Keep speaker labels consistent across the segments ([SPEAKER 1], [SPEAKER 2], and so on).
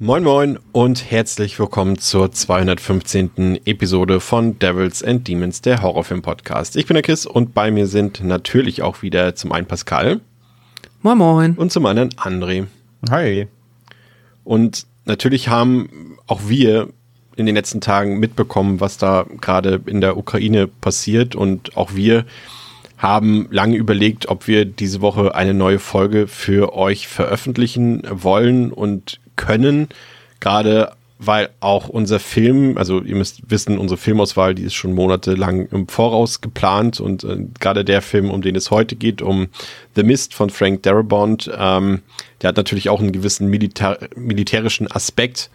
[SPEAKER 1] Moin Moin und herzlich willkommen zur 215. Episode von Devils and Demons, der Horrorfilm-Podcast. Ich bin der Chris und bei mir sind natürlich auch wieder zum einen Pascal.
[SPEAKER 2] Moin Moin.
[SPEAKER 1] Und zum anderen André.
[SPEAKER 3] Hi.
[SPEAKER 1] Und natürlich haben auch wir in den letzten Tagen mitbekommen, was da gerade in der Ukraine passiert und auch wir haben lange überlegt, ob wir diese Woche eine neue Folge für euch veröffentlichen wollen und können, gerade weil auch unser Film, also ihr müsst wissen, unsere Filmauswahl, die ist schon monatelang im Voraus geplant und äh, gerade der Film, um den es heute geht, um The Mist von Frank Darabont, ähm, der hat natürlich auch einen gewissen Militär militärischen Aspekt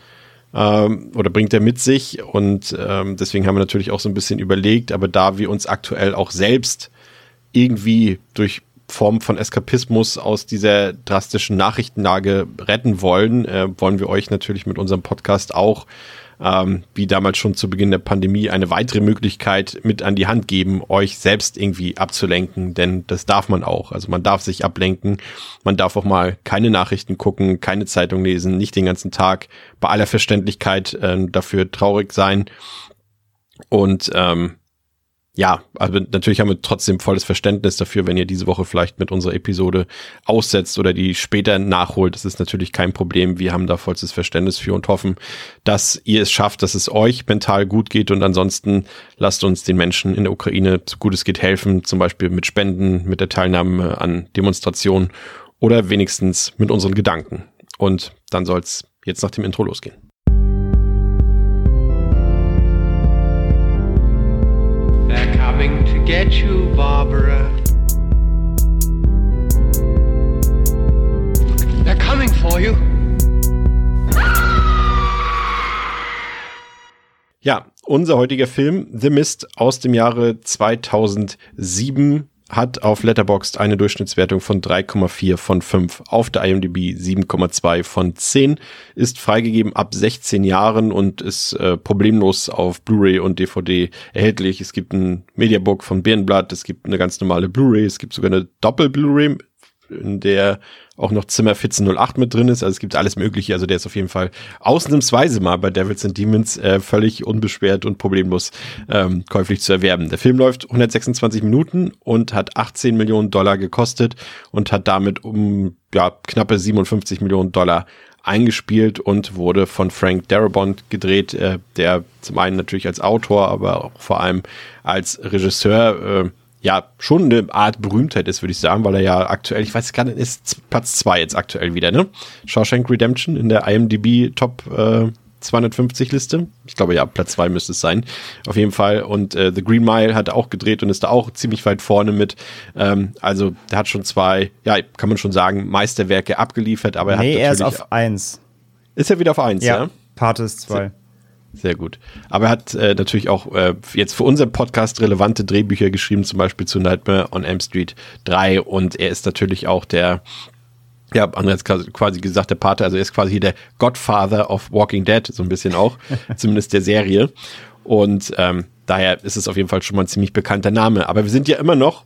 [SPEAKER 1] ähm, oder bringt er mit sich und ähm, deswegen haben wir natürlich auch so ein bisschen überlegt, aber da wir uns aktuell auch selbst irgendwie durch Form von Eskapismus aus dieser drastischen Nachrichtenlage retten wollen, äh, wollen wir euch natürlich mit unserem Podcast auch, ähm, wie damals schon zu Beginn der Pandemie, eine weitere Möglichkeit mit an die Hand geben, euch selbst irgendwie abzulenken, denn das darf man auch. Also man darf sich ablenken, man darf auch mal keine Nachrichten gucken, keine Zeitung lesen, nicht den ganzen Tag bei aller Verständlichkeit äh, dafür traurig sein. Und ähm, ja, also natürlich haben wir trotzdem volles Verständnis dafür, wenn ihr diese Woche vielleicht mit unserer Episode aussetzt oder die später nachholt. Das ist natürlich kein Problem. Wir haben da vollstes Verständnis für und hoffen, dass ihr es schafft, dass es euch mental gut geht und ansonsten lasst uns den Menschen in der Ukraine so gut es geht helfen, zum Beispiel mit Spenden, mit der Teilnahme an Demonstrationen oder wenigstens mit unseren Gedanken. Und dann soll's jetzt nach dem Intro losgehen.
[SPEAKER 4] Coming to get you, Barbara. They're coming for you.
[SPEAKER 1] Ja, unser heutiger Film The Mist aus dem Jahre 2007 hat auf Letterboxd eine Durchschnittswertung von 3,4 von 5, auf der IMDb 7,2 von 10, ist freigegeben ab 16 Jahren und ist äh, problemlos auf Blu-ray und DVD erhältlich. Es gibt ein Mediabook von Birnblatt, es gibt eine ganz normale Blu-ray, es gibt sogar eine Doppel-Blu-ray in der auch noch Zimmer 1408 mit drin ist. Also es gibt alles Mögliche. Also der ist auf jeden Fall ausnahmsweise mal bei Devils and Demons äh, völlig unbeschwert und problemlos ähm, käuflich zu erwerben. Der Film läuft 126 Minuten und hat 18 Millionen Dollar gekostet und hat damit um ja, knappe 57 Millionen Dollar eingespielt und wurde von Frank Darabont gedreht, äh, der zum einen natürlich als Autor, aber auch vor allem als Regisseur äh, ja schon eine Art Berühmtheit ist, würde ich sagen, weil er ja aktuell, ich weiß gar nicht, ist Platz zwei jetzt aktuell wieder, ne? Shawshank Redemption in der IMDb Top äh, 250 Liste. Ich glaube ja, Platz zwei müsste es sein. Auf jeden Fall. Und äh, The Green Mile hat auch gedreht und ist da auch ziemlich weit vorne mit. Ähm, also der hat schon zwei, ja, kann man schon sagen, Meisterwerke abgeliefert, aber er
[SPEAKER 3] nee,
[SPEAKER 1] hat
[SPEAKER 3] er ist auf eins.
[SPEAKER 1] Ist er wieder auf eins, ja?
[SPEAKER 3] Ja, Pate ist zwei.
[SPEAKER 1] Sehr gut. Aber er hat äh, natürlich auch äh, jetzt für unseren Podcast relevante Drehbücher geschrieben, zum Beispiel zu Nightmare on Elm Street 3. Und er ist natürlich auch der, ja, André hat quasi gesagt, der Pate, also er ist quasi der Godfather of Walking Dead, so ein bisschen auch, zumindest der Serie. Und ähm, daher ist es auf jeden Fall schon mal ein ziemlich bekannter Name. Aber wir sind ja immer noch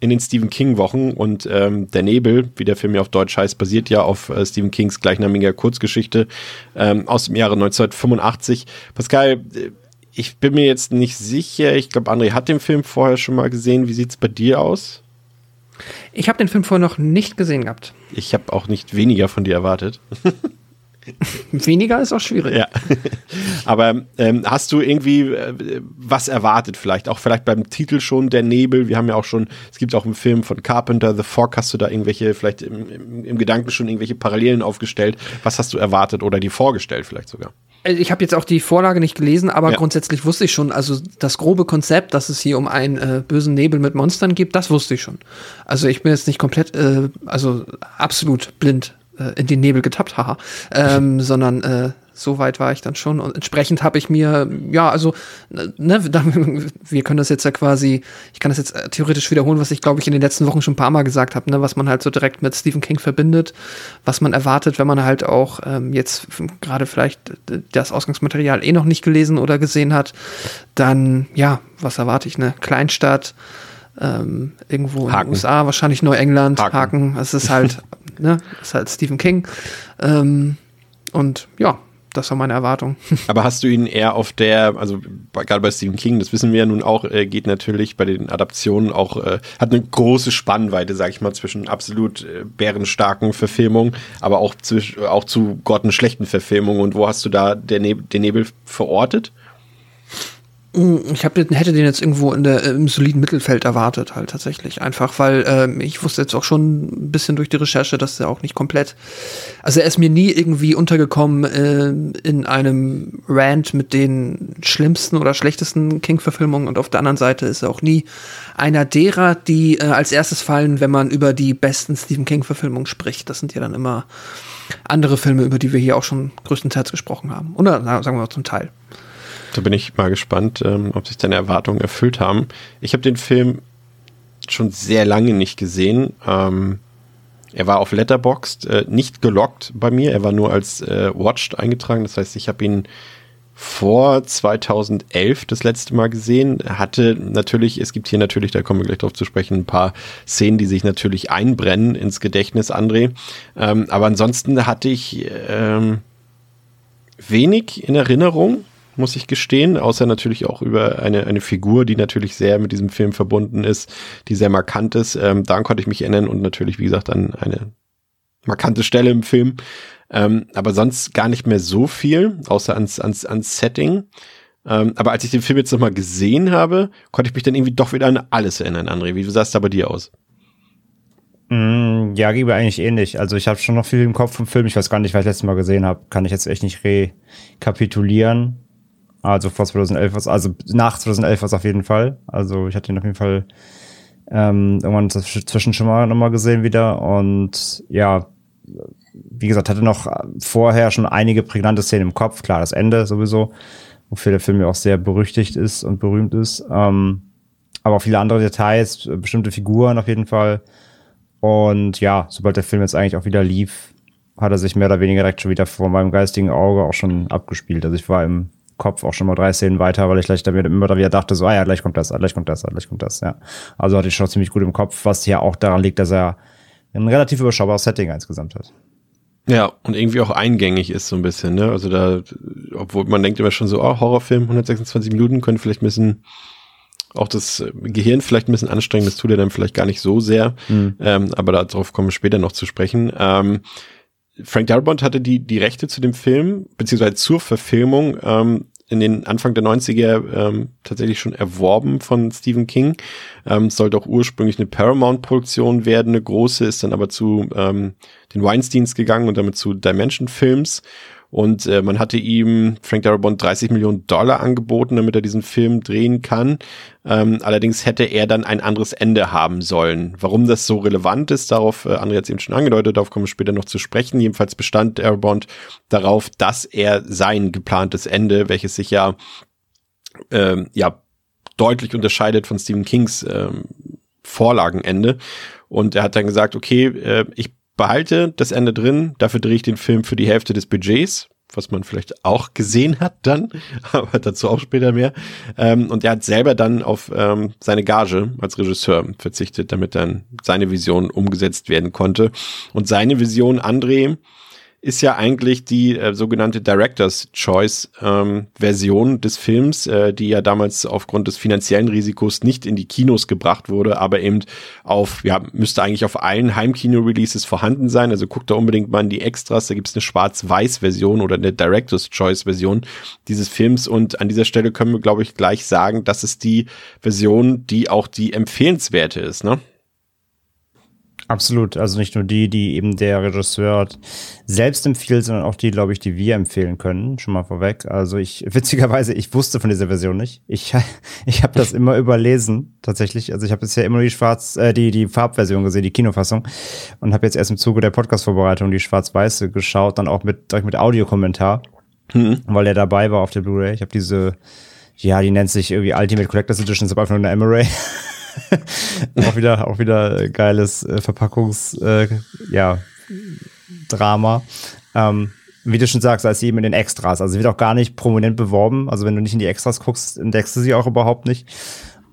[SPEAKER 1] in den Stephen King Wochen und ähm, der Nebel, wie der Film ja auf Deutsch heißt, basiert ja auf äh, Stephen Kings gleichnamiger Kurzgeschichte ähm, aus dem Jahre 1985. Pascal, äh, ich bin mir jetzt nicht sicher. Ich glaube, André hat den Film vorher schon mal gesehen. Wie sieht's bei dir aus?
[SPEAKER 2] Ich habe den Film vorher noch nicht gesehen gehabt.
[SPEAKER 1] Ich habe auch nicht weniger von dir erwartet.
[SPEAKER 2] Weniger ist auch schwierig.
[SPEAKER 1] Ja. Aber ähm, hast du irgendwie äh, was erwartet vielleicht? Auch vielleicht beim Titel schon, Der Nebel. Wir haben ja auch schon, es gibt auch einen Film von Carpenter, The Fog. Hast du da irgendwelche, vielleicht im, im, im Gedanken schon irgendwelche Parallelen aufgestellt? Was hast du erwartet oder dir vorgestellt vielleicht sogar?
[SPEAKER 2] Also Ich habe jetzt auch die Vorlage nicht gelesen, aber
[SPEAKER 1] Ja.
[SPEAKER 2] grundsätzlich wusste ich schon, also das grobe Konzept, dass es hier um einen äh, bösen Nebel mit Monstern geht, das wusste ich schon. Also ich bin jetzt nicht komplett, äh, also absolut blind äh, in den Nebel getappt, haha, ähm, sondern äh, so weit war ich dann schon. Und entsprechend habe ich mir, ja, also, ne, wir können das jetzt ja quasi, ich kann das jetzt äh, theoretisch wiederholen, was ich, glaube ich, in den letzten Wochen schon ein paar Mal gesagt habe, ne, was man halt so direkt mit Stephen King verbindet, was man erwartet, wenn man halt auch ähm, jetzt gerade vielleicht das Ausgangsmaterial eh noch nicht gelesen oder gesehen hat, dann, ja, was erwarte ich, ne? Kleinstadt, ähm, irgendwo
[SPEAKER 1] Haken.
[SPEAKER 2] in den USA, wahrscheinlich Neuengland,
[SPEAKER 1] Haken.
[SPEAKER 2] Haken. Es ist halt, ne, ist halt Stephen King. Ähm, und ja, das war meine Erwartung.
[SPEAKER 1] Aber hast du ihn eher auf der, also gerade bei Stephen King, das wissen wir ja nun auch, äh, geht natürlich bei den Adaptionen auch, äh, hat eine große Spannweite, sag ich mal, zwischen absolut äh, bärenstarken Verfilmungen, aber auch, zwisch, auch zu grottenschlechten Verfilmungen. Und wo hast du da den Nebel verortet?
[SPEAKER 2] Ich hab, hätte den jetzt irgendwo in der, im soliden Mittelfeld erwartet, halt tatsächlich. Einfach, weil ähm, ich wusste jetzt auch schon ein bisschen durch die Recherche, dass er auch nicht komplett. Also er ist mir nie irgendwie untergekommen äh, in einem Rant mit den schlimmsten oder schlechtesten King-Verfilmungen und auf der anderen Seite ist er auch nie einer derer, die äh, als erstes fallen, wenn man über die besten Stephen King-Verfilmungen spricht. Das sind ja dann immer andere Filme, über die wir hier auch schon größtenteils gesprochen haben. Oder na, sagen wir mal zum Teil.
[SPEAKER 1] Da bin ich mal gespannt, ähm, ob sich deine Erwartungen erfüllt haben. Ich habe den Film schon sehr lange nicht gesehen. Ähm, er war auf Letterboxd äh, nicht gelockt bei mir. Er war nur als äh, Watched eingetragen. Das heißt, ich habe ihn vor 2011 das letzte Mal gesehen. Hatte natürlich, es gibt hier natürlich, da kommen wir gleich drauf zu sprechen, ein paar Szenen, die sich natürlich einbrennen ins Gedächtnis, André. Ähm, aber ansonsten hatte ich ähm, wenig in Erinnerung, muss ich gestehen, außer natürlich auch über eine, eine Figur, die natürlich sehr mit diesem Film verbunden ist, die sehr markant ist. Ähm, daran konnte ich mich erinnern und natürlich, wie gesagt, an eine markante Stelle im Film. Ähm, aber sonst gar nicht mehr so viel, außer ans, ans, ans Setting. Ähm, aber als ich den Film jetzt nochmal gesehen habe, konnte ich mich dann irgendwie doch wieder an alles erinnern, André. Wie sah es da bei dir aus?
[SPEAKER 3] Mm, ja, gebe eigentlich ähnlich. Also ich habe schon noch viel im Kopf vom Film. Ich weiß gar nicht, was ich letztes Mal gesehen habe. Kann ich jetzt echt nicht rekapitulieren. Also vor 2011, war's- also nach 2011 war es auf jeden Fall. Also ich hatte ihn auf jeden Fall ähm, irgendwann dazwischen schon mal nochmal gesehen wieder. Und ja, wie gesagt, hatte noch vorher schon einige prägnante Szenen im Kopf. Klar, das Ende sowieso, wofür der Film ja auch sehr berüchtigt ist und berühmt ist. Ähm, aber auch viele andere Details, äh, bestimmte Figuren auf jeden Fall. Und ja, sobald der Film jetzt eigentlich auch wieder lief, hat er sich mehr oder weniger direkt schon wieder vor meinem geistigen Auge auch schon abgespielt. Also ich war im Kopf auch schon mal drei Szenen weiter, weil ich gleich damit immer wieder dachte, so, ah ja, gleich kommt das, gleich kommt das, gleich kommt das, ja. Also hatte ich schon ziemlich gut im Kopf, was ja auch daran liegt, dass er ein relativ überschaubares Setting insgesamt hat.
[SPEAKER 1] Ja, und irgendwie auch eingängig ist so ein bisschen, ne? Also da, obwohl man denkt immer schon so, oh, Horrorfilm, 126 Minuten, können vielleicht ein bisschen auch das äh, Gehirn vielleicht ein bisschen anstrengen, das tut er dann vielleicht gar nicht so sehr. Ähm, aber darauf kommen wir später noch zu sprechen. Ähm, Frank Darabont hatte die, die Rechte zu dem Film, beziehungsweise zur Verfilmung, ähm, in den Anfang der 90er ähm, tatsächlich schon erworben von Stephen King. Ähm, sollte auch ursprünglich eine Paramount-Produktion werden, eine große, ist dann aber zu ähm, den Weinsteins gegangen und damit zu Dimension Films. Und äh, man hatte ihm, Frank Darabont, 30 Millionen Dollar angeboten, damit er diesen Film drehen kann. Ähm, allerdings hätte er dann ein anderes Ende haben sollen. Warum das so relevant ist, darauf, äh, André hat es eben schon angedeutet, darauf kommen wir später noch zu sprechen. Jedenfalls bestand Darabont darauf, dass er sein geplantes Ende, welches sich ja, ähm, ja deutlich unterscheidet von Stephen Kings ähm, Vorlagenende. Und er hat dann gesagt, okay, äh, ich behalte das Ende drin, dafür drehe ich den Film für die Hälfte des Budgets, was man vielleicht auch gesehen hat dann, aber dazu auch später mehr. Ähm, und er hat selber dann auf ähm, seine Gage als Regisseur verzichtet, damit dann seine Vision umgesetzt werden konnte. Und seine Vision, André, ist ja eigentlich die äh, sogenannte Director's Choice ähm, Version des Films, äh, die ja damals aufgrund des finanziellen Risikos nicht in die Kinos gebracht wurde, aber eben auf, ja, müsste eigentlich auf allen Heimkino-Releases vorhanden sein. Also guckt da unbedingt mal in die Extras, da gibt's eine Schwarz-Weiß-Version oder eine Director's Choice-Version dieses Films. Und an dieser Stelle können wir, glaube ich, gleich sagen, das ist die Version, die auch die empfehlenswerte ist, ne?
[SPEAKER 3] Absolut, also nicht nur die, die eben der Regisseur selbst empfiehlt, sondern auch die, glaube ich, die wir empfehlen können, schon mal vorweg. Also ich, witzigerweise, ich wusste von dieser Version nicht. Ich, ich habe das immer überlesen, tatsächlich. Also ich habe bisher immer die Schwarz, äh, die, die Farbversion gesehen, die Kinofassung und habe jetzt erst im Zuge der Podcast-Vorbereitung die Schwarz-Weiße geschaut, dann auch mit, direkt mit Audiokommentar, mhm. weil der dabei war auf der Blu-ray. Ich habe diese, ja, die nennt sich irgendwie Ultimate Collectors Edition, ist aber einfach nur eine Emery. auch wieder, auch wieder geiles äh, Verpackungs, äh, ja, Drama. Ähm, wie du schon sagst, als eben in den Extras. Also wird auch gar nicht prominent beworben. Also wenn du nicht in die Extras guckst, entdeckst du sie auch überhaupt nicht.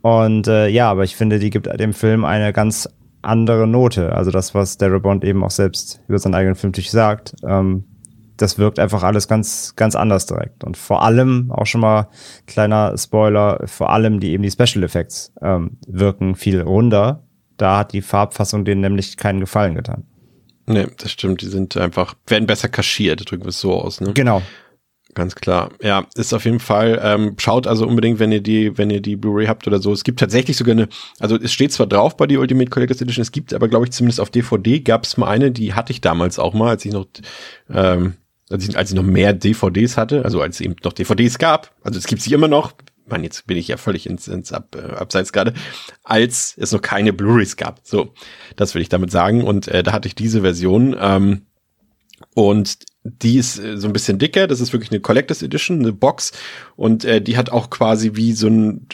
[SPEAKER 3] Und äh, ja, aber ich finde, die gibt dem Film eine ganz andere Note. Also das, was Darryl Bond eben auch selbst über seinen eigenen Film sagt. Ähm, das wirkt einfach alles ganz, ganz anders direkt. Und vor allem, auch schon mal kleiner Spoiler, vor allem die eben die Special Effects ähm, wirken viel runder. Da hat die Farbfassung denen nämlich keinen Gefallen getan.
[SPEAKER 1] Nee, das stimmt. Die sind einfach, werden besser kaschiert, drücken wir es so aus, ne?
[SPEAKER 3] Genau.
[SPEAKER 1] Ganz klar. Ja, ist auf jeden Fall, ähm, schaut also unbedingt, wenn ihr die, wenn ihr die Blu-ray habt oder so. Es gibt tatsächlich sogar eine, also es steht zwar drauf bei die Ultimate Collectors Edition, es gibt aber, glaube ich, zumindest auf DVD gab es mal eine, die hatte ich damals auch mal, als ich noch ähm, als ich, als ich noch mehr DVDs hatte, also als es eben noch DVDs gab, also es gibt sie immer noch, man, jetzt bin ich ja völlig ins, ins Ab, äh, Abseits gerade, als es noch keine Blu-rays gab. So, das will ich damit sagen. Und äh, da hatte ich diese Version. Ähm, und die ist äh, so ein bisschen dicker, das ist wirklich eine Collectors Edition, eine Box. Und äh, die hat auch quasi wie so ein,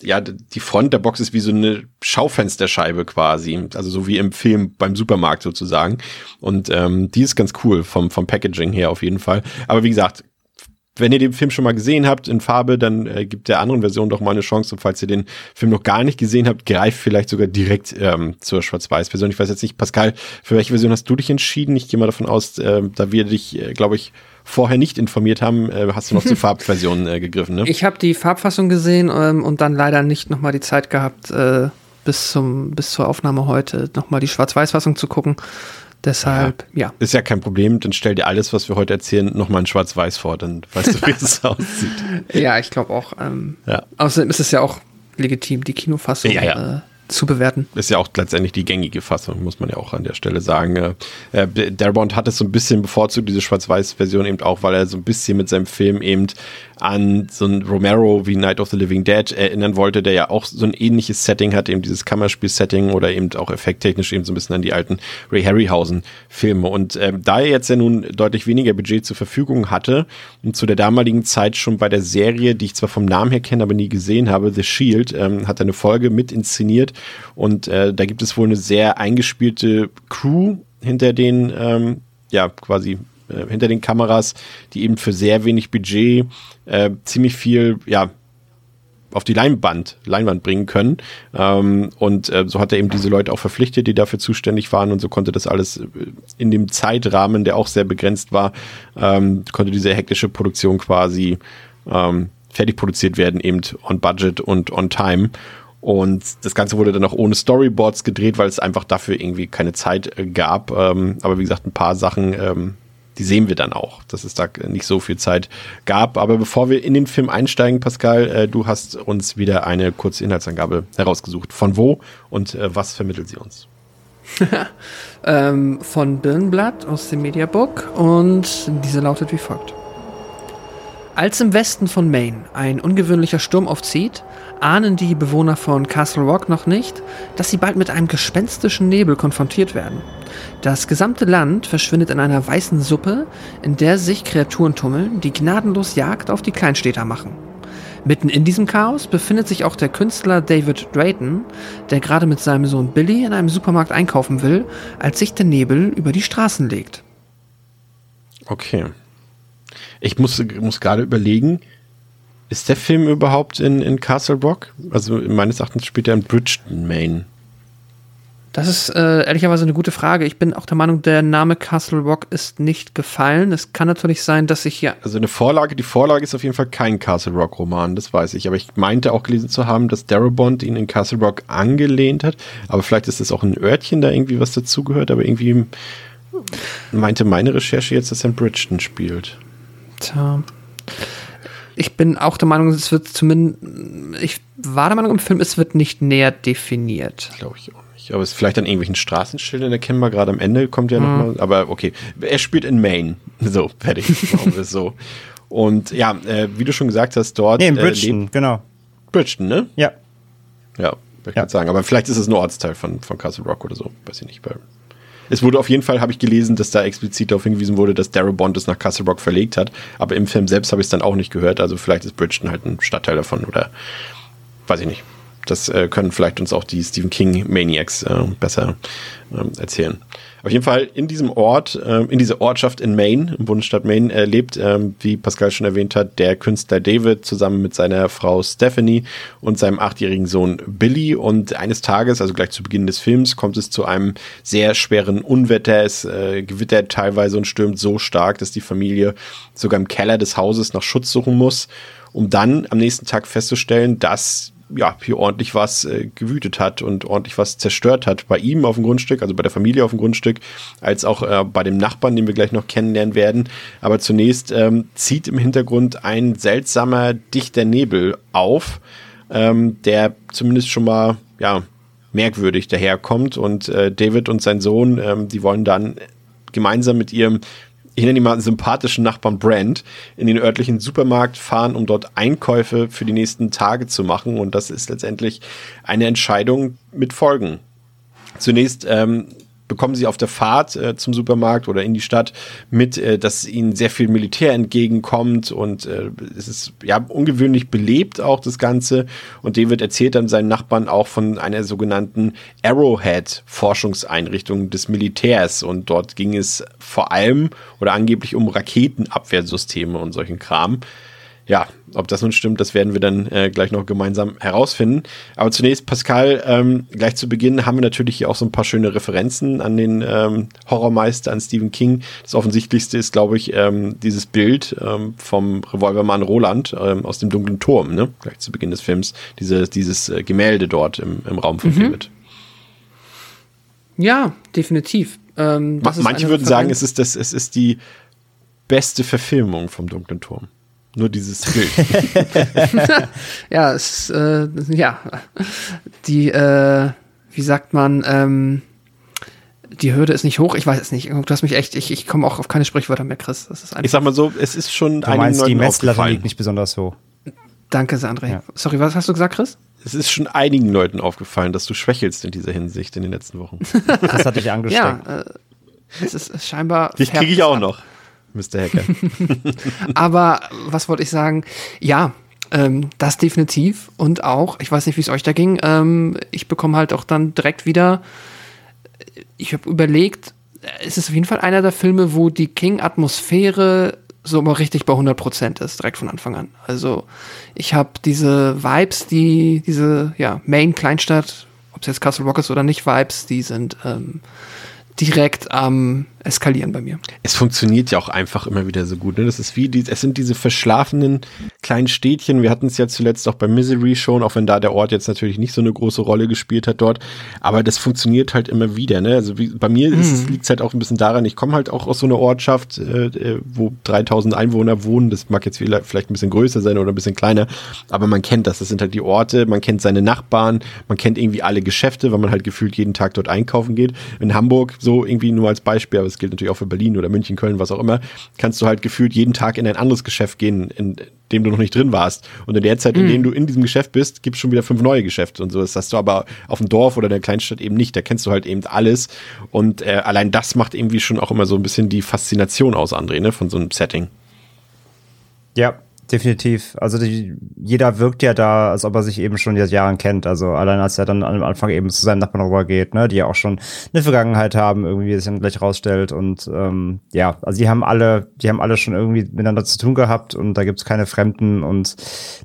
[SPEAKER 1] ja, die Front der Box ist wie so eine Schaufensterscheibe quasi, also so wie im Film beim Supermarkt sozusagen. Und ähm, die ist ganz cool vom, vom Packaging her auf jeden Fall, aber wie gesagt, wenn ihr den Film schon mal gesehen habt in Farbe, dann äh, gibt der anderen Version doch mal eine Chance. Und falls ihr den Film noch gar nicht gesehen habt, greift vielleicht sogar direkt ähm, zur Schwarz-Weiß-Version. Ich weiß jetzt nicht, Pascal, für welche Version hast du dich entschieden? Ich gehe mal davon aus, äh, da wir dich, äh, glaube ich, vorher nicht informiert haben, äh, hast du noch zur Farbversion äh, gegriffen, ne?
[SPEAKER 2] Ich habe die Farbfassung gesehen ähm, und dann leider nicht nochmal die Zeit gehabt, äh, bis, zum, bis zur Aufnahme heute nochmal die Schwarz-Weiß-Fassung zu gucken. Deshalb, ja. ja.
[SPEAKER 1] Ist ja kein Problem, dann stell dir alles, was wir heute erzählen, nochmal in Schwarz-Weiß vor, dann weißt du, wie es aussieht.
[SPEAKER 2] Ja, ich glaube auch. Ähm, ja. Außerdem ist es ja auch legitim, die Kinofassung ja, ja. Äh, zu bewerten.
[SPEAKER 1] Ist ja auch letztendlich die gängige Fassung, muss man ja auch an der Stelle sagen. Äh, äh Darabont hat es so ein bisschen bevorzugt, diese Schwarz-Weiß-Version eben auch, weil er so ein bisschen mit seinem Film eben an so ein Romero wie Night of the Living Dead erinnern wollte, der ja auch so ein ähnliches Setting hat, eben dieses Kammerspiel-Setting oder eben auch effekttechnisch eben so ein bisschen an die alten Ray Harryhausen-Filme. Und ähm, da er jetzt ja nun deutlich weniger Budget zur Verfügung hatte und zu der damaligen Zeit schon bei der Serie, die ich zwar vom Namen her kenne, aber nie gesehen habe, The Shield, ähm, hat er eine Folge mit inszeniert und äh, da gibt es wohl eine sehr eingespielte Crew hinter den ähm, ja quasi äh, hinter den Kameras, die eben für sehr wenig Budget äh, ziemlich viel, ja, auf die Leinwand, Leinwand bringen können. Ähm, und äh, so hat er eben diese Leute auch verpflichtet, die dafür zuständig waren und so konnte das alles äh, in dem Zeitrahmen, der auch sehr begrenzt war, ähm, konnte diese hektische Produktion quasi ähm, fertig produziert werden, eben on budget und on time. Und das Ganze wurde dann auch ohne Storyboards gedreht, weil es einfach dafür irgendwie keine Zeit äh, gab. Ähm, aber wie gesagt, ein paar Sachen ähm, die sehen wir dann auch, dass es da nicht so viel Zeit gab. Aber bevor wir in den Film einsteigen, Pascal, äh, du hast uns wieder eine kurze Inhaltsangabe herausgesucht. Von wo und äh, was vermittelt sie uns?
[SPEAKER 2] ähm, von Birnblatt aus dem Mediabook und diese lautet wie folgt. Als im Westen von Maine ein ungewöhnlicher Sturm aufzieht, ahnen die Bewohner von Castle Rock noch nicht, dass sie bald mit einem gespenstischen Nebel konfrontiert werden. Das gesamte Land verschwindet in einer weißen Suppe, in der sich Kreaturen tummeln, die gnadenlos Jagd auf die Kleinstädter machen. Mitten in diesem Chaos befindet sich auch der Künstler David Drayton, der gerade mit seinem Sohn Billy in einem Supermarkt einkaufen will, als sich der Nebel über die Straßen legt.
[SPEAKER 1] Okay. Ich muss, muss gerade überlegen, ist der Film überhaupt in, in Castle Rock? Also meines Erachtens spielt er in Bridgeton, Maine.
[SPEAKER 2] Das ist äh, ehrlicherweise eine gute Frage. Ich bin auch der Meinung, der Name Castle Rock ist nicht gefallen. Es kann natürlich sein, dass ich hier.
[SPEAKER 1] Also eine Vorlage, die Vorlage ist auf jeden Fall kein Castle Rock Roman, das weiß ich. Aber ich meinte auch gelesen zu haben, dass Darabont ihn in Castle Rock angelehnt hat. Aber vielleicht ist das auch ein Örtchen da irgendwie was dazugehört. Aber irgendwie meinte meine Recherche jetzt, dass er in Bridgeton spielt.
[SPEAKER 2] Tja. Ich bin auch der Meinung, es wird zumindest, ich war der Meinung im Film, es wird nicht näher definiert.
[SPEAKER 1] Glaube ich auch nicht. Aber es ist vielleicht an irgendwelchen Straßenschildern erkennbar, gerade am Ende kommt ja mhm. nochmal, aber okay. Er spielt in Maine. So, fertig. So. Und ja, äh, wie du schon gesagt hast, dort.
[SPEAKER 3] Nee, in äh, Bridgeton, äh, genau.
[SPEAKER 1] Bridgeton, ne?
[SPEAKER 3] Ja.
[SPEAKER 1] Ja, würde ich ja. sagen. Aber vielleicht ist es ein Ortsteil von, von Castle Rock oder so. Weiß ich nicht. Es wurde auf jeden Fall, habe ich gelesen, dass da explizit darauf hingewiesen wurde, dass Darabont es nach Castle Rock verlegt hat. Aber im Film selbst habe ich es dann auch nicht gehört. Also vielleicht ist Bridgeton halt ein Stadtteil davon oder weiß ich nicht. Das äh, können vielleicht uns auch die Stephen King Maniacs äh, besser äh, erzählen. Auf jeden Fall in diesem Ort, äh, in dieser Ortschaft in Maine, im Bundesstaat Maine, äh, lebt, äh, wie Pascal schon erwähnt hat, der Künstler David zusammen mit seiner Frau Stephanie und seinem achtjährigen Sohn Billy. Und eines Tages, also gleich zu Beginn des Films, kommt es zu einem sehr schweren Unwetter. Es äh, gewittert teilweise und stürmt so stark, dass die Familie sogar im Keller des Hauses nach Schutz suchen muss, um dann am nächsten Tag festzustellen, dass ja, hier ordentlich was äh, gewütet hat und ordentlich was zerstört hat. Bei ihm auf dem Grundstück, also bei der Familie auf dem Grundstück, als auch äh, bei dem Nachbarn, den wir gleich noch kennenlernen werden. Aber zunächst ähm, zieht im Hintergrund ein seltsamer, dichter Nebel auf, ähm, der zumindest schon mal, ja, merkwürdig daherkommt. Und äh, David und sein Sohn, ähm, die wollen dann gemeinsam mit ihrem ich nenne ihn mal sympathischen Nachbarn Brand, in den örtlichen Supermarkt fahren, um dort Einkäufe für die nächsten Tage zu machen. Und das ist letztendlich eine Entscheidung mit Folgen. Zunächst ähm, bekommen sie auf der Fahrt äh, zum Supermarkt oder in die Stadt mit, äh, dass ihnen sehr viel Militär entgegenkommt und äh, es ist ja ungewöhnlich belebt auch das Ganze. Und David erzählt dann seinen Nachbarn auch von einer sogenannten Arrowhead Forschungseinrichtung des Militärs und dort ging es vor allem oder angeblich um Raketenabwehrsysteme und solchen Kram. Ja, ob das nun stimmt, das werden wir dann äh, gleich noch gemeinsam herausfinden. Aber zunächst, Pascal, ähm, gleich zu Beginn haben wir natürlich hier auch so ein paar schöne Referenzen an den ähm, Horrormeister, an Stephen King. Das offensichtlichste ist, glaube ich, ähm, dieses Bild ähm, vom Revolvermann Roland ähm, aus dem dunklen Turm, ne? gleich zu Beginn des Films. Diese, dieses äh, Gemälde dort im, im Raum von mhm. David.
[SPEAKER 2] Ja, definitiv.
[SPEAKER 1] Ähm, manche würden sagen, es ist, das, es ist die beste Verfilmung vom dunklen Turm. Nur dieses Bild.
[SPEAKER 2] ja, es, äh, ja, die, äh, wie sagt man, ähm, die Hürde ist nicht hoch, ich weiß es nicht. Du hast mich echt, ich, ich komme auch auf keine Sprichwörter mehr, Chris. Das ist
[SPEAKER 1] ich sag mal so, es ist schon
[SPEAKER 3] du einigen Leuten die Messlatte liegt nicht besonders hoch.
[SPEAKER 2] Danke, Sandré. Ja. Sorry, was hast du gesagt, Chris?
[SPEAKER 1] Es ist schon einigen Leuten aufgefallen, dass du schwächelst in dieser Hinsicht in den letzten Wochen.
[SPEAKER 3] das hat dich angesteckt.
[SPEAKER 2] Ja, äh, es ist scheinbar.
[SPEAKER 1] Dich kriege ich auch noch. Mr. Hacker.
[SPEAKER 2] Aber was wollte ich sagen? Ja, ähm, das definitiv. Und auch, ich weiß nicht, wie es euch da ging, ähm, ich bekomme halt auch dann direkt wieder, ich habe überlegt, es ist auf jeden Fall einer der Filme, wo die King-Atmosphäre so mal richtig bei 100% ist, direkt von Anfang an. Also ich habe diese Vibes, die, diese, ja, Main-Kleinstadt, ob es jetzt Castle Rock ist oder nicht, Vibes, die sind ähm, direkt am Eskalieren bei mir.
[SPEAKER 1] Es funktioniert ja auch einfach immer wieder so gut. Ne? Das ist wie die, es sind diese verschlafenen kleinen Städtchen. Wir hatten es ja zuletzt auch bei Misery schon, auch wenn da der Ort jetzt natürlich nicht so eine große Rolle gespielt hat dort. Aber das funktioniert halt immer wieder. Ne? Also wie, bei mir mhm. liegt es halt auch ein bisschen daran, ich komme halt auch aus so einer Ortschaft, äh, äh wo 3000 Einwohner wohnen. Das mag jetzt vielleicht ein bisschen größer sein oder ein bisschen kleiner. Aber man kennt das. Das sind halt die Orte. Man kennt seine Nachbarn. Man kennt irgendwie alle Geschäfte, weil man halt gefühlt jeden Tag dort einkaufen geht. In Hamburg so irgendwie nur als Beispiel, aber es gilt natürlich auch für Berlin oder München, Köln, was auch immer, kannst du halt gefühlt jeden Tag in ein anderes Geschäft gehen, in dem du noch nicht drin warst. Und in der Zeit, in mhm. dem du in diesem Geschäft bist, gibt es schon wieder fünf neue Geschäfte und so. Das hast du aber auf dem Dorf oder in der Kleinstadt eben nicht. Da kennst du halt eben alles. Und äh, allein das macht irgendwie schon auch immer so ein bisschen die Faszination aus, André, ne, von so einem Setting.
[SPEAKER 3] Ja, definitiv. Also die, jeder wirkt ja da, als ob er sich eben schon seit Jahren kennt. Also allein als er dann am Anfang eben zu seinem Nachbarn rübergeht, ne, die ja auch schon eine Vergangenheit haben, irgendwie, wie es dann gleich rausstellt. Und ähm, ja, also die haben alle, die haben alle schon irgendwie miteinander zu tun gehabt und da gibt's keine Fremden und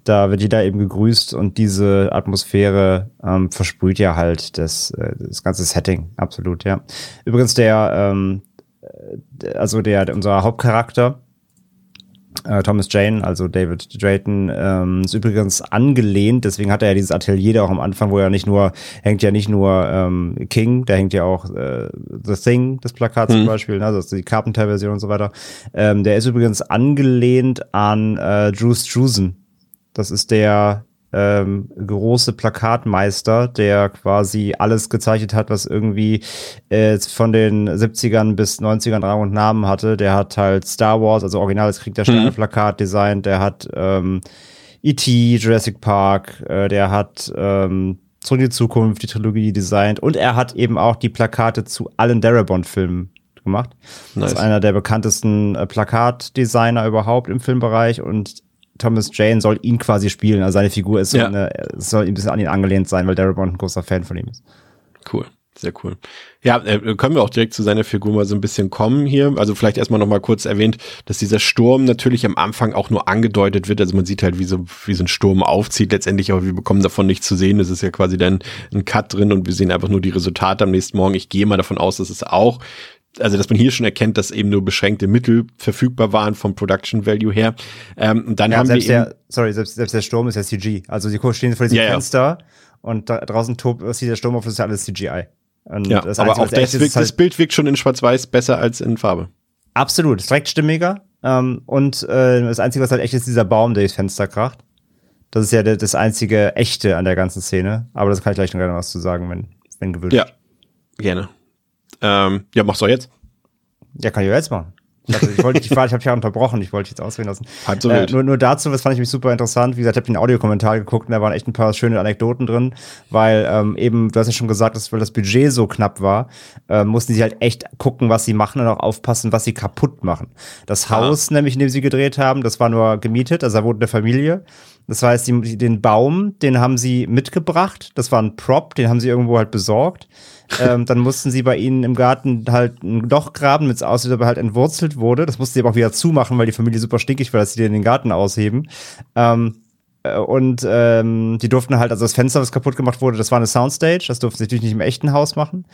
[SPEAKER 3] da wird jeder eben gegrüßt und diese Atmosphäre ähm, versprüht ja halt das, äh, das ganze Setting, absolut, ja. Übrigens der, ähm, äh, also der, unser Hauptcharakter, Äh, Thomas Jane, also David Drayton, ähm, ist übrigens angelehnt, deswegen hat er ja dieses Atelier da auch am Anfang, wo er nicht nur, hängt ja nicht nur ähm, King, da hängt ja auch äh, The Thing, das Plakat mhm. zum Beispiel, ne, also die Carpenter-Version und so weiter. Ähm, der ist übrigens angelehnt an äh, Drew Struzan. Das ist der ähm, große Plakatmeister, der quasi alles gezeichnet hat, was irgendwie äh, von den 70ern bis 90ern Rang und Namen hatte. Der hat halt Star Wars, also originales Krieg der Sterne mhm. Plakat designt, der hat ähm, E.T., Jurassic Park, äh, der hat ähm, Zurück in die Zukunft, die Trilogie designt und er hat eben auch die Plakate zu allen Darabont-Filmen gemacht. Nice. Das ist einer der bekanntesten äh, Plakatdesigner überhaupt im Filmbereich und Thomas Jane soll ihn quasi spielen. Also seine Figur ist so ja. eine, soll ein bisschen an ihn angelehnt sein, weil Darabont ein großer Fan von ihm ist.
[SPEAKER 1] Cool. Sehr cool. Ja, äh, können wir auch direkt zu seiner Figur mal so ein bisschen kommen hier. Also vielleicht erstmal noch mal kurz erwähnt, dass dieser Sturm natürlich am Anfang auch nur angedeutet wird. Also man sieht halt, wie so, wie so ein Sturm aufzieht letztendlich, aber wir bekommen davon nichts zu sehen. Es ist ja quasi dann ein Cut drin und wir sehen einfach nur die Resultate am nächsten Morgen. Ich gehe mal davon aus, dass es auch also dass man hier schon erkennt, dass eben nur beschränkte Mittel verfügbar waren vom Production Value her. Ähm, und dann ja, haben
[SPEAKER 3] selbst
[SPEAKER 1] wir
[SPEAKER 3] der, sorry, selbst, selbst der Sturm ist ja CG. Also sie stehen vor diesem ja, Fenster ja. und da draußen tobt sieht der Sturm auf, das ist ja alles CGI.
[SPEAKER 1] Und ja, das aber auch das, wirkt, halt das Bild wirkt schon in Schwarz-Weiß besser als in Farbe.
[SPEAKER 3] Absolut, ist direkt stimmiger. Ähm, und äh, das Einzige, was halt echt ist, ist dieser Baum, der durchs Fenster kracht. Das ist ja das einzige echte an der ganzen Szene. Aber das kann ich gleich noch gerne was zu sagen, wenn, wenn gewünscht.
[SPEAKER 1] Ja, gerne. Ähm, ja, mach's doch jetzt.
[SPEAKER 3] Ja, kann ich jetzt machen. Also ich wollte, ich, ich habe ja unterbrochen, ich wollte jetzt ausreden lassen.
[SPEAKER 1] Halb so äh,
[SPEAKER 3] nur, nur dazu, das fand ich mich super interessant. Wie gesagt, ich habe den Audiokommentar geguckt und da waren echt ein paar schöne Anekdoten drin, weil ähm, eben, du hast ja schon gesagt, dass weil das Budget so knapp war, äh, mussten sie halt echt gucken, was sie machen und auch aufpassen, was sie kaputt machen. Das Haus, ah. nämlich, in dem sie gedreht haben, das war nur gemietet, also da wurde eine Familie. Das heißt, die, den Baum, den haben sie mitgebracht. Das war ein Prop, den haben sie irgendwo halt besorgt. ähm, dann mussten sie bei ihnen im Garten halt ein Loch graben, mit es aussieht, aber halt entwurzelt wurde. Das mussten sie aber auch wieder zumachen, weil die Familie super stinkig war, dass sie den in den Garten ausheben. Ähm, äh, und ähm, die durften halt, also das Fenster, was kaputt gemacht wurde, das war eine Soundstage, das durften sie natürlich nicht im echten Haus machen.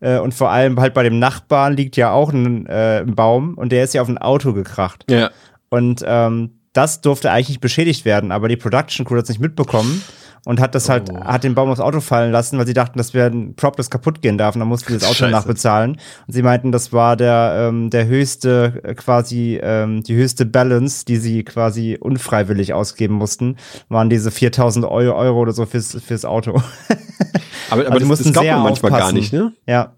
[SPEAKER 3] Äh, und vor allem halt bei dem Nachbarn liegt ja auch ein, äh, ein Baum und der ist ja auf ein Auto gekracht.
[SPEAKER 1] Ja.
[SPEAKER 3] Und ähm, das durfte eigentlich nicht beschädigt werden, aber die Production Crew hat es nicht mitbekommen und hat das halt, oh. hat den Baum aufs Auto fallen lassen, weil sie dachten, das wäre ein Prop, das kaputt gehen darf und dann mussten sie das Auto Scheiße. nachbezahlen. Und sie meinten, das war der, ähm, der höchste, äh, quasi, ähm, die höchste Balance, die sie quasi unfreiwillig ausgeben mussten, waren diese 4000 Euro, Euro oder so fürs, fürs Auto.
[SPEAKER 1] aber, aber also das, mussten das glaubt man manchmal aufpassen. gar nicht, ne?
[SPEAKER 3] Ja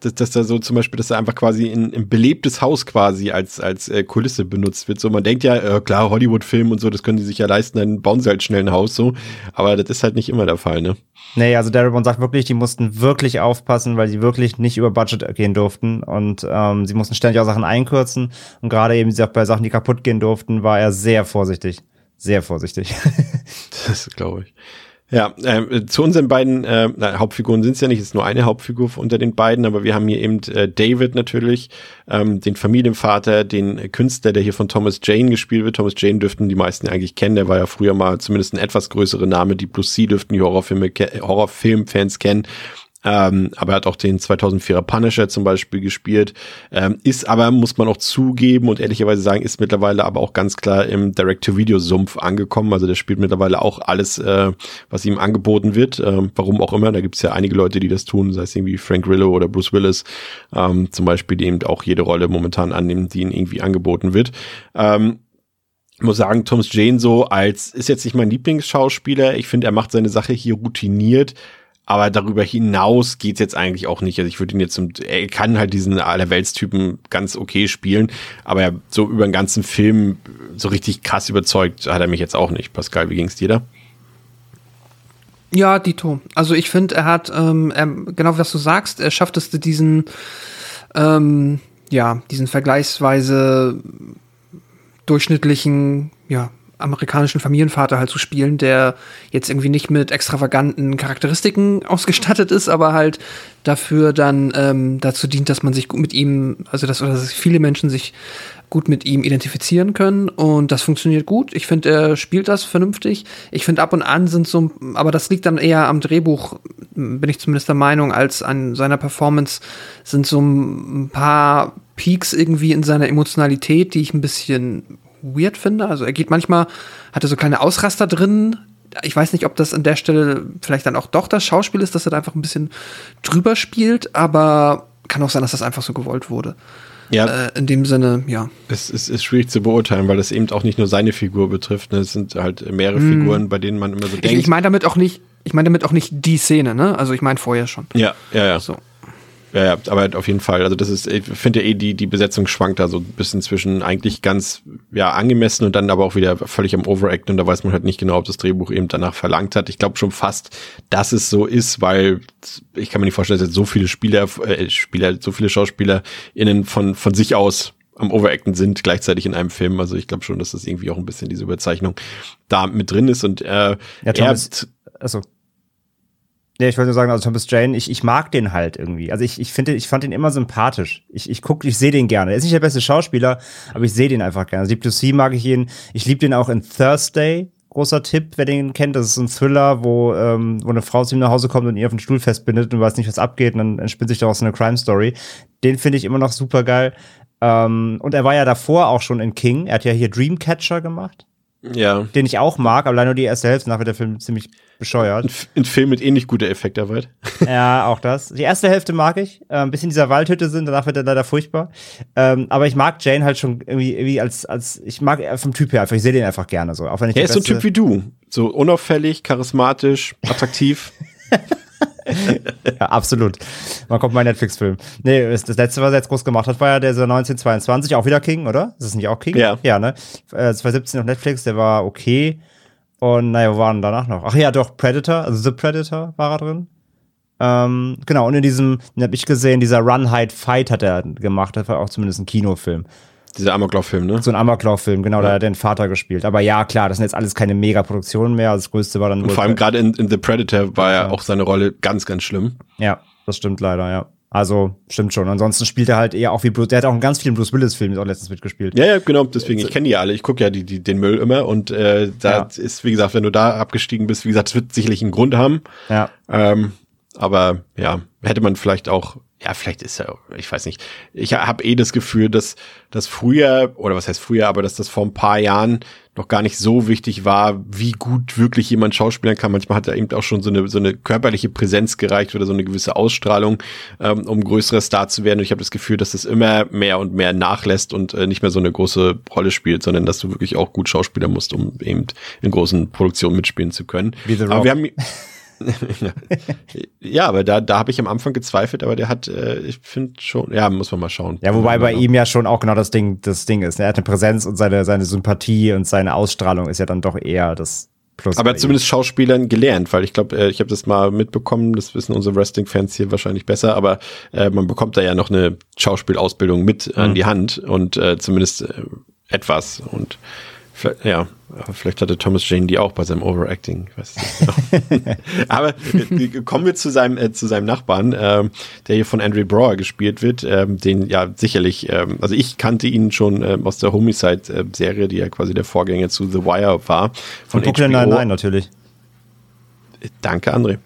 [SPEAKER 1] dass, dass da so zum Beispiel, dass da einfach quasi in, ein belebtes Haus quasi als, als äh, Kulisse benutzt wird. So, man denkt ja, äh, klar, Hollywood-Film und so, das können die sich ja leisten, dann bauen sie halt schnell ein Haus so. Aber das ist halt nicht immer der Fall, ne?
[SPEAKER 3] Nee, also Darabont sagt wirklich, die mussten wirklich aufpassen, weil sie wirklich nicht über Budget gehen durften und ähm, sie mussten ständig auch Sachen einkürzen. Und gerade eben auch bei Sachen, die kaputt gehen durften, war er sehr vorsichtig. Sehr vorsichtig.
[SPEAKER 1] das glaube ich. Ja, äh, zu unseren beiden äh, na, Hauptfiguren sind es ja nicht, es ist nur eine Hauptfigur unter den beiden, aber wir haben hier eben äh, David natürlich, ähm, den Familienvater, den Künstler, der hier von Thomas Jane gespielt wird. Thomas Jane dürften die meisten eigentlich kennen, der war ja früher mal zumindest ein etwas größere Name, die Plus C dürften die Horrorfilme, Horrorfilmfans kennen. Ähm, aber er hat auch den 2004er Punisher zum Beispiel gespielt. Ähm, ist aber, muss man auch zugeben und ehrlicherweise sagen, ist mittlerweile aber auch ganz klar im Direct-to-Video-Sumpf angekommen. Also der spielt mittlerweile auch alles, äh, was ihm angeboten wird. Ähm, warum auch immer. Da gibt es ja einige Leute, die das tun, sei es irgendwie Frank Grillo oder Bruce Willis ähm, zum Beispiel, die eben auch jede Rolle momentan annehmen, die ihnen irgendwie angeboten wird. Ähm, muss sagen, Thomas Jane so als ist jetzt nicht mein Lieblingsschauspieler. Ich finde, er macht seine Sache hier routiniert, aber darüber hinaus geht's jetzt eigentlich auch nicht. Also ich würde ihn jetzt, er kann halt diesen Allerweltstypen ganz okay spielen, aber er, so über den ganzen Film so richtig krass überzeugt hat er mich jetzt auch nicht. Pascal, wie ging's dir da?
[SPEAKER 2] Ja, Dito. Also ich finde, er hat, ähm, er, genau was du sagst, er schafft es diesen, ähm, ja, diesen vergleichsweise durchschnittlichen, ja, amerikanischen Familienvater halt zu spielen, der jetzt irgendwie nicht mit extravaganten Charakteristiken ausgestattet ist, aber halt dafür dann ähm, dazu dient, dass man sich gut mit ihm, also dass, dass viele Menschen sich gut mit ihm identifizieren können und das funktioniert gut. Ich finde, er spielt das vernünftig. Ich finde, ab und an sind so, aber das liegt dann eher am Drehbuch, bin ich zumindest der Meinung, als an seiner Performance sind so ein paar Peaks irgendwie in seiner Emotionalität, die ich ein bisschen weird finde. Also er geht manchmal, hat er so kleine Ausraster drin. Ich weiß nicht, ob das an der Stelle vielleicht dann auch doch das Schauspiel ist, dass er da einfach ein bisschen drüber spielt, aber kann auch sein, dass das einfach so gewollt wurde.
[SPEAKER 1] Ja.
[SPEAKER 2] Äh, in dem Sinne, ja.
[SPEAKER 1] Es ist, ist schwierig zu beurteilen, weil das eben auch nicht nur seine Figur betrifft. Ne? Es sind halt mehrere
[SPEAKER 2] Mm.
[SPEAKER 1] Figuren, bei denen man immer so
[SPEAKER 2] Ich,
[SPEAKER 1] denkt.
[SPEAKER 2] ich meine damit auch nicht, ich meine damit auch nicht die Szene, ne? Also ich meine vorher schon.
[SPEAKER 1] ja, ja, ja.
[SPEAKER 2] So.
[SPEAKER 1] Ja, ja, aber auf jeden Fall. Also das ist, ich finde ja eh, die, die Besetzung schwankt da so ein bisschen zwischen eigentlich ganz ja angemessen und dann aber auch wieder völlig am Overacten und da weiß man halt nicht genau, ob das Drehbuch eben danach verlangt hat. Ich glaube schon fast, dass es so ist, weil ich kann mir nicht vorstellen, dass jetzt so viele Spieler, äh, Spieler, so viele SchauspielerInnen von, von sich aus am Overacten sind, gleichzeitig in einem Film. Also ich glaube schon, dass das irgendwie auch ein bisschen diese Überzeichnung da mit drin ist und äh,
[SPEAKER 3] Ja,
[SPEAKER 1] er,
[SPEAKER 3] Thomas, also. Nee, ich wollte nur sagen, also Thomas Jane, ich, ich mag den halt irgendwie. Also ich, ich finde, ich fand ihn immer sympathisch. Ich, ich guck, ich sehe den gerne. Er ist nicht der beste Schauspieler, aber ich sehe den einfach gerne. Also Deep Blue Sea mag ich ihn. Ich liebe den auch in Thursday. Großer Tipp, wer den kennt, das ist ein Thriller, wo, ähm, wo eine Frau zu ihm nach Hause kommt und ihn auf den Stuhl festbindet und weiß nicht, was abgeht und dann entspinnt sich daraus eine Crime-Story. Den finde ich immer noch super geil. Ähm, und er war ja davor auch schon in King. Er hat ja hier Dreamcatcher gemacht,
[SPEAKER 1] ja,
[SPEAKER 3] den ich auch mag, aber leider nur die erste Hälfte, nach wird der Film ziemlich bescheuert.
[SPEAKER 1] ein, ein Film mit ähnlich guter Effektarbeit.
[SPEAKER 3] Ja, auch das. Die erste Hälfte mag ich. Äh, ein bisschen in dieser Waldhütte sind, danach wird er leider furchtbar. Ähm, aber ich mag Jane halt schon irgendwie, irgendwie als, als, ich mag vom Typ her einfach, ich sehe den einfach gerne so. Auch wenn ich
[SPEAKER 1] Er
[SPEAKER 3] der
[SPEAKER 1] ist so ein Typ wie du. So unauffällig, charismatisch, attraktiv.
[SPEAKER 3] Ja, absolut. Man kommt mal Netflix-Film. Nee, das, letzte, was er jetzt groß gemacht hat, war ja der so 1922, auch wieder King, oder? Ist das nicht auch King?
[SPEAKER 1] Ja.
[SPEAKER 3] Ja, ne? Äh, 2017 auf Netflix, der war okay. Und naja, wo waren danach noch? Ach ja, doch, Predator, also The Predator war er drin. Ähm, genau, und in diesem, den hab ich gesehen, dieser Run, Hide, Fight hat er gemacht. Das war auch zumindest ein Kinofilm.
[SPEAKER 1] Dieser Amoklauf-Film, ne?
[SPEAKER 3] So ein Amoklauf-Film, genau, da hat er den Vater gespielt. Aber ja, klar, das sind jetzt alles keine Megaproduktionen mehr. Das größte war dann
[SPEAKER 1] Und vor allem gerade in, in The Predator war ja
[SPEAKER 3] Ja.
[SPEAKER 1] auch seine Rolle ganz, ganz schlimm.
[SPEAKER 3] Ja, das stimmt leider, ja. Also, stimmt schon. Ansonsten spielt er halt eher auch wie Bruce. Der hat auch in ganz vielen Bruce Willis-Filmen auch letztens mitgespielt.
[SPEAKER 1] Ja, ja, genau, deswegen, ich kenne die ja alle. Ich gucke ja die, die, den Müll immer und äh, da
[SPEAKER 3] Ja.
[SPEAKER 1] ist, wie gesagt, wenn du da abgestiegen bist, wie gesagt, es wird sicherlich einen Grund haben.
[SPEAKER 3] Ja.
[SPEAKER 1] Ähm, aber ja, hätte man vielleicht auch, ja, vielleicht ist er, ich weiß nicht. Ich habe eh das Gefühl, dass das früher, oder was heißt früher, aber dass das vor ein paar Jahren noch gar nicht so wichtig war, wie gut wirklich jemand schauspielern kann. Manchmal hat er eben auch schon so eine, so eine körperliche Präsenz gereicht oder so eine gewisse Ausstrahlung, ähm, um größerer Star zu werden. Und ich habe das Gefühl, dass das immer mehr und mehr nachlässt und äh, nicht mehr so eine große Rolle spielt, sondern dass du wirklich auch gut Schauspieler musst, um eben in großen Produktionen mitspielen zu können. Aber wir haben ja, aber da, da habe ich am Anfang gezweifelt, aber der hat, äh, ich finde schon, ja, muss man mal schauen.
[SPEAKER 3] Ja, wobei bei ihm ja schon auch genau das Ding, das Ding ist. ne? Er hat eine Präsenz und seine, seine Sympathie und seine Ausstrahlung ist ja dann doch eher das Plus.
[SPEAKER 1] Aber
[SPEAKER 3] ihm.
[SPEAKER 1] zumindest Schauspielern gelernt, weil ich glaube, äh, ich habe das mal mitbekommen, das wissen unsere Wrestling-Fans hier wahrscheinlich besser, aber äh, man bekommt da ja noch eine Schauspielausbildung mit an die Hand und äh, zumindest äh, etwas und vielleicht- ja, vielleicht hatte Thomas Jane die auch bei seinem Overacting. Nicht. aber äh, kommen wir zu seinem äh, zu seinem Nachbarn, ähm, der hier von Andrew Brower gespielt wird, ähm, den ja sicherlich, ähm, also ich kannte ihn schon ähm, aus der Homicide-Serie, die ja quasi der Vorgänger zu The Wire war.
[SPEAKER 3] Von Brooklyn
[SPEAKER 1] HBO.
[SPEAKER 3] Nine-Nine natürlich.
[SPEAKER 1] Danke, André.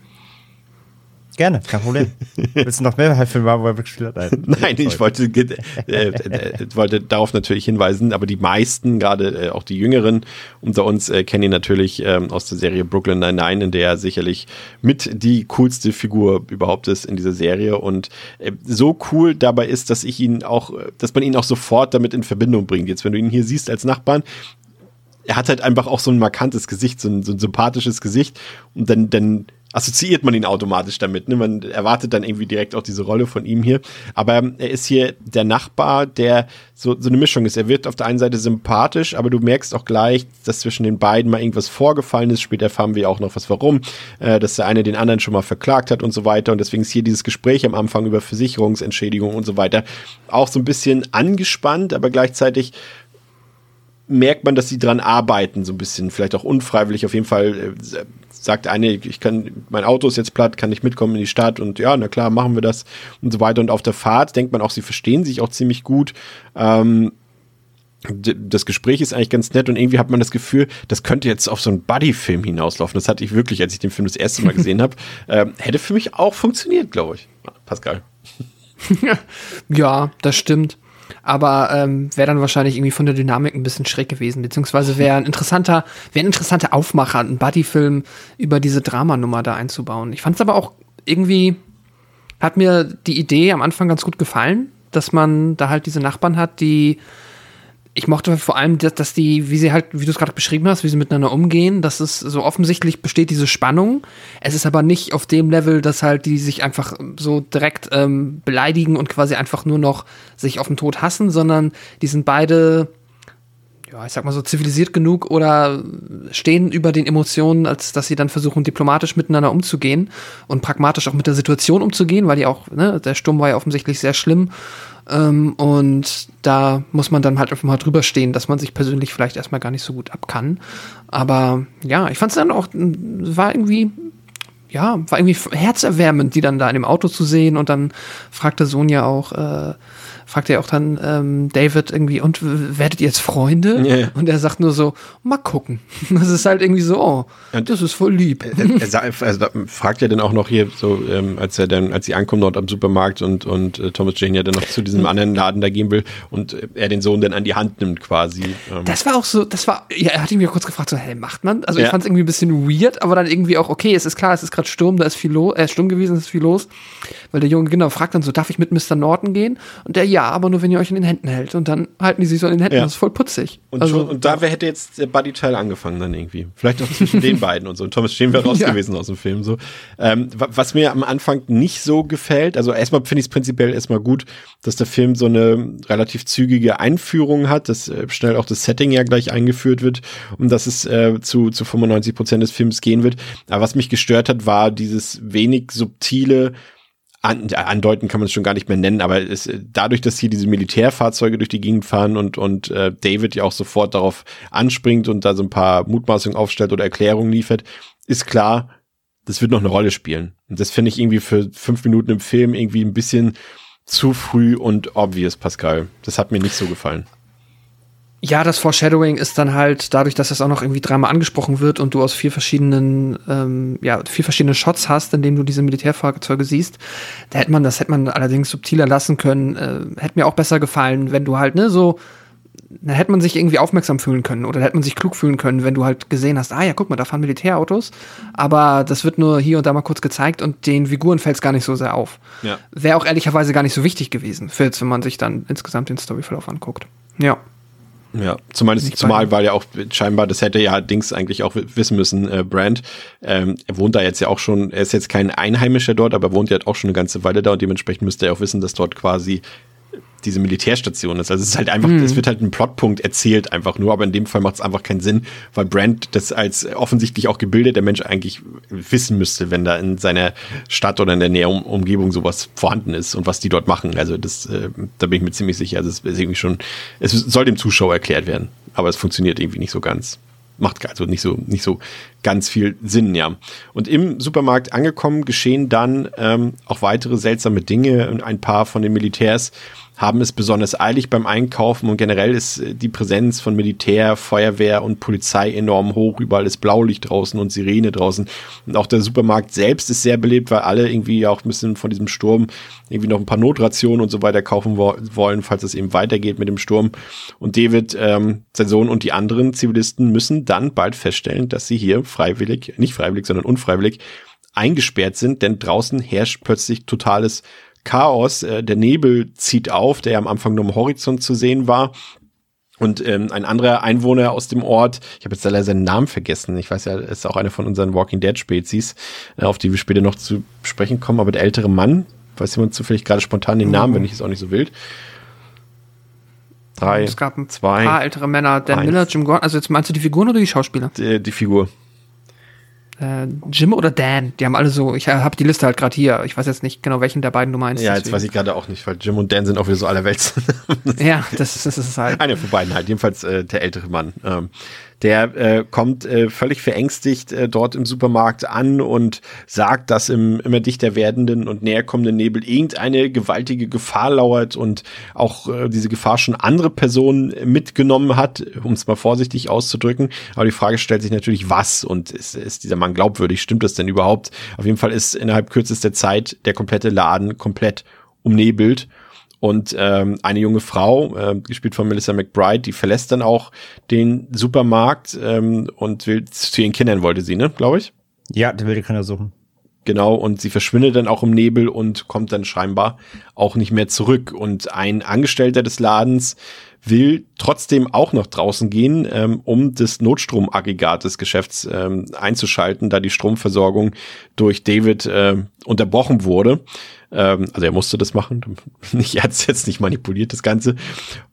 [SPEAKER 3] Gerne, kein Problem. Willst du noch mehr Filme haben, wo er gespielt hat? Nein,
[SPEAKER 1] Nein, ich wollte, ge- äh, äh, wollte darauf natürlich hinweisen, aber die meisten, gerade äh, auch die Jüngeren unter uns, äh, kennen ihn natürlich ähm, aus der Serie Brooklyn Nine-Nine, in der er sicherlich mit die coolste Figur überhaupt ist in dieser Serie und äh, so cool dabei ist, dass ich ihn auch, äh, dass man ihn auch sofort damit in Verbindung bringt. Jetzt, wenn du ihn hier siehst als Nachbarn, er hat halt einfach auch so ein markantes Gesicht, so ein, so ein sympathisches Gesicht und dann, dann assoziiert man ihn automatisch damit. Ne? Man erwartet dann irgendwie direkt auch diese Rolle von ihm hier. Aber ähm, er ist hier der Nachbar, der so, so eine Mischung ist. Er wird auf der einen Seite sympathisch, aber du merkst auch gleich, dass zwischen den beiden mal irgendwas vorgefallen ist. Später erfahren wir auch noch was warum, äh, dass der eine den anderen schon mal verklagt hat und so weiter. Und deswegen ist hier dieses Gespräch am Anfang über Versicherungsentschädigung und so weiter auch so ein bisschen angespannt, aber gleichzeitig merkt man, dass sie dran arbeiten, so ein bisschen, vielleicht auch unfreiwillig. Auf jeden Fall äh, sagt eine, ich kann, mein Auto ist jetzt platt, kann ich mitkommen in die Stadt und ja, na klar, machen wir das und so weiter. Und auf der Fahrt denkt man auch, sie verstehen sich auch ziemlich gut. Ähm, das Gespräch ist eigentlich ganz nett und irgendwie hat man das Gefühl, das könnte jetzt auf so einen Buddy-Film hinauslaufen. Das hatte ich wirklich, als ich den Film das erste Mal gesehen habe. Ähm, hätte für mich auch funktioniert, glaube ich. Pascal.
[SPEAKER 2] Ja, das stimmt. Aber ähm, wäre dann wahrscheinlich irgendwie von der Dynamik ein bisschen schräg gewesen, beziehungsweise wäre ein interessanter, wäre ein interessanter Aufmacher, einen Buddy-Film über diese Dramanummer da einzubauen. Ich fand es aber auch irgendwie, hat mir die Idee am Anfang ganz gut gefallen, dass man da halt diese Nachbarn hat, die ich mochte vor allem, dass, die, wie sie halt, wie du es gerade beschrieben hast, wie sie miteinander umgehen, dass es so offensichtlich besteht diese Spannung. Es ist aber nicht auf dem Level, dass halt die sich einfach so direkt ähm, beleidigen und quasi einfach nur noch sich auf den Tod hassen, sondern die sind beide, ja, ich sag mal so zivilisiert genug oder stehen über den Emotionen, als dass sie dann versuchen, diplomatisch miteinander umzugehen und pragmatisch auch mit der Situation umzugehen, weil die auch, ne, der Sturm war ja offensichtlich sehr schlimm ähm, und da muss man dann halt einfach mal drüber stehen, dass man sich persönlich vielleicht erstmal gar nicht so gut ab kann. Aber ja, ich fand es dann auch, war irgendwie, ja, war irgendwie herzerwärmend, die dann da in dem Auto zu sehen. Und dann fragte Sonja auch, äh, fragt er auch dann ähm, David irgendwie, und werdet ihr jetzt Freunde? Yeah. Und er sagt nur so, mal gucken. Das ist halt irgendwie so, oh, das ist voll lieb.
[SPEAKER 1] Er, er, also, fragt ja dann auch noch hier so, ähm, als er dann, als sie ankommen dort am Supermarkt und, und äh, Thomas Jane ja dann noch zu diesem anderen Laden da gehen will und äh, er den Sohn dann an die Hand nimmt quasi.
[SPEAKER 2] Ähm. Das war auch so, das war, ja, er hat ihn mir kurz gefragt, so, hey, macht man? Also ja. ich fand es irgendwie ein bisschen weird, aber dann irgendwie auch, okay, es ist klar, es ist gerade Sturm, da ist viel los, er ist Sturm gewesen, es ist viel los. Weil der Junge genau fragt dann so, darf ich mit Mr. Norton gehen? Und der, ja, aber nur wenn ihr euch in den Händen hält. Und dann halten die sich so in den Händen. Ja. Das ist voll putzig.
[SPEAKER 1] Und, also, schon, und da hätte jetzt der Buddy-Teil angefangen dann irgendwie. Vielleicht auch zwischen den beiden und so. Und Thomas Stehen wäre raus ja. gewesen aus dem Film. So. Ähm, was mir am Anfang nicht so gefällt, also erstmal finde ich es prinzipiell erstmal gut, dass der Film so eine relativ zügige Einführung hat, dass äh, schnell auch das Setting ja gleich eingeführt wird und dass es äh, zu, zu 95 Prozent des Films gehen wird. Aber was mich gestört hat, war dieses wenig subtile, an, andeuten kann man es schon gar nicht mehr nennen, aber es, dadurch, dass hier diese Militärfahrzeuge durch die Gegend fahren und, und äh, David ja auch sofort darauf anspringt und da so ein paar Mutmaßungen aufstellt oder Erklärungen liefert, ist klar, das wird noch eine Rolle spielen. Und das finde ich irgendwie für fünf Minuten im Film irgendwie ein bisschen zu früh und obvious, Pascal. Das hat mir nicht so gefallen.
[SPEAKER 2] Ja, das Foreshadowing ist dann halt dadurch, dass das auch noch irgendwie dreimal angesprochen wird und du aus vier verschiedenen, ähm, ja, vier verschiedene Shots hast, in denen du diese Militärfahrzeuge siehst. Da hätte man, das hätte man allerdings subtiler lassen können. Äh, hätte mir auch besser gefallen, wenn du halt, ne, so, da hätte man sich irgendwie aufmerksam fühlen können oder da hätte man sich klug fühlen können, wenn du halt gesehen hast, ah ja, guck mal, da fahren Militärautos, aber das wird nur hier und da mal kurz gezeigt und den Figuren fällt es gar nicht so sehr auf. Ja. Wäre auch ehrlicherweise gar nicht so wichtig gewesen, für jetzt, wenn man sich dann insgesamt den Storyverlauf anguckt. Ja.
[SPEAKER 1] Ja, zumindest, zumal weil ja auch scheinbar, das hätte ja Dings eigentlich auch wissen müssen, äh, Brand. Ähm, er wohnt da jetzt ja auch schon, er ist jetzt kein Einheimischer dort, aber er wohnt ja auch schon eine ganze Weile da und dementsprechend müsste er auch wissen, dass dort quasi diese Militärstation ist. Also es ist halt einfach, mhm. es wird halt ein Plotpunkt erzählt einfach nur, aber in dem Fall macht es einfach keinen Sinn, weil Brand das als offensichtlich auch gebildeter Mensch eigentlich wissen müsste, wenn da in seiner Stadt oder in der näheren Umgebung sowas vorhanden ist und was die dort machen. Also das, äh, da bin ich mir ziemlich sicher. Also es ist irgendwie schon, es soll dem Zuschauer erklärt werden, aber es funktioniert irgendwie nicht so ganz macht also nicht so nicht so ganz viel Sinn, ja. Und im Supermarkt angekommen geschehen dann ähm, auch weitere seltsame Dinge. und Ein paar von den Militärs haben es besonders eilig beim Einkaufen und generell ist äh, die Präsenz von Militär, Feuerwehr und Polizei enorm hoch. Überall ist Blaulicht draußen und Sirene draußen. Und auch der Supermarkt selbst ist sehr belebt, weil alle irgendwie auch ein bisschen von diesem Sturm irgendwie noch ein paar Notrationen und so weiter kaufen wo wollen, falls es eben weitergeht mit dem Sturm. Und David, ähm, sein Sohn und die anderen Zivilisten müssen dann bald feststellen, dass sie hier freiwillig, nicht freiwillig, sondern unfreiwillig eingesperrt sind, denn draußen herrscht plötzlich totales Chaos. Äh, der Nebel zieht auf, der am Anfang nur am Horizont zu sehen war. Und ähm, ein anderer Einwohner aus dem Ort, ich habe jetzt leider seinen Namen vergessen, ich weiß ja, ist auch eine von unseren Walking Dead Spezies, äh, auf die wir später noch zu sprechen kommen, aber der ältere Mann, weiß jemand zufällig gerade spontan den Namen, wenn ich es auch nicht so wild.
[SPEAKER 2] Drei, es gab ein zwei, paar ältere Männer, Dan eins. Miller, Jim Gordon, also jetzt meinst du die Figuren oder die Schauspieler?
[SPEAKER 1] Die, die Figur
[SPEAKER 2] äh, Jim oder Dan, die haben alle so, ich habe die Liste halt gerade hier. Ich weiß jetzt nicht genau, welchen der beiden du meinst.
[SPEAKER 1] Ja, jetzt weiß ich gerade auch nicht, weil Jim und Dan sind auch wieder so allerwelts.
[SPEAKER 2] ja, das, das ist halt.
[SPEAKER 1] Einer von beiden halt, jedenfalls äh, der ältere Mann. Ähm, der äh, kommt äh, völlig verängstigt äh, dort im Supermarkt an und sagt, dass im immer dichter werdenden und näher kommenden Nebel irgendeine gewaltige Gefahr lauert und auch äh, diese Gefahr schon andere Personen mitgenommen hat, um es mal vorsichtig auszudrücken. Aber die Frage stellt sich natürlich, was und ist, ist dieser Mann glaubwürdig? Stimmt das denn überhaupt? Auf jeden Fall ist innerhalb kürzester Zeit der komplette Laden komplett umnebelt Und ähm, eine junge Frau, äh, gespielt von Melissa McBride, die verlässt dann auch den Supermarkt ähm, und will zu ihren Kindern wollte sie, ne, glaube ich.
[SPEAKER 3] Ja, der will die Kinder suchen.
[SPEAKER 1] Genau, und sie verschwindet dann auch im Nebel und kommt dann scheinbar auch nicht mehr zurück. Und ein Angestellter des Ladens will trotzdem auch noch draußen gehen, ähm, um das Notstromaggregat des Geschäfts ähm, einzuschalten, da die Stromversorgung durch David äh, unterbrochen wurde. Ähm, also er musste das machen. Nicht, er hat es jetzt nicht manipuliert, das Ganze.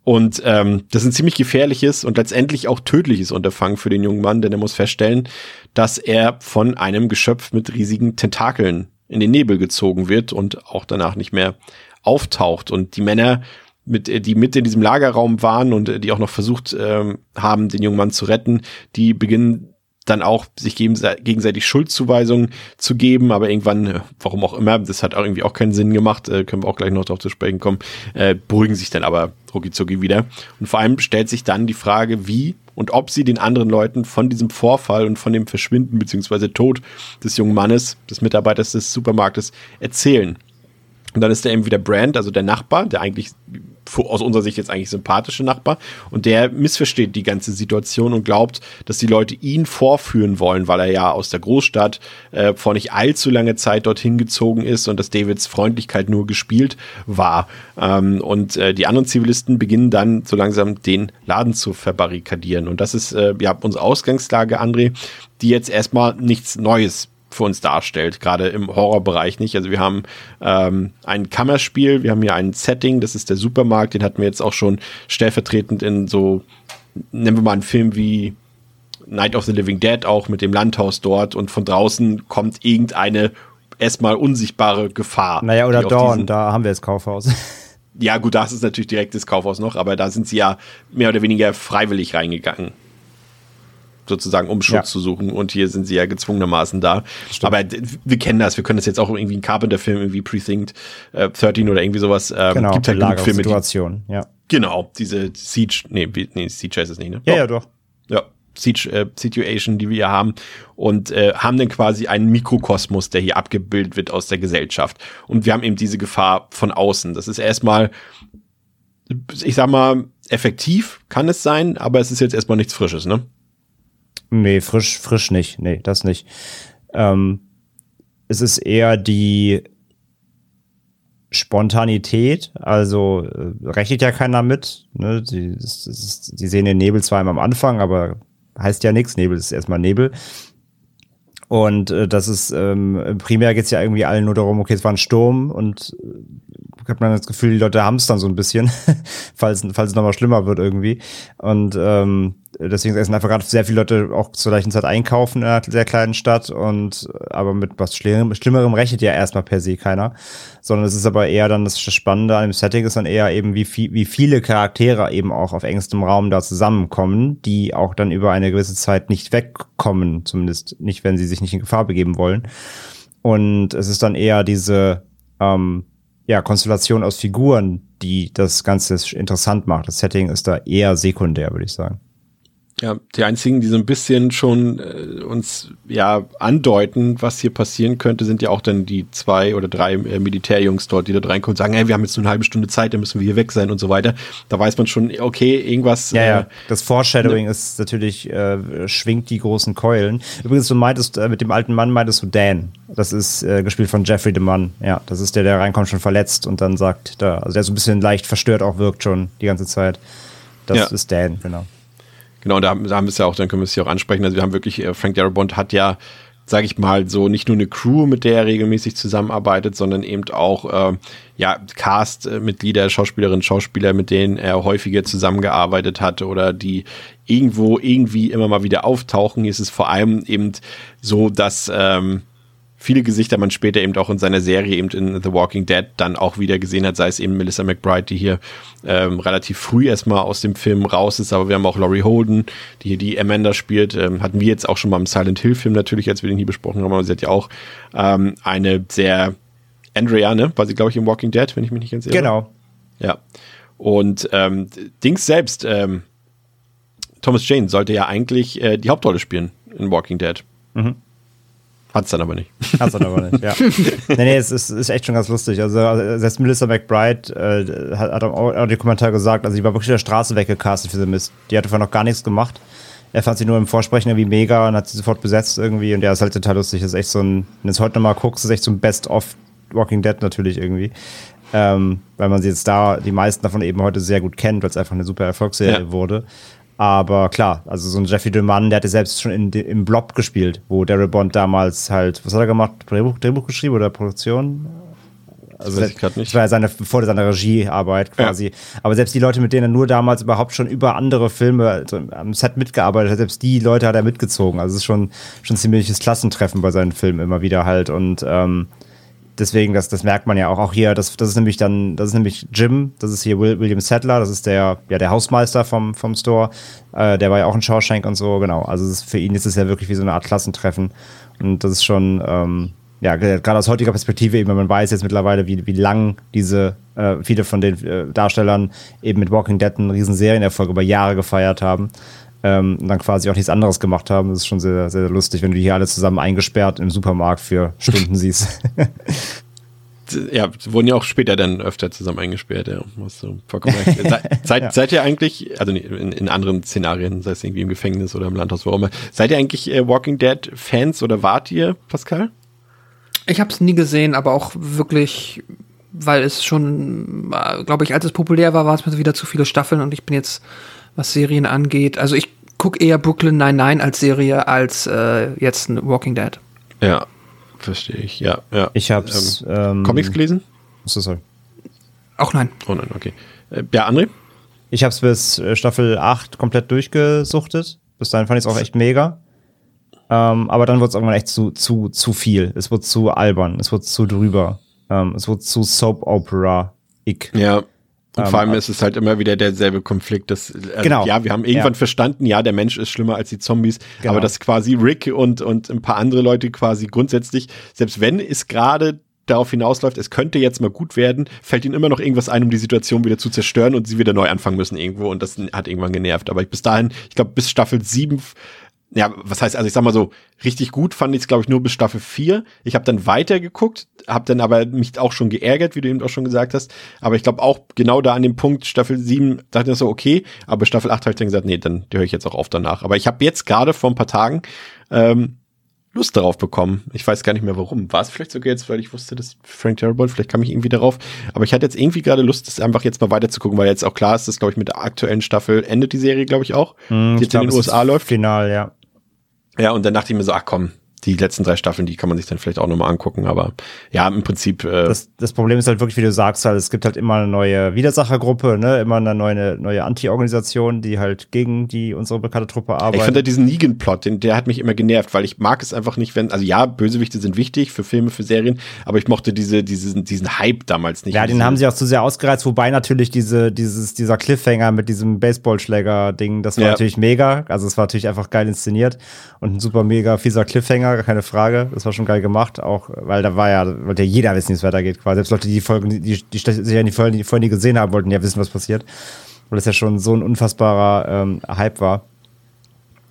[SPEAKER 1] Und ähm, das ist ein ziemlich gefährliches und letztendlich auch tödliches Unterfangen für den jungen Mann, denn er muss feststellen, dass er von einem Geschöpf mit riesigen Tentakeln in den Nebel gezogen wird und auch danach nicht mehr auftaucht. Und die Männer mit, die mit in diesem Lagerraum waren und die auch noch versucht ähm, haben, den jungen Mann zu retten, die beginnen dann auch sich gegenseitig Schuldzuweisungen zu geben, aber irgendwann, äh, warum auch immer, das hat auch irgendwie auch keinen Sinn gemacht, äh, können wir auch gleich noch darauf zu sprechen kommen, äh, beruhigen sich dann aber rucki wieder. Und vor allem stellt sich dann die Frage, wie und ob sie den anderen Leuten von diesem Vorfall und von dem Verschwinden beziehungsweise Tod des jungen Mannes, des Mitarbeiters des Supermarktes erzählen. Und dann ist da eben wieder Brand, also der Nachbar, der eigentlich aus unserer Sicht jetzt eigentlich sympathische Nachbar. Und der missversteht die ganze Situation und glaubt, dass die Leute ihn vorführen wollen, weil er ja aus der Großstadt äh, vor nicht allzu lange Zeit dorthin gezogen ist und dass Davids Freundlichkeit nur gespielt war. Ähm, und äh, die anderen Zivilisten beginnen dann so langsam den Laden zu verbarrikadieren. Und das ist äh, ja unsere Ausgangslage, André, die jetzt erstmal nichts Neues für uns darstellt, gerade im Horrorbereich nicht. Also wir haben ähm, ein Kammerspiel, wir haben hier ein Setting, das ist der Supermarkt, den hatten wir jetzt auch schon stellvertretend in so, nennen wir mal einen Film wie Night of the Living Dead auch mit dem Landhaus dort und von draußen kommt irgendeine erstmal unsichtbare Gefahr.
[SPEAKER 3] Naja, oder Dawn, da haben wir das Kaufhaus.
[SPEAKER 1] Ja, gut, das ist natürlich direkt das Kaufhaus noch, aber da sind sie ja mehr oder weniger freiwillig reingegangen sozusagen, um Schutz ja. zu suchen. Und hier sind sie ja gezwungenermaßen da. Stimmt. Aber wir kennen das. Wir können das jetzt auch irgendwie ein Carpenter-Film, irgendwie Precinct äh, 13 oder irgendwie sowas.
[SPEAKER 3] Ähm, genau, gibt halt genug Filme. Situation, ja.
[SPEAKER 1] Genau, diese Siege, nee, nee, Siege heißt es nicht, ne?
[SPEAKER 3] Ja, doch. ja, doch.
[SPEAKER 1] Ja, Siege äh, Situation, die wir hier haben und äh, haben dann quasi einen Mikrokosmos, der hier abgebildet wird aus der Gesellschaft. Und wir haben eben diese Gefahr von außen. Das ist erstmal, ich sag mal, effektiv kann es sein, aber es ist jetzt erstmal nichts Frisches, ne?
[SPEAKER 3] Nee, frisch, frisch nicht. Nee, das nicht. Ähm, es ist eher die Spontanität, also äh, rechnet ja keiner mit. Ne? Die, das, das, die sehen den Nebel zwar immer am Anfang, aber heißt ja nichts. Nebel ist erstmal Nebel. Und äh, das ist, ähm, primär geht's ja irgendwie allen nur darum, okay, es war ein Sturm und äh, hat man das Gefühl, die Leute haben es dann so ein bisschen, falls, falls es nochmal schlimmer wird irgendwie. Und ähm, deswegen essen einfach gerade sehr viele Leute auch zur gleichen Zeit einkaufen in einer sehr kleinen Stadt und aber mit was Schlimmerem, Schlimmerem rechnet ja erstmal per se keiner. Sondern es ist aber eher dann das Spannende an dem Setting ist dann eher eben, wie, viel, wie viele Charaktere eben auch auf engstem Raum da zusammenkommen, die auch dann über eine gewisse Zeit nicht wegkommen, zumindest nicht, wenn sie sich nicht in Gefahr begeben wollen. Und es ist dann eher diese ähm, ja, Konstellation aus Figuren, die das Ganze interessant macht. Das Setting ist da eher sekundär, würde ich sagen.
[SPEAKER 1] Ja, die einzigen, die so ein bisschen schon äh, uns ja andeuten, was hier passieren könnte, sind ja auch dann die zwei oder drei äh, Militärjungs dort, die da reinkommen und sagen, hey, wir haben jetzt nur eine halbe Stunde Zeit, dann müssen wir hier weg sein und so weiter. Da weiß man schon, okay, irgendwas.
[SPEAKER 3] Ja, ja. Äh, das Foreshadowing ne? ist natürlich, äh, schwingt die großen Keulen. Übrigens, du meintest, äh, mit dem alten Mann meintest du Dan. Das ist äh, gespielt von Jeffrey the Mann. Ja, das ist der, der reinkommt, schon verletzt und dann sagt, da, also der so ein bisschen leicht verstört auch wirkt schon die ganze Zeit. Das ja. ist Dan, genau.
[SPEAKER 1] Genau, da, da haben wir es ja auch, dann können wir es hier auch ansprechen. Also wir haben wirklich, äh, Frank Darabont hat ja, sage ich mal, so nicht nur eine Crew, mit der er regelmäßig zusammenarbeitet, sondern eben auch äh, ja Cast-Mitglieder, Schauspielerinnen, Schauspieler, mit denen er häufiger zusammengearbeitet hat oder die irgendwo irgendwie immer mal wieder auftauchen. Hier ist es vor allem eben so, dass ähm, viele Gesichter man später eben auch in seiner Serie eben in The Walking Dead dann auch wieder gesehen hat, sei es eben Melissa McBride, die hier ähm, relativ früh erstmal aus dem Film raus ist, aber wir haben auch Laurie Holden, die hier die Amanda spielt, ähm, hatten wir jetzt auch schon mal im Silent Hill Film natürlich, als wir den hier besprochen haben, aber sie hat ja auch ähm, eine sehr Andrea, ne, war sie glaube ich im Walking Dead, wenn ich mich nicht ganz irre.
[SPEAKER 3] Genau.
[SPEAKER 1] Ja. Und ähm, Dings selbst, ähm, Thomas Jane sollte ja eigentlich äh, die Hauptrolle spielen in Walking Dead. Mhm. Hat's dann aber nicht.
[SPEAKER 3] Hat's dann aber nicht, ja. nee, nee, es ist, ist echt schon ganz lustig. Also, selbst Melissa McBride äh, hat, hat auch den Kommentar gesagt, also, sie war wirklich der Straße weggecastet für The Mist. Die hatte vorher noch gar nichts gemacht. Er fand sie nur im Vorsprechen irgendwie mega und hat sie sofort besetzt irgendwie. Und ja, ist halt total lustig. Das ist echt so ein, wenn du es heute nochmal guckst, ist echt so ein Best-of Walking Dead natürlich irgendwie. Ähm, weil man sie jetzt da, die meisten davon eben heute sehr gut kennt, weil es einfach eine super Erfolgsserie ja. wurde. Aber klar, also so ein Jeffrey DeMann, der hatte selbst schon in, im Blob gespielt, wo Daryl Bond damals halt, was hat er gemacht? Drehbuch, Drehbuch geschrieben oder Produktion? Also das, das, das war ja seine, vor seiner Regiearbeit quasi. Ja. Aber selbst die Leute, mit denen er nur damals überhaupt schon über andere Filme also am Set mitgearbeitet hat, selbst die Leute hat er mitgezogen. Also es ist schon, schon ein ziemliches Klassentreffen bei seinen Filmen immer wieder halt. Und ähm, deswegen, das, das merkt man ja auch, auch hier, das, das ist nämlich dann, das ist nämlich Jim, das ist hier William Sadler, das ist der, ja, der Hausmeister vom, vom Store, äh, der war ja auch ein Shawshank und so, genau. Also ist, für ihn ist es ja wirklich wie so eine Art Klassentreffen. Und das ist schon, ähm, ja, gerade aus heutiger Perspektive eben, man weiß jetzt mittlerweile, wie, wie lang diese, äh, viele von den äh, Darstellern eben mit Walking Dead einen riesen Serienerfolg über Jahre gefeiert haben ähm, und dann quasi auch nichts anderes gemacht haben. Das ist schon sehr, sehr lustig, wenn du die hier alle zusammen eingesperrt im Supermarkt für Stunden siehst.
[SPEAKER 1] ja, wurden ja auch später dann öfter zusammen eingesperrt, ja. Was so vollkommen recht. Seid, ja. seid ihr eigentlich, also in, in, anderen Szenarien, sei es irgendwie im Gefängnis oder im Landhaus, wo auch immer, seid ihr eigentlich äh, Walking Dead Fans oder wart ihr, Pascal?
[SPEAKER 2] Ich habe es nie gesehen, aber auch wirklich, weil es schon, äh, glaube ich, als es populär war, war es mir wieder zu viele Staffeln und ich bin jetzt was Serien angeht. Also ich gucke eher Brooklyn 99 als Serie als äh, jetzt Walking Dead.
[SPEAKER 1] Ja, verstehe ich. Ja, ja.
[SPEAKER 3] Ich habe ähm, ähm,
[SPEAKER 1] Comics gelesen?
[SPEAKER 3] So sorry.
[SPEAKER 2] Auch nein.
[SPEAKER 1] Oh nein, okay. Äh, ja, André?
[SPEAKER 3] Ich habe es bis äh, Staffel 8 komplett durchgesuchtet. Bis dahin fand ich es auch echt mega. Ähm, aber dann wurde es irgendwann echt zu, zu, zu viel. Es wurde zu albern. Es wurde zu drüber. Ähm, es wurde zu Soap Opera-ig.
[SPEAKER 1] Ja, und vor allem ähm, ist es halt immer wieder derselbe Konflikt. Dass, also, genau. Ja, wir haben irgendwann ja. verstanden, ja, der Mensch ist schlimmer als die Zombies, genau. aber dass quasi Rick und, und ein paar andere Leute quasi grundsätzlich, selbst wenn es gerade darauf hinausläuft, es könnte jetzt mal gut werden, fällt ihnen immer noch irgendwas ein, um die Situation wieder zu zerstören und sie wieder neu anfangen müssen irgendwo und das hat irgendwann genervt. Aber bis dahin, ich glaube, bis Staffel 7 ja, was heißt, also ich sag mal so, richtig gut fand ich es, glaube ich, nur bis Staffel 4. Ich habe dann weitergeguckt, habe dann aber mich auch schon geärgert, wie du eben auch schon gesagt hast. Aber ich glaube auch genau da an dem Punkt, Staffel 7, dachte ich so, okay, aber Staffel 8 habe ich dann gesagt, nee, dann höre ich jetzt auch auf danach. Aber ich habe jetzt gerade vor ein paar Tagen ähm, Lust darauf bekommen. Ich weiß gar nicht mehr warum. War es vielleicht sogar jetzt, weil ich wusste, dass Frank Terrible, vielleicht kam ich irgendwie darauf. Aber ich hatte jetzt irgendwie gerade Lust, das einfach jetzt mal weiter zu gucken, weil jetzt auch klar ist, dass, glaube ich, mit der aktuellen Staffel endet die Serie, glaube ich, auch.
[SPEAKER 3] Mm, die jetzt glaub, in den USA läuft.
[SPEAKER 1] Final, ja. Ja, und dann dachte ich mir so, ach komm, die letzten drei Staffeln, die kann man sich dann vielleicht auch nochmal angucken, aber ja, im Prinzip. Äh
[SPEAKER 3] das, das Problem ist halt wirklich, wie du sagst, halt, es gibt halt immer eine neue Widersachergruppe, ne, immer eine neue, neue Anti-Organisation, die halt gegen die unsere bekannte Truppe arbeitet.
[SPEAKER 1] Ich finde diesen Negan-Plot, den, der hat mich immer genervt, weil ich mag es einfach nicht, wenn, also ja, Bösewichte sind wichtig für Filme, für Serien, aber ich mochte diese, diesen, diesen Hype damals nicht.
[SPEAKER 3] Ja, den haben sie auch zu sehr ausgereizt, wobei natürlich diese, dieses, dieser Cliffhanger mit diesem Baseballschläger-Ding, das war ja. natürlich mega, also es war natürlich einfach geil inszeniert und ein super mega fieser Cliffhanger, gar keine Frage. Das war schon geil gemacht, auch weil da war ja, wollte ja jeder wissen, wie es weitergeht. Quasi. Selbst Leute, die die Folgen, die, die, die sich ja die Folgen, die vorher nie gesehen haben, wollten ja wissen, was passiert. Weil das ja schon so ein unfassbarer ähm, Hype war.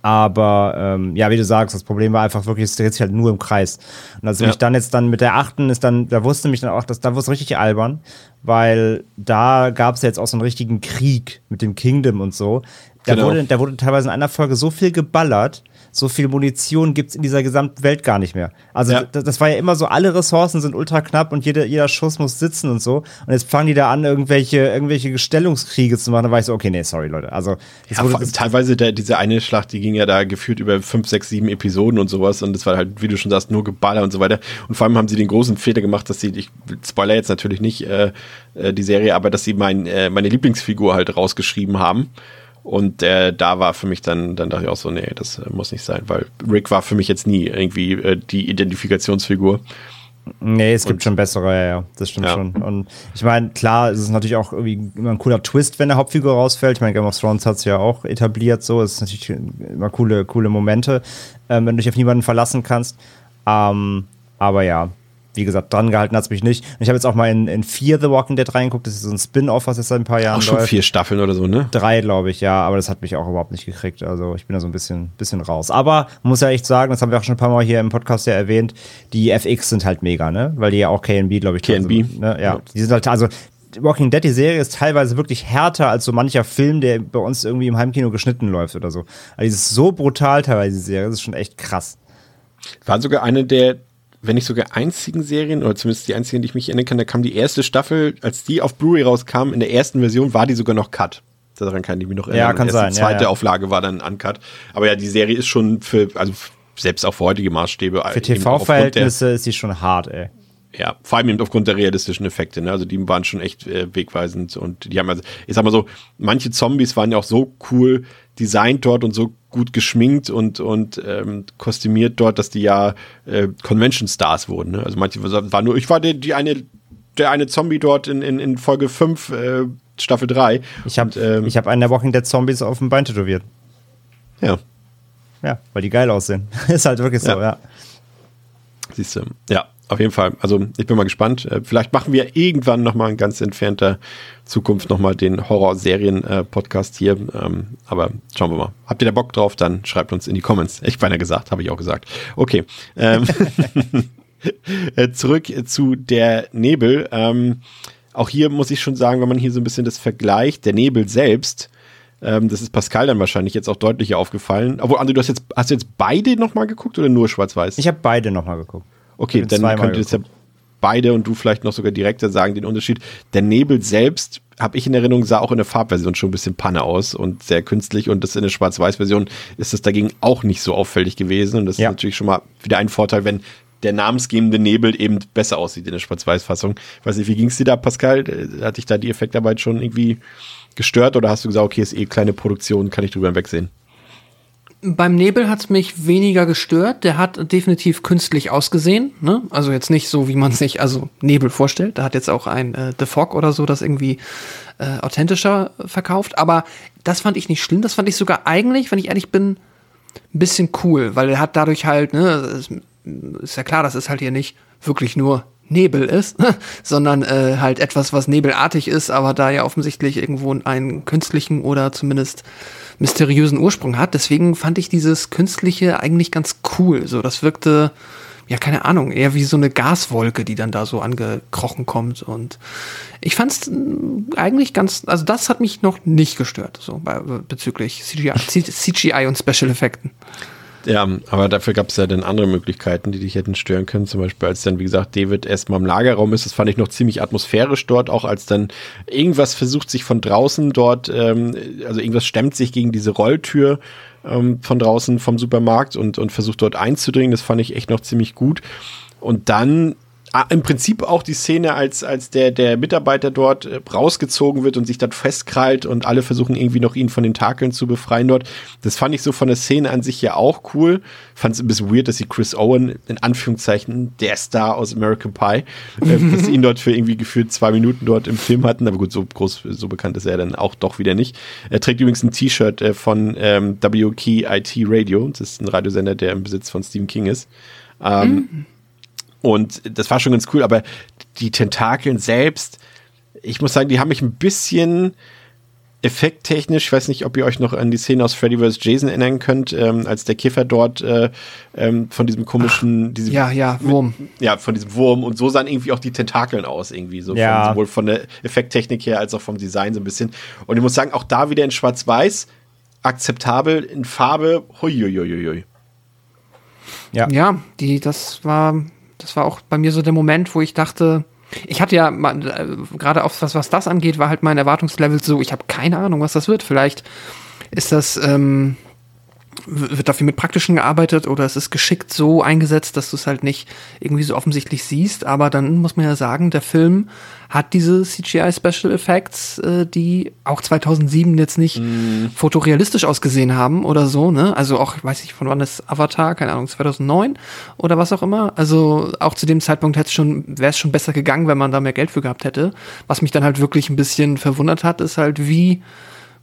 [SPEAKER 3] Aber ähm, ja, wie du sagst, das Problem war einfach wirklich, es dreht sich halt nur im Kreis. Und als ja. mich dann jetzt dann mit der achten ist dann, da wusste mich dann auch, dass da wurde es richtig albern, weil da gab es ja jetzt auch so einen richtigen Krieg mit dem Kingdom und so. Da, genau. wurde, da wurde teilweise in einer Folge so viel geballert, so viel Munition gibt es in dieser gesamten Welt gar nicht mehr. Also ja. das, das, war ja immer so, alle Ressourcen sind ultra knapp und jeder, jeder Schuss muss sitzen und so. Und jetzt fangen die da an, irgendwelche, irgendwelche Stellungskriege zu machen. Da war ich so, okay, nee, sorry, Leute. Also
[SPEAKER 1] ja, teilweise der, diese eine Schlacht, die ging ja da geführt über fünf, sechs, sieben Episoden und sowas. Und das war halt, wie du schon sagst, nur Geballer und so weiter. Und vor allem haben sie den großen Fehler gemacht, dass sie, ich spoiler jetzt natürlich nicht äh, äh die Serie, aber dass sie mein, äh, meine Lieblingsfigur halt rausgeschrieben haben. Und äh, da war für mich dann, dann dachte ich auch so, nee, das äh, muss nicht sein, weil Rick war für mich jetzt nie irgendwie äh, die Identifikationsfigur.
[SPEAKER 3] Nee, es gibt und, schon bessere, ja, ja, das stimmt ja. schon. Und ich meine, klar, es ist natürlich auch irgendwie immer ein cooler Twist, wenn der Hauptfigur rausfällt. Ich meine, Game of Thrones hat es ja auch etabliert, so. Es ist natürlich immer coole, coole Momente, ähm, wenn du dich auf niemanden verlassen kannst. Ähm, aber ja, wie gesagt, dran gehalten hat's mich nicht. Und ich habe jetzt auch mal in, in Fear the Walking Dead reingeguckt. Das ist so ein Spin-off, was jetzt seit ein paar Jahren
[SPEAKER 1] Auch schon
[SPEAKER 3] läuft.
[SPEAKER 1] vier Staffeln oder so, ne?
[SPEAKER 3] Drei, glaube ich, ja, aber das hat mich auch überhaupt nicht gekriegt. Also ich bin da so ein bisschen, bisschen raus. Aber muss ja echt sagen, das haben wir auch schon ein paar Mal hier im Podcast ja erwähnt, die FX sind halt mega, ne? Weil die ja auch KNB, glaube ich,
[SPEAKER 1] KNB.
[SPEAKER 3] sind, ne? Ja, die sind halt, also Walking Dead, die Serie ist teilweise wirklich härter als so mancher Film, der bei uns irgendwie im Heimkino geschnitten läuft oder so. Also die ist so brutal teilweise, die Serie, das ist schon echt krass.
[SPEAKER 1] War sogar eine der, wenn nicht sogar einzigen Serien, oder zumindest die einzige, an die ich mich erinnern kann, da kam die erste Staffel, als die auf Blu-ray rauskam, in der ersten Version war die sogar noch cut. Daran kann ich mich noch erinnern.
[SPEAKER 3] Ja, kann
[SPEAKER 1] Erst
[SPEAKER 3] sein,
[SPEAKER 1] Die
[SPEAKER 3] ja,
[SPEAKER 1] zweite
[SPEAKER 3] ja.
[SPEAKER 1] Auflage war dann uncut. Aber ja, die Serie ist schon für, also selbst auch für heutige Maßstäbe.
[SPEAKER 3] Für
[SPEAKER 1] aufgrund der-
[SPEAKER 3] TV-Verhältnisse ist die schon hart, ey.
[SPEAKER 1] Ja, vor allem eben aufgrund der realistischen Effekte. Ne? Also die waren schon echt äh, wegweisend und die haben also, ich sag mal so, manche Zombies waren ja auch so cool designt dort und so gut geschminkt und und ähm, kostümiert dort, dass die ja äh, Convention Stars wurden. Ne? Also manche waren nur, ich war der, die eine, der eine Zombie dort in, in, in Folge 5, äh, Staffel 3.
[SPEAKER 3] Ich habe
[SPEAKER 1] ähm,
[SPEAKER 3] ich hab einen der Walking Dead Zombies auf dem Bein tätowiert.
[SPEAKER 1] ja,
[SPEAKER 3] Ja, weil die geil aussehen. ist halt wirklich so,
[SPEAKER 1] Ja.
[SPEAKER 3] ja.
[SPEAKER 1] Siehst du. Ja, auf jeden Fall. Also ich bin mal gespannt. Äh, Vielleicht machen wir irgendwann noch mal in ganz entfernter Zukunft noch mal den Horror-Serien-Podcast hier. Ähm, aber schauen wir mal. Habt ihr da Bock drauf? Dann schreibt uns in die Comments. Ich beinahe gesagt, habe ich auch gesagt. Okay. Ähm, äh, zurück zu der Nebel. Ähm, auch hier muss ich schon sagen, wenn man hier so ein bisschen das vergleicht, der Nebel selbst, das ist Pascal dann wahrscheinlich jetzt auch deutlicher aufgefallen. Obwohl, André, du hast jetzt, hast du jetzt beide nochmal geguckt oder nur schwarz-weiß?
[SPEAKER 3] Ich habe beide nochmal geguckt.
[SPEAKER 1] Okay, dann könnt ihr das ja beide und du vielleicht noch sogar direkter sagen, den Unterschied. Der Nebel selbst, habe ich in Erinnerung, sah auch in der Farbversion schon ein bisschen Panne aus und sehr künstlich und das in der Schwarz-Weiß-Version ist es dagegen auch nicht so auffällig gewesen und das
[SPEAKER 3] Ja.
[SPEAKER 1] ist natürlich schon mal wieder ein Vorteil, wenn der namensgebende Nebel eben besser aussieht in der Schwarz-Weiß-Fassung. Ich weiß nicht, wie ging es dir da, Pascal? Äh, Hat dich da die Effektarbeit schon irgendwie gestört oder hast du gesagt, okay, ist eh kleine Produktion, kann ich drüber hinwegsehen?
[SPEAKER 2] Beim Nebel hat's mich weniger gestört. Der hat definitiv künstlich ausgesehen. Ne? Also jetzt nicht so, wie man sich also Nebel vorstellt. Da hat jetzt auch ein äh, The Fog oder so das irgendwie äh, authentischer verkauft. Aber das fand ich nicht schlimm. Das fand ich sogar eigentlich, wenn ich ehrlich bin, ein bisschen cool, weil er hat dadurch halt, ne, es ist ja klar, dass es halt hier nicht wirklich nur Nebel ist, sondern äh, halt etwas, was nebelartig ist, aber da ja offensichtlich irgendwo einen künstlichen oder zumindest mysteriösen Ursprung hat. Deswegen fand ich dieses Künstliche eigentlich ganz cool. So, das wirkte, ja, keine Ahnung, eher wie so eine Gaswolke, die dann da so angekrochen kommt. Und ich fand's mh, eigentlich ganz, also das hat mich noch nicht gestört, so bei, bezüglich CGI, CGI und Special Effekten.
[SPEAKER 1] Ja, aber dafür gab es ja dann andere Möglichkeiten, die dich hätten stören können. Zum Beispiel, als dann, wie gesagt, David erstmal im Lagerraum ist, das fand ich noch ziemlich atmosphärisch dort, auch als dann irgendwas versucht, sich von draußen dort, ähm, also irgendwas stemmt sich gegen diese Rolltür ähm, von draußen vom Supermarkt und, und versucht dort einzudringen. Das fand ich echt noch ziemlich gut. Und dann im Prinzip auch die Szene, als, als der, der Mitarbeiter dort äh, rausgezogen wird und sich dann festkrallt und alle versuchen irgendwie noch ihn von den Takeln zu befreien dort. Das fand ich so von der Szene an sich ja auch cool. Fand es ein bisschen weird, dass sie Chris Owen, in Anführungszeichen, der Star aus American Pie, äh, dass sie ihn dort für irgendwie gefühlt zwei Minuten dort im Film hatten. Aber gut, so groß, so bekannt ist er dann auch doch wieder nicht. Er trägt übrigens ein T-Shirt äh, von ähm, WKIT Radio. Das ist ein Radiosender, der im Besitz von Stephen King ist. Ähm, und das war schon ganz cool, aber die Tentakeln selbst, ich muss sagen, die haben mich ein bisschen effekttechnisch, ich weiß nicht, ob ihr euch noch an die Szene aus Freddy vs. Jason erinnern könnt, ähm, als der Kiffer dort äh, ähm, von diesem komischen, diesem,
[SPEAKER 2] Ja, ja, Wurm.
[SPEAKER 1] ja, von diesem Wurm und so sahen irgendwie auch die Tentakeln aus, irgendwie so,
[SPEAKER 3] Ja.
[SPEAKER 1] von, sowohl von der Effekttechnik her als auch vom Design so ein bisschen. Und ich muss sagen, auch da wieder in Schwarz-Weiß, akzeptabel, in Farbe, huiuiuiui.
[SPEAKER 3] Ja.
[SPEAKER 2] Ja, die, das war, das war auch bei mir so der Moment, wo ich dachte, ich hatte ja äh, gerade auf was, was das angeht, war halt mein Erwartungslevel so, ich habe keine Ahnung, was das wird. Vielleicht ist das, ähm, wird dafür mit Praktischen gearbeitet oder es ist geschickt so eingesetzt, dass du es halt nicht irgendwie so offensichtlich siehst. Aber dann muss man ja sagen, der Film hat diese CGI Special Effects, äh, die auch 2007 jetzt nicht fotorealistisch ausgesehen haben oder so, ne? Also auch, weiß ich, von wann ist Avatar, keine Ahnung, 2009 oder was auch immer. Also auch zu dem Zeitpunkt hätte es schon, wäre es schon besser gegangen, wenn man da mehr Geld für gehabt hätte. Was mich dann halt wirklich ein bisschen verwundert hat, ist halt, wie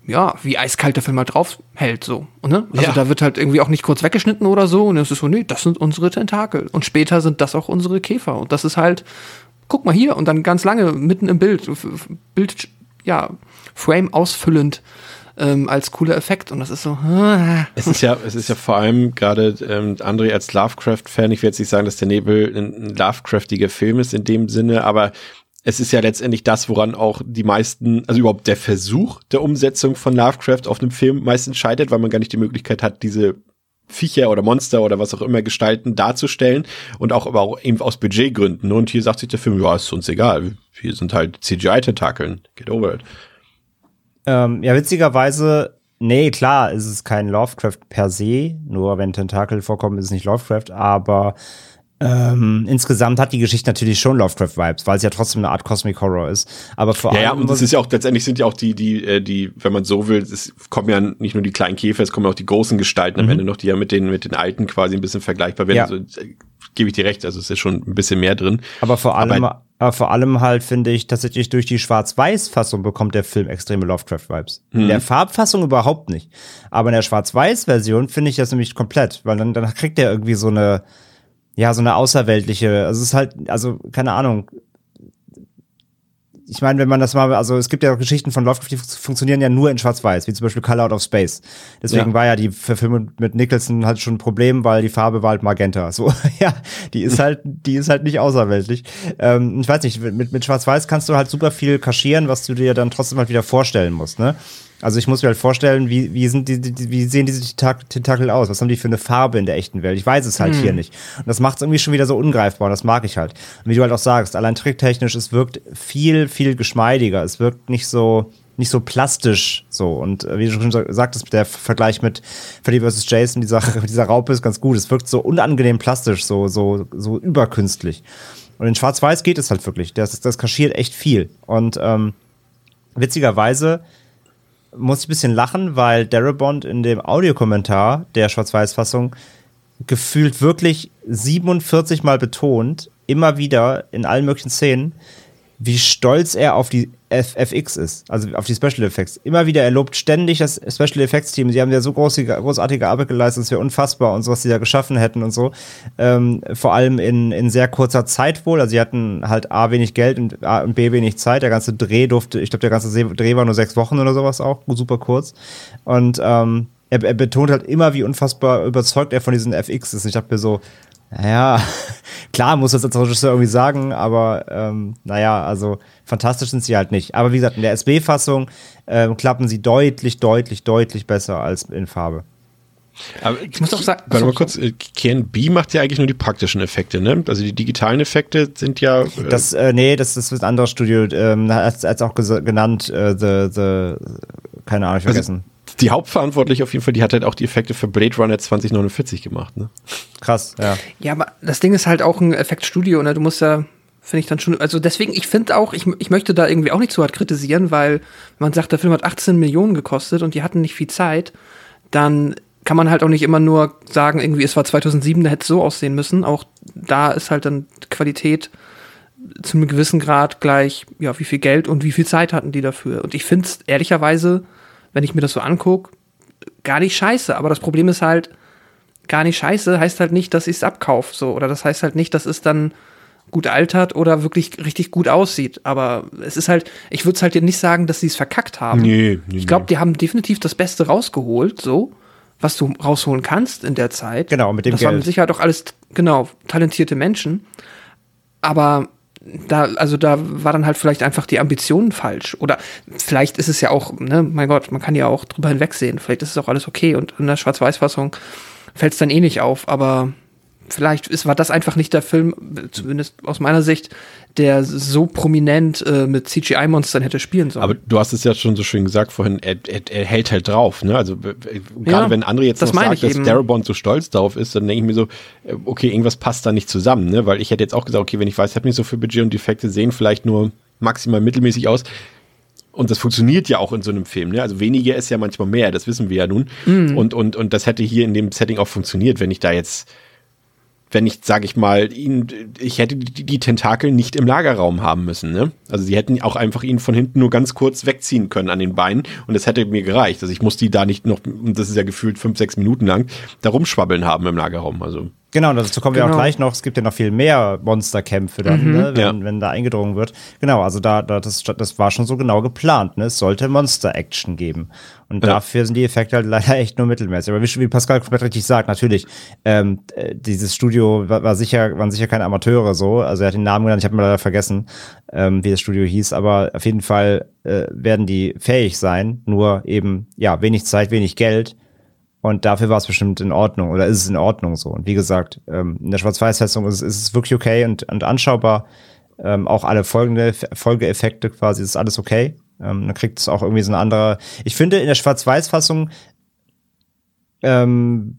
[SPEAKER 2] ja, wie eiskalt der Film halt drauf hält, so. Ne? Also
[SPEAKER 1] Ja.
[SPEAKER 2] da wird halt irgendwie auch nicht kurz weggeschnitten oder so. Und es ist so, nee, das sind unsere Tentakel. Und später sind das auch unsere Käfer. Und das ist halt, guck mal hier, und dann ganz lange mitten im Bild, Bild, ja, Frame ausfüllend ähm, als cooler Effekt. Und das ist so.
[SPEAKER 1] Es ist ja, es ist ja vor allem gerade ähm, André als Lovecraft-Fan, ich will jetzt nicht sagen, dass der Nebel ein, ein Lovecraftiger Film ist in dem Sinne, aber es ist ja letztendlich das, woran auch die meisten, also überhaupt der Versuch der Umsetzung von Lovecraft auf einem Film meistens scheitert, weil man gar nicht die Möglichkeit hat, diese Viecher oder Monster oder was auch immer Gestalten darzustellen und auch aber auch eben aus Budgetgründen. Und hier sagt sich der Film, ja, ist uns egal. Hier sind halt CGI-Tentakeln. Get over it.
[SPEAKER 3] Ähm, ja, witzigerweise, nee, klar, ist es kein Lovecraft per se, nur wenn Tentakel vorkommen, ist es nicht Lovecraft, aber ähm, insgesamt hat die Geschichte natürlich schon Lovecraft-Vibes, weil es ja trotzdem eine Art Cosmic Horror ist. Aber vor
[SPEAKER 1] Ja, ja,
[SPEAKER 3] allem.
[SPEAKER 1] und es ist ja auch, letztendlich sind ja auch die, die, äh, die, wenn man so will, es kommen ja nicht nur die kleinen Käfer, es kommen auch die großen Gestalten am Ende noch, die ja mit den, mit den alten quasi ein bisschen vergleichbar werden.
[SPEAKER 3] Mhm. Ja.
[SPEAKER 1] Also, äh, gebe ich dir recht, also es ist schon ein bisschen mehr drin.
[SPEAKER 3] Aber vor allem,
[SPEAKER 1] Aber-
[SPEAKER 3] aber vor allem halt finde ich tatsächlich durch die Schwarz-Weiß-Fassung bekommt der Film extreme Lovecraft-Vibes.
[SPEAKER 1] Mhm.
[SPEAKER 3] In der Farbfassung überhaupt nicht. Aber in der Schwarz-Weiß-Version finde ich das nämlich komplett, weil dann, dann kriegt er irgendwie so eine, ja, so eine außerweltliche, also es ist halt, also keine Ahnung. Ich meine, wenn man das mal, also es gibt ja Geschichten von Lovecraft, die funktionieren ja nur in Schwarz-Weiß, wie zum Beispiel Color Out of Space. Deswegen
[SPEAKER 1] Ja.
[SPEAKER 3] war ja die Verfilmung mit Nicholson halt schon ein Problem, weil die Farbe war halt Magenta. So, ja, die ist halt, die ist halt nicht außerweltlich. Ähm, ich weiß nicht, mit, mit Schwarz-Weiß kannst du halt super viel kaschieren, was du dir dann trotzdem halt wieder vorstellen musst, ne? Also ich muss mir halt vorstellen, wie, wie sind die, die, wie sehen diese Tentak- Tentakel aus? Was haben die für eine Farbe in der echten Welt? Ich weiß es halt hier nicht. Und das macht es irgendwie schon wieder so ungreifbar und das mag ich halt. Und wie du halt auch sagst, allein tricktechnisch, es wirkt viel, viel geschmeidiger. Es wirkt nicht so, nicht so plastisch so. Und äh, wie du schon sa- sagtest, der Vergleich mit Freddy vs. Jason, dieser, dieser Raupe ist ganz gut. Es wirkt so unangenehm plastisch, so, so, so überkünstlich. Und in Schwarz-Weiß geht es halt wirklich. Das, das kaschiert echt viel. Und ähm, witzigerweise muss ich ein bisschen lachen, weil Darabont in dem Audiokommentar der Schwarz-Weiß-Fassung gefühlt wirklich 47 Mal betont, immer wieder in allen möglichen Szenen, wie stolz er auf die FX ist, also auf die Special Effects. Immer wieder, er lobt ständig das Special Effects Team. Sie haben ja so große, großartige Arbeit geleistet, es wäre unfassbar und so, was sie da geschaffen hätten und so. Ähm, vor allem in, in sehr kurzer Zeit wohl. Also sie hatten halt A, wenig Geld und, A, und B, wenig Zeit. Der ganze Dreh durfte, ich glaube, der ganze Dreh war nur sechs Wochen oder sowas auch, super kurz. Und ähm, er, er betont halt immer, wie unfassbar überzeugt er von diesen FX ist. Ich dachte mir so, naja, klar muss das als Regisseur irgendwie sagen, aber ähm, naja, also fantastisch sind sie halt nicht. Aber wie gesagt, in der SB-Fassung ähm, klappen sie deutlich, deutlich, deutlich besser als in Farbe.
[SPEAKER 1] Aber
[SPEAKER 2] Ich muss auch sagen-
[SPEAKER 1] Warte mal kurz, äh, KNB macht ja eigentlich nur die praktischen Effekte, ne? Also die digitalen Effekte sind ja. Äh,
[SPEAKER 3] Das, äh, nee, das, das ist ein anderes Studio, ähm, hat es auch genannt, äh, the, the, keine Ahnung, ich
[SPEAKER 1] Also-
[SPEAKER 3] vergessen.
[SPEAKER 1] die Hauptverantwortliche auf jeden Fall, die hat halt auch die Effekte für Blade Runner 2049 gemacht, ne?
[SPEAKER 3] Krass, ja.
[SPEAKER 2] Ja, aber das Ding ist halt auch ein Effektstudio, ne? Du musst ja, finde ich dann schon, also deswegen, ich finde auch, ich, ich möchte da irgendwie auch nicht zu hart kritisieren, weil man sagt, der Film hat 18 Millionen gekostet und die hatten nicht viel Zeit, dann kann man halt auch nicht immer nur sagen, irgendwie, es war 2007, da hätte es so aussehen müssen. Auch da ist halt dann Qualität zu einem gewissen Grad gleich, ja, wie viel Geld und wie viel Zeit hatten die dafür. Und ich finde es ehrlicherweise, wenn ich mir das so angucke, gar nicht scheiße. Aber das Problem ist halt, gar nicht scheiße heißt halt nicht, dass ich es abkaufe. So. Oder das heißt halt nicht, dass es dann gut altert oder wirklich richtig gut aussieht. Aber es ist halt, ich würde es halt dir nicht sagen, dass sie es verkackt haben.
[SPEAKER 1] Nee, nee,
[SPEAKER 2] ich glaube, die haben definitiv das Beste rausgeholt, so, was du rausholen kannst in der Zeit.
[SPEAKER 3] Genau, mit dem
[SPEAKER 2] Das waren
[SPEAKER 3] Geld.
[SPEAKER 2] mit Sicherheit auch alles, genau, talentierte Menschen. Aber da, also da war dann halt vielleicht einfach die Ambition falsch. Oder vielleicht ist es ja auch, ne, mein Gott, man kann ja auch drüber hinwegsehen. Vielleicht ist es auch alles okay und in der Schwarz-Weiß-Fassung fällt es dann eh nicht auf. Aber vielleicht ist, war das einfach nicht der Film, zumindest aus meiner Sicht, der so prominent äh, mit CGI-Monstern hätte spielen sollen.
[SPEAKER 1] Aber du hast es ja schon so schön gesagt vorhin, er, er, er hält halt drauf, ne? Also äh, gerade
[SPEAKER 2] Ja,
[SPEAKER 1] wenn André jetzt
[SPEAKER 2] das
[SPEAKER 1] noch sagt, dass. Darabont so stolz darauf ist, dann denke ich mir so, äh, okay, irgendwas passt da nicht zusammen, ne? Weil ich hätte jetzt auch gesagt, okay, wenn ich weiß, ich habe nicht so viel Budget und die Effekte sehen vielleicht nur maximal mittelmäßig aus. Und das funktioniert ja auch in so einem Film, ne? Also weniger ist ja manchmal mehr, das wissen wir ja nun.
[SPEAKER 2] Mhm.
[SPEAKER 1] Und, und, und das hätte hier in dem Setting auch funktioniert, wenn ich da jetzt wenn ich, sage ich mal, ihn, ich hätte die, die, Tentakel nicht im Lagerraum haben müssen. Ne? Also sie hätten auch einfach ihn von hinten nur ganz kurz wegziehen können an den Beinen und das hätte mir gereicht. Also ich musste die da nicht noch, das ist ja gefühlt fünf, sechs Minuten lang, da rumschwabbeln haben im Lagerraum. Also
[SPEAKER 3] Genau, dazu kommen genau. wir auch genau. gleich noch. Es gibt ja noch viel mehr Monsterkämpfe dann, mhm. ne, wenn, ja. wenn, da eingedrungen wird. Genau, also da, da das, das war schon so genau geplant. Ne? Es sollte Monster-Action geben. Und ja. dafür sind die Effekte halt leider echt nur mittelmäßig. Aber wie, wie Pascal komplett richtig sagt, natürlich, ähm, äh, dieses Studio war, war, sicher, waren sicher keine Amateure so. Also er hat den Namen genannt, ich habe mir leider vergessen, ähm, wie das Studio hieß. Aber auf jeden Fall äh, werden die fähig sein, nur eben, ja, wenig Zeit, wenig Geld und dafür war es bestimmt in Ordnung oder ist es in Ordnung so. Und wie gesagt, ähm, in der Schwarz-Weiß-Fassung ist, ist, es wirklich okay und, und anschaubar. Ähm, auch alle folgende Folgeeffekte quasi ist alles okay. Ähm, dann kriegt es auch irgendwie so eine andere. Ich finde in der Schwarz-Weiß-Fassung ähm,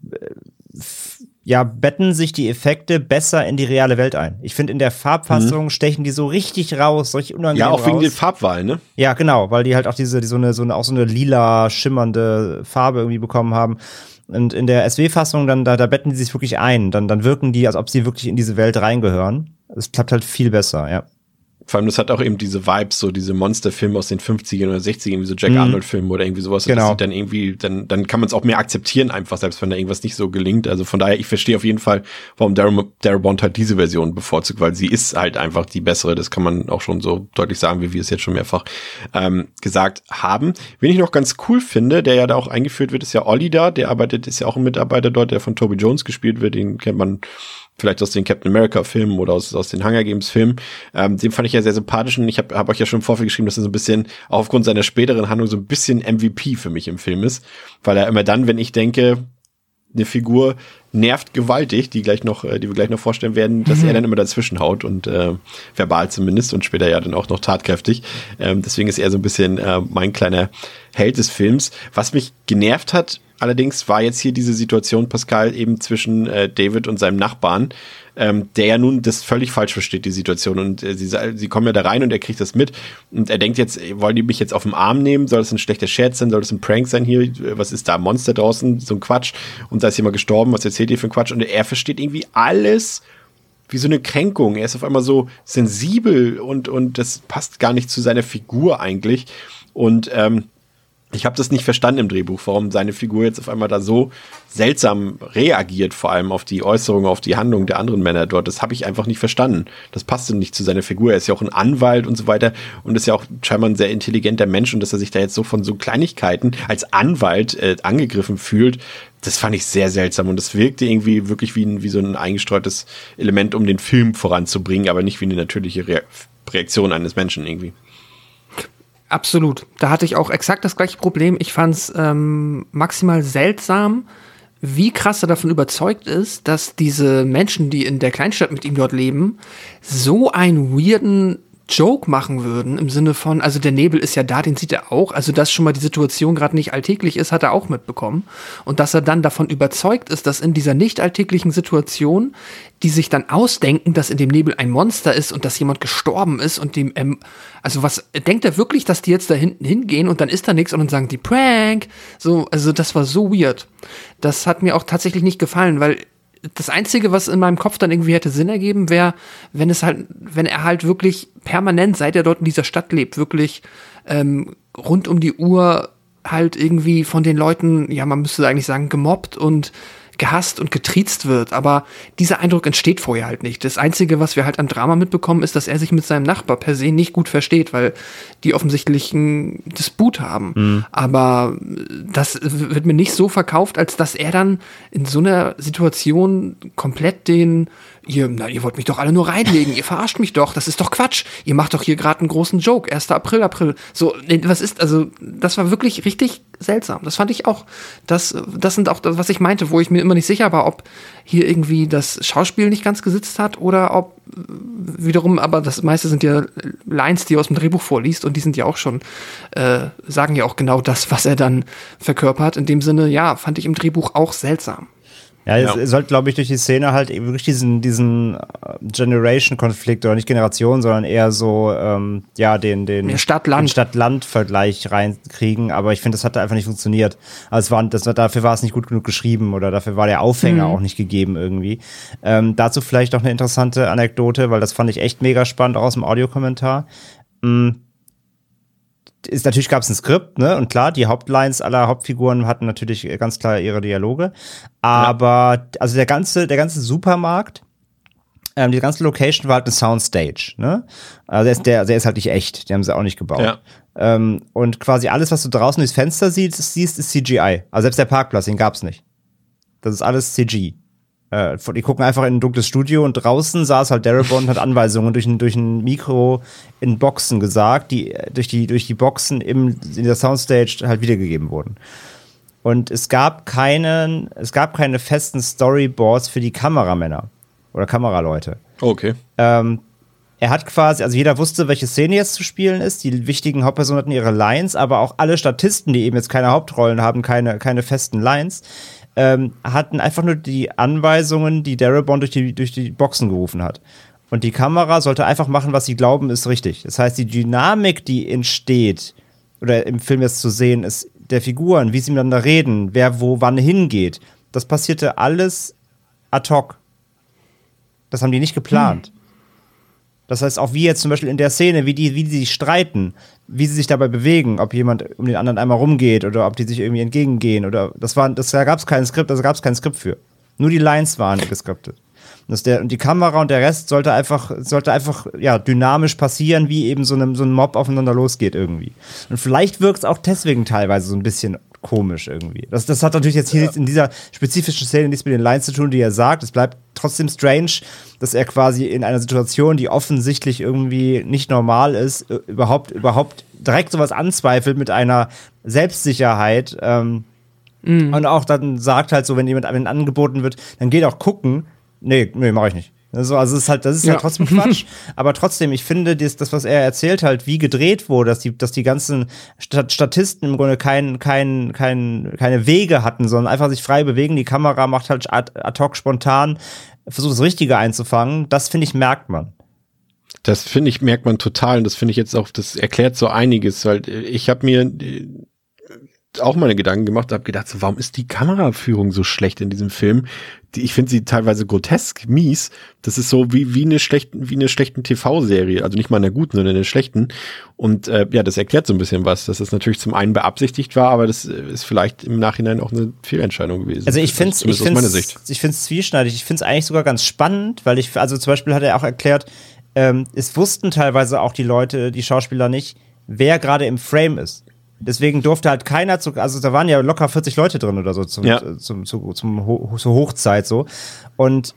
[SPEAKER 3] ja, betten sich die Effekte besser in die reale Welt ein. Ich finde, in der Farbfassung mhm. stechen die so richtig raus, solche unangenehm
[SPEAKER 1] Ja, auch wegen
[SPEAKER 3] raus.
[SPEAKER 1] den Farbwahlen, ne?
[SPEAKER 3] Ja, genau, weil die halt auch diese, die so eine, so eine, auch so eine lila, schimmernde Farbe irgendwie bekommen haben. Und in der SW-Fassung dann, da, da betten die sich wirklich ein. Dann, dann wirken die, als ob sie wirklich in diese Welt reingehören. Es klappt halt viel besser, ja.
[SPEAKER 1] Vor allem, das hat auch eben diese Vibes, so diese Monsterfilme aus den 50ern oder 60ern, irgendwie so Jack mhm. Arnold-Filme oder irgendwie sowas. Genau. dann irgendwie, dann, dann kann man es auch mehr akzeptieren, einfach, selbst wenn da irgendwas nicht so gelingt. Also von daher, ich verstehe auf jeden Fall, warum Darabont halt diese Version bevorzugt, weil sie ist halt einfach die bessere. Das kann man auch schon so deutlich sagen, wie wir es jetzt schon mehrfach ähm, gesagt haben. Wen ich noch ganz cool finde, der ja da auch eingeführt wird, ist ja Olli da. Der arbeitet, ist ja auch ein Mitarbeiter dort, der von Toby Jones gespielt wird. Den kennt man vielleicht aus den Captain America Filmen oder aus, aus den Hunger Games Filmen. Ähm, den fand ich ja sehr sympathisch und ich habe hab euch ja schon im Vorfeld geschrieben, dass er so ein bisschen, aufgrund seiner späteren Handlung, so ein bisschen MVP für mich im Film ist, weil er immer dann, wenn ich denke, eine Figur nervt gewaltig, die gleich noch, äh, die wir gleich noch vorstellen werden, dass mhm. er dann immer dazwischen haut und äh, verbal zumindest und später ja dann auch noch tatkräftig. Ähm, deswegen ist er so ein bisschen äh, mein kleiner Held des Films. Was mich genervt hat, allerdings war jetzt hier diese Situation, Pascal, eben zwischen äh, David und seinem Nachbarn, ähm, der ja nun das völlig falsch versteht, die Situation. Und äh, sie, sie kommen ja da rein und er kriegt das mit. Und er denkt jetzt, wollen die mich jetzt auf den Arm nehmen? Soll das ein schlechter Scherz sein? Soll das ein Prank sein hier? Was ist da? Monster draußen? So ein Quatsch. Und da ist jemand gestorben. Was erzählt ihr für ein Quatsch? Und er versteht irgendwie alles wie so eine Kränkung. Er ist auf einmal so sensibel und, und das passt gar nicht zu seiner Figur eigentlich. Und ähm, ich habe das nicht verstanden im Drehbuch, warum seine Figur jetzt auf einmal da so seltsam reagiert, vor allem auf die Äußerungen, auf die Handlungen der anderen Männer dort. Das habe ich einfach nicht verstanden. Das passte nicht zu seiner Figur. Er ist ja auch ein Anwalt und so weiter und ist ja auch scheinbar ein sehr intelligenter Mensch und dass er sich da jetzt so von so Kleinigkeiten als Anwalt äh, angegriffen fühlt, das fand ich sehr seltsam und das wirkte irgendwie wirklich wie, ein, wie so ein eingestreutes Element, um den Film voranzubringen, aber nicht wie eine natürliche Re Reaktion eines Menschen irgendwie.
[SPEAKER 2] Absolut. Da hatte ich auch exakt das gleiche Problem. Ich fand es ähm, maximal seltsam, wie krass er davon überzeugt ist, dass diese Menschen, die in der Kleinstadt mit ihm dort leben, so einen weirden Joke machen würden, im Sinne von, also der Nebel ist ja da, den sieht er auch, also dass schon mal die Situation gerade nicht alltäglich ist, hat er auch mitbekommen. Und dass er dann davon überzeugt ist, dass in dieser nicht alltäglichen Situation, die sich dann ausdenken, dass in dem Nebel ein Monster ist und dass jemand gestorben ist und dem, ähm, also was, denkt er wirklich, dass die jetzt da hinten hingehen und dann ist da nichts und dann sagen die Prank? So, also das war so weird. Das hat mir auch tatsächlich nicht gefallen, weil das Einzige, was in meinem Kopf dann irgendwie hätte Sinn ergeben, wäre, wenn es halt, wenn er halt wirklich permanent, seit er dort in dieser Stadt lebt, wirklich ähm, rund um die Uhr halt irgendwie von den Leuten, ja, man müsste eigentlich sagen, gemobbt und gehasst und getriezt wird. Aber dieser Eindruck entsteht vorher halt nicht. Das Einzige, was wir halt am Drama mitbekommen, ist, dass er sich mit seinem Nachbar per se nicht gut versteht, weil die offensichtlich einen Disput haben. Mhm. Aber das wird mir nicht so verkauft, als dass er dann in so einer Situation komplett den ihr, na, ihr wollt mich doch alle nur reinlegen, ihr verarscht mich doch, das ist doch Quatsch. Ihr macht doch hier gerade einen großen Joke, 1. April, April. So, was ist, also, das war wirklich richtig seltsam. Das fand ich auch, das, das sind auch das, was ich meinte, wo ich mir immer nicht sicher war, ob hier irgendwie das Schauspiel nicht ganz gesitzt hat oder ob wiederum, aber das meiste sind ja Lines, die er aus dem Drehbuch vorliest und die sind ja auch schon, äh, sagen ja auch genau das, was er dann verkörpert. In dem Sinne, ja, fand ich im Drehbuch auch seltsam.
[SPEAKER 3] Ja,
[SPEAKER 1] Ja.
[SPEAKER 3] es sollte, glaube ich, durch die Szene halt wirklich diesen, diesen äh, Generation-Konflikt oder nicht Generation, sondern eher so, ähm, ja, den, den
[SPEAKER 2] Ja, Stadt-Land.
[SPEAKER 3] den Stadt-Land-Vergleich reinkriegen. Aber ich finde, das hat einfach nicht funktioniert. Also es war, das, war- dafür war es nicht gut genug geschrieben oder dafür war der Aufhänger auch nicht gegeben irgendwie. Ähm, dazu vielleicht noch eine interessante Anekdote, weil das fand ich echt mega spannend, auch aus dem Audiokommentar. Ist natürlich gab es ein Skript, ne? Und klar, die Hauptlines aller Hauptfiguren hatten natürlich ganz klar ihre Dialoge. Aber also der ganze, der ganze Supermarkt, ähm, die ganze Location war halt eine Soundstage, ne? Also der ist, der, der ist halt nicht echt, die haben sie auch nicht gebaut.
[SPEAKER 1] Ja.
[SPEAKER 3] Ähm, und quasi alles, was du draußen durchs Fenster siehst, siehst, ist CGI. Also selbst der Parkplatz, den gab's nicht. Das ist alles CG. Äh, die gucken einfach in ein dunkles Studio und draußen saß halt Darabont und hat Anweisungen durch ein, durch ein Mikro in Boxen gesagt, die äh, durch die, durch die Boxen im, in der Soundstage halt wiedergegeben wurden. Und es gab keinen, es gab keine festen Storyboards für die Kameramänner oder Kameraleute.
[SPEAKER 1] Okay.
[SPEAKER 3] Ähm, er hat quasi, also jeder wusste, welche Szene jetzt zu spielen ist. Die wichtigen Hauptpersonen hatten ihre Lines, aber auch alle Statisten, die eben jetzt keine Hauptrollen haben, keine, keine festen Lines, ähm, hatten einfach nur die Anweisungen, die Darabont durch die, durch die Boxen gerufen hat. Und die Kamera sollte einfach machen, was sie glauben, ist richtig. Das heißt, die Dynamik, die entsteht, oder im Film jetzt zu sehen ist, der Figuren, wie sie miteinander reden, wer wo wann hingeht, das passierte alles ad hoc. Das haben die nicht geplant. Das heißt, auch wie jetzt zum Beispiel in der Szene, wie die, wie die sich streiten, wie sie sich dabei bewegen, ob jemand um den anderen einmal rumgeht oder ob die sich irgendwie entgegengehen oder das war, das, da gab es kein Skript, also gab es kein Skript für. Nur die Lines waren geskriptet. Und, der, und die Kamera und der Rest sollte einfach, sollte einfach ja, dynamisch passieren, wie eben so, einem, so ein Mob aufeinander losgeht irgendwie. Und vielleicht wirkt es auch deswegen teilweise so ein bisschen komisch irgendwie. Das, das hat natürlich jetzt hier nichts in dieser spezifischen Szene nichts mit den Lines zu tun, die er sagt. Es bleibt trotzdem strange, dass er quasi in einer Situation, die offensichtlich irgendwie nicht normal ist, überhaupt, überhaupt direkt sowas anzweifelt mit einer Selbstsicherheit. Ähm, Und auch dann sagt halt so, wenn jemand einem angeboten wird, dann geht auch gucken. Nee, nee, mach ich nicht. Also, also es ist halt, das ist
[SPEAKER 2] Ja.
[SPEAKER 3] halt trotzdem Quatsch. Aber trotzdem, ich finde, das, das, was er erzählt, halt, wie gedreht wurde, dass die, dass die ganzen Stat Statisten im Grunde kein, kein, kein, keine Wege hatten, sondern einfach sich frei bewegen. Die Kamera macht halt ad, ad hoc spontan, versucht das Richtige einzufangen. Das finde ich, merkt man.
[SPEAKER 1] Das finde ich, merkt man total. Und das finde ich jetzt auch, das erklärt so einiges, weil ich habe mir auch meine Gedanken gemacht, habe gedacht, so, warum ist die Kameraführung so schlecht in diesem Film? Die, ich finde sie teilweise grotesk, mies. Das ist so wie, wie eine schlechten, wie eine schlechten TV-Serie. Also nicht mal in der guten, sondern in der schlechten. Und äh, ja, das erklärt so ein bisschen was, dass es natürlich zum einen beabsichtigt war, aber das äh, ist vielleicht im Nachhinein auch eine Fehlentscheidung gewesen.
[SPEAKER 3] Also ich finde es ich ich find's zwieschneidig. Ich finde es eigentlich sogar ganz spannend, weil ich, also zum Beispiel hat er auch erklärt, ähm, es wussten teilweise auch die Leute, die Schauspieler nicht, wer gerade im Frame ist. Deswegen durfte halt keiner zu, also da waren ja locker 40 Leute drin oder so zum,
[SPEAKER 1] Ja.
[SPEAKER 3] zum, zum, zum Ho zur Hochzeit so. Und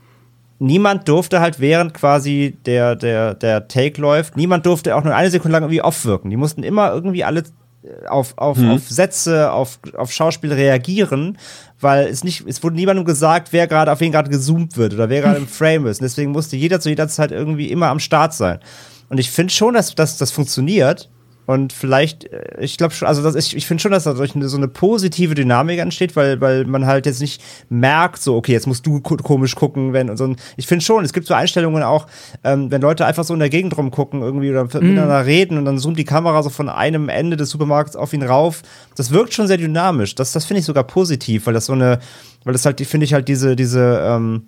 [SPEAKER 3] niemand durfte halt während quasi der, der, der Take läuft, niemand durfte auch nur eine Sekunde lang irgendwie off wirken. Die mussten immer irgendwie alle äh, auf, auf, auf Sätze, auf, auf Schauspiel reagieren, weil es nicht, es wurde niemandem gesagt, wer gerade, auf wen gerade gezoomt wird oder wer gerade im Frame ist. Und deswegen musste jeder zu jeder Zeit irgendwie immer am Start sein. Und ich finde schon, dass, dass das funktioniert. Und vielleicht, äh, ich glaube schon, also das, ich, ich finde schon, dass dadurch eine, so eine positive Dynamik entsteht, weil, weil man halt jetzt nicht merkt, so, okay, jetzt musst du ko- komisch gucken, wenn und so. Ich finde schon, es gibt so Einstellungen auch, ähm, wenn Leute einfach so in der Gegend rumgucken irgendwie oder miteinander reden und dann zoomt die Kamera so von einem Ende des Supermarkts auf ihn rauf. Das wirkt schon sehr dynamisch. Das, das finde ich sogar positiv, weil das so eine, weil das halt, die finde ich halt diese, diese, ähm,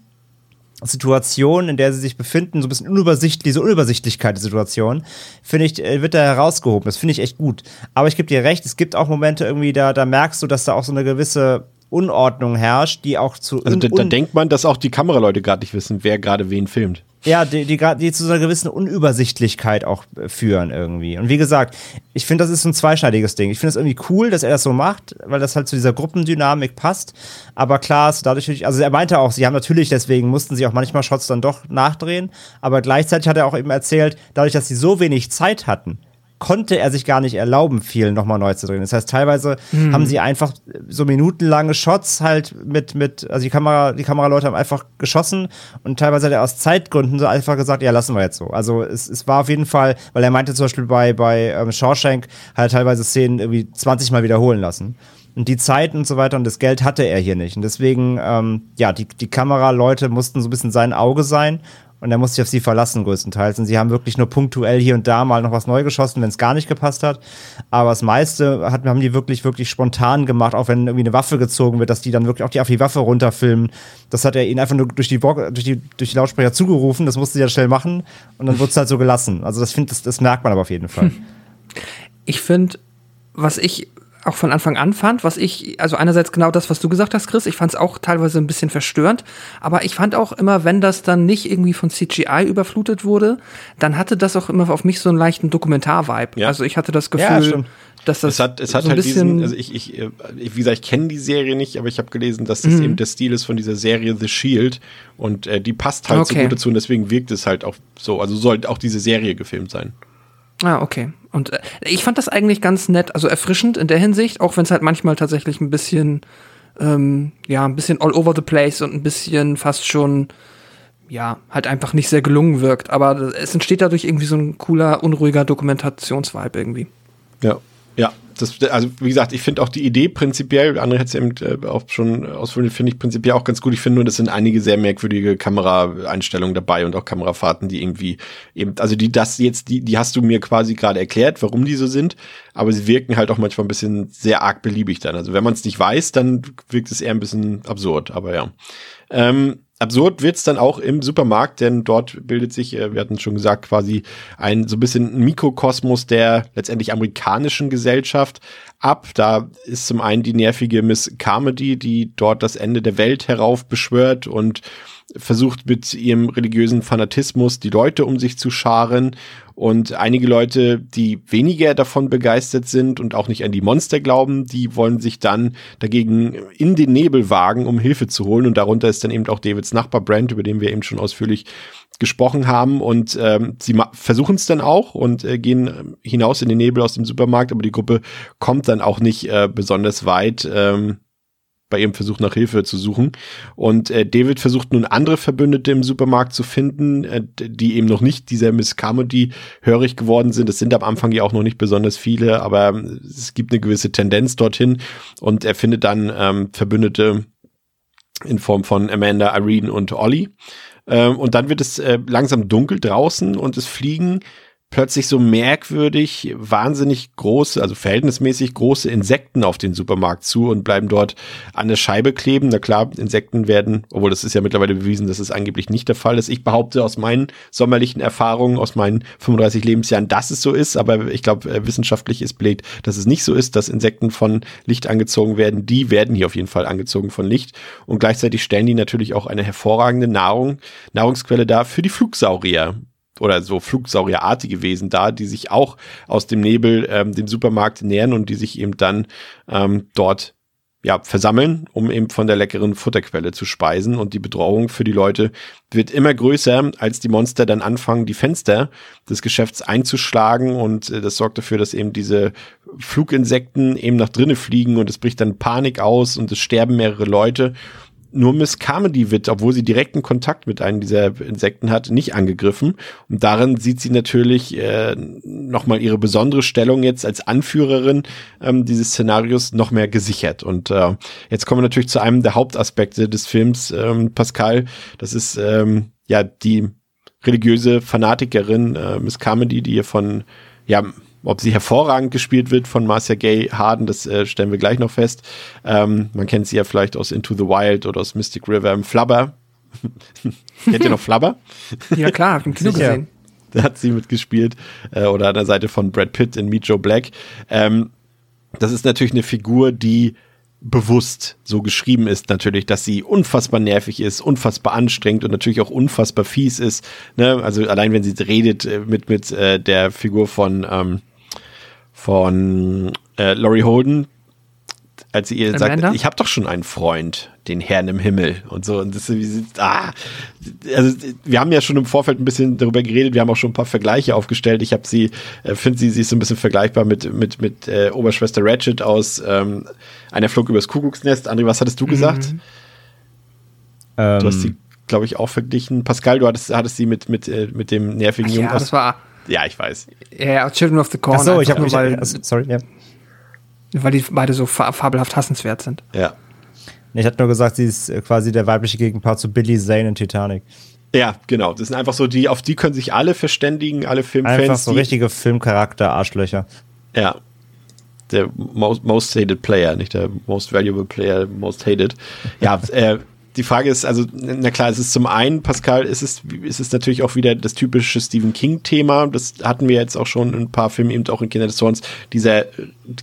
[SPEAKER 3] Situation, in der sie sich befinden, so ein bisschen unübersichtlich, diese Unübersichtlichkeit der Situation, finde ich, äh, wird da herausgehoben. Das finde ich echt gut. Aber ich gebe dir recht, es gibt auch Momente irgendwie, da, da merkst du, dass da auch so eine gewisse Unordnung herrscht, die auch zu.
[SPEAKER 1] Also da, da denkt man, dass auch die Kameraleute gerade nicht wissen, wer gerade wen filmt.
[SPEAKER 3] ja, die, die, die zu so einer gewissen Unübersichtlichkeit auch äh, führen irgendwie. Und wie gesagt, ich finde, das ist so ein zweischneidiges Ding. Ich finde es irgendwie cool, dass er das so macht, weil das halt zu dieser Gruppendynamik passt. Aber klar, ist dadurch, also er meinte auch, sie haben natürlich, deswegen mussten sie auch manchmal Shots dann doch nachdrehen. Aber gleichzeitig hat er auch eben erzählt, dadurch, dass sie so wenig Zeit hatten, konnte er sich gar nicht erlauben, viel nochmal neu zu drehen. Das heißt, teilweise haben sie einfach so minutenlange Shots halt mit, mit, also die Kamera, die Kameraleute haben einfach geschossen und teilweise hat er aus Zeitgründen so einfach gesagt, ja, lassen wir jetzt so. Also es, es war auf jeden Fall, weil er meinte zum Beispiel bei, bei ähm, Shawshank halt teilweise Szenen irgendwie 20 Mal wiederholen lassen. Und die Zeit und so weiter und das Geld hatte er hier nicht. Und deswegen, ähm, ja, die, die Kameraleute mussten so ein bisschen sein Auge sein und er musste sich auf sie verlassen größtenteils. Und sie haben wirklich nur punktuell hier und da mal noch was neu geschossen, wenn es gar nicht gepasst hat. Aber das meiste hat, haben die wirklich, wirklich spontan gemacht, auch wenn irgendwie eine Waffe gezogen wird, dass die dann wirklich auch die auf die Waffe runterfilmen. Das hat er ihnen einfach nur durch die, durch die, durch die Lautsprecher zugerufen, das musste sie ja schnell machen und dann wurde es halt so gelassen. Also das, find, das, das merkt man aber auf jeden Fall.
[SPEAKER 2] Ich finde, was ich auch von Anfang an fand, was ich, also einerseits genau das, was du gesagt hast, Chris, ich fand es auch teilweise ein bisschen verstörend, aber ich fand auch immer, wenn das dann nicht irgendwie von CGI überflutet wurde, dann hatte das auch immer auf mich so einen leichten Dokumentar-Vibe.
[SPEAKER 1] Ja.
[SPEAKER 2] Also ich hatte das
[SPEAKER 3] Ja,
[SPEAKER 2] Gefühl,
[SPEAKER 3] stimmt.
[SPEAKER 2] dass das
[SPEAKER 1] Es hat, es hat
[SPEAKER 2] so ein
[SPEAKER 1] halt
[SPEAKER 2] bisschen,
[SPEAKER 1] diesen, also ich, ich, äh, ich, wie gesagt, ich kenne die Serie nicht, aber ich habe gelesen, dass das eben der Stil ist von dieser Serie The Shield und äh, die passt halt so
[SPEAKER 2] Okay.
[SPEAKER 1] gut dazu und deswegen wirkt es halt auch so. Also soll auch diese Serie gefilmt sein.
[SPEAKER 2] Ah, okay. Und äh, ich fand das eigentlich ganz nett, also erfrischend in der Hinsicht, auch wenn es halt manchmal tatsächlich ein bisschen, ähm, ja, ein bisschen all over the place und ein bisschen fast schon, ja, halt einfach nicht sehr gelungen wirkt. Aber es entsteht dadurch irgendwie so ein cooler, unruhiger Dokumentationsvibe irgendwie.
[SPEAKER 1] Ja. Ja, das, also wie gesagt, ich finde auch die Idee prinzipiell, andere hat es eben äh, auch schon ausführlich, finde ich prinzipiell auch ganz gut. Ich finde nur, das sind einige sehr merkwürdige Kameraeinstellungen dabei und auch Kamerafahrten, die irgendwie eben, also die das jetzt, die, die hast du mir quasi gerade erklärt, warum die so sind, aber sie wirken halt auch manchmal ein bisschen sehr arg beliebig dann. Also wenn man es nicht weiß, dann wirkt es eher ein bisschen absurd, aber ja. Ähm, absurd wird's dann auch im Supermarkt, denn dort bildet sich, äh, wir hatten schon gesagt, quasi ein so ein bisschen Mikrokosmos der letztendlich amerikanischen Gesellschaft ab. Da ist zum einen die nervige Miss Carmody, die dort das Ende der Welt heraufbeschwört und versucht mit ihrem religiösen Fanatismus die Leute um sich zu scharen. Und einige Leute, die weniger davon begeistert sind und auch nicht an die Monster glauben, die wollen sich dann dagegen in den Nebel wagen, um Hilfe zu holen. Und darunter ist dann eben auch Davids Nachbar Brand, über den wir eben schon ausführlich gesprochen haben. Und ähm, sie versuchen es dann auch und äh, gehen hinaus in den Nebel aus dem Supermarkt, aber die Gruppe kommt dann auch nicht äh, besonders weit. Ähm, bei ihrem Versuch nach Hilfe zu suchen. Und äh, David versucht nun andere Verbündete im Supermarkt zu finden, äh, die eben noch nicht dieser Miss Carmody hörig geworden sind. Es sind am Anfang ja auch noch nicht besonders viele, aber es gibt eine gewisse Tendenz dorthin. Und er findet dann ähm, Verbündete in Form von Amanda, Irene und Ollie. Ähm, und dann wird es äh, langsam dunkel draußen und es fliegen plötzlich so merkwürdig, wahnsinnig große, also verhältnismäßig große Insekten auf den Supermarkt zu und bleiben dort an der Scheibe kleben. Na klar, Insekten werden, obwohl das ist ja mittlerweile bewiesen, dass es angeblich nicht der Fall ist. Ich behaupte aus meinen sommerlichen Erfahrungen, aus meinen 35 Lebensjahren, dass es so ist, aber ich glaube, äh, wissenschaftlich ist belegt, dass es nicht so ist, dass Insekten von Licht angezogen werden. Die werden hier auf jeden Fall angezogen von Licht und gleichzeitig stellen die natürlich auch eine hervorragende Nahrung, Nahrungsquelle dar für die Flugsaurier oder so Flugsaurierartige Wesen da, die sich auch aus dem Nebel ähm, dem Supermarkt nähern und die sich eben dann ähm, dort ja, versammeln, um eben von der leckeren Futterquelle zu speisen. Und die Bedrohung für die Leute wird immer größer, als die Monster dann anfangen, die Fenster des Geschäfts einzuschlagen. Und äh, das sorgt dafür, dass eben diese Fluginsekten eben nach drinnen fliegen und es bricht dann Panik aus und es sterben mehrere Leute nur Miss Carmody wird, obwohl sie direkten Kontakt mit einem dieser Insekten hat, nicht angegriffen. Und darin sieht sie natürlich äh, nochmal ihre besondere Stellung jetzt als Anführerin ähm, dieses Szenarios noch mehr gesichert. Und äh, jetzt kommen wir natürlich zu einem der Hauptaspekte des Films, ähm, Pascal. Das ist ähm, ja die religiöse Fanatikerin äh, Miss Carmody, die hier von ja ob sie hervorragend gespielt wird von Marcia Gay Harden, das äh, stellen wir gleich noch fest. Ähm, man kennt sie ja vielleicht aus Into the Wild oder aus Mystic River im Flubber. Kennt ihr noch Flubber?
[SPEAKER 2] Ja klar, hab ich im Kino gesehen.
[SPEAKER 1] Da hat sie mitgespielt. Äh, oder an der Seite von Brad Pitt in Meet Joe Black. Ähm, das ist natürlich eine Figur, die bewusst so geschrieben ist natürlich, dass sie unfassbar nervig ist, unfassbar anstrengend und natürlich auch unfassbar fies ist. Ne? Also allein wenn sie redet äh, mit mit äh, der Figur von ähm, von äh, Laurie Holden, als sie ihr
[SPEAKER 2] Amanda?
[SPEAKER 1] sagt, ich habe doch schon einen Freund, den Herrn im Himmel und so. Und das ist, wie sie, ah, also wir haben ja schon im Vorfeld ein bisschen darüber geredet. Wir haben auch schon ein paar Vergleiche aufgestellt. Ich habe sie, äh, finde sie, sie ist so ein bisschen vergleichbar mit mit mit äh, Oberschwester Ratchet aus ähm, einer Flug übers Kuckucksnest. André, was hattest du gesagt?
[SPEAKER 3] Ähm,
[SPEAKER 1] Du hast sie, glaube ich, auch verglichen. Pascal, du hattest, hattest sie mit mit äh, mit dem nervigen
[SPEAKER 2] Ach
[SPEAKER 1] Jungen
[SPEAKER 2] ja,
[SPEAKER 1] aus.
[SPEAKER 2] das war
[SPEAKER 1] Ja, ich weiß.
[SPEAKER 2] ja, Children of the Corn.
[SPEAKER 3] Ach so, ich habe
[SPEAKER 2] weil
[SPEAKER 3] also, sorry, ja.
[SPEAKER 2] Weil die beide so fa fabelhaft hassenswert sind.
[SPEAKER 1] Ja.
[SPEAKER 3] Ich hatte nur gesagt, sie ist äh, quasi der weibliche Gegenpart zu Billy Zane in Titanic.
[SPEAKER 1] Ja, genau. Das sind einfach so die, auf die können sich alle verständigen, alle Filmfans.
[SPEAKER 3] Einfach so
[SPEAKER 1] die,
[SPEAKER 3] richtige Filmcharakter-Arschlöcher.
[SPEAKER 1] Ja. Der most, most hated player, nicht der most valuable player, most hated. Ja, äh, die Frage ist, also, na klar, es ist zum einen, Pascal, ist es, ist es natürlich auch wieder das typische Stephen King-Thema. Das hatten wir jetzt auch schon in ein paar Filmen, eben auch in Kinder des Zorns, dieser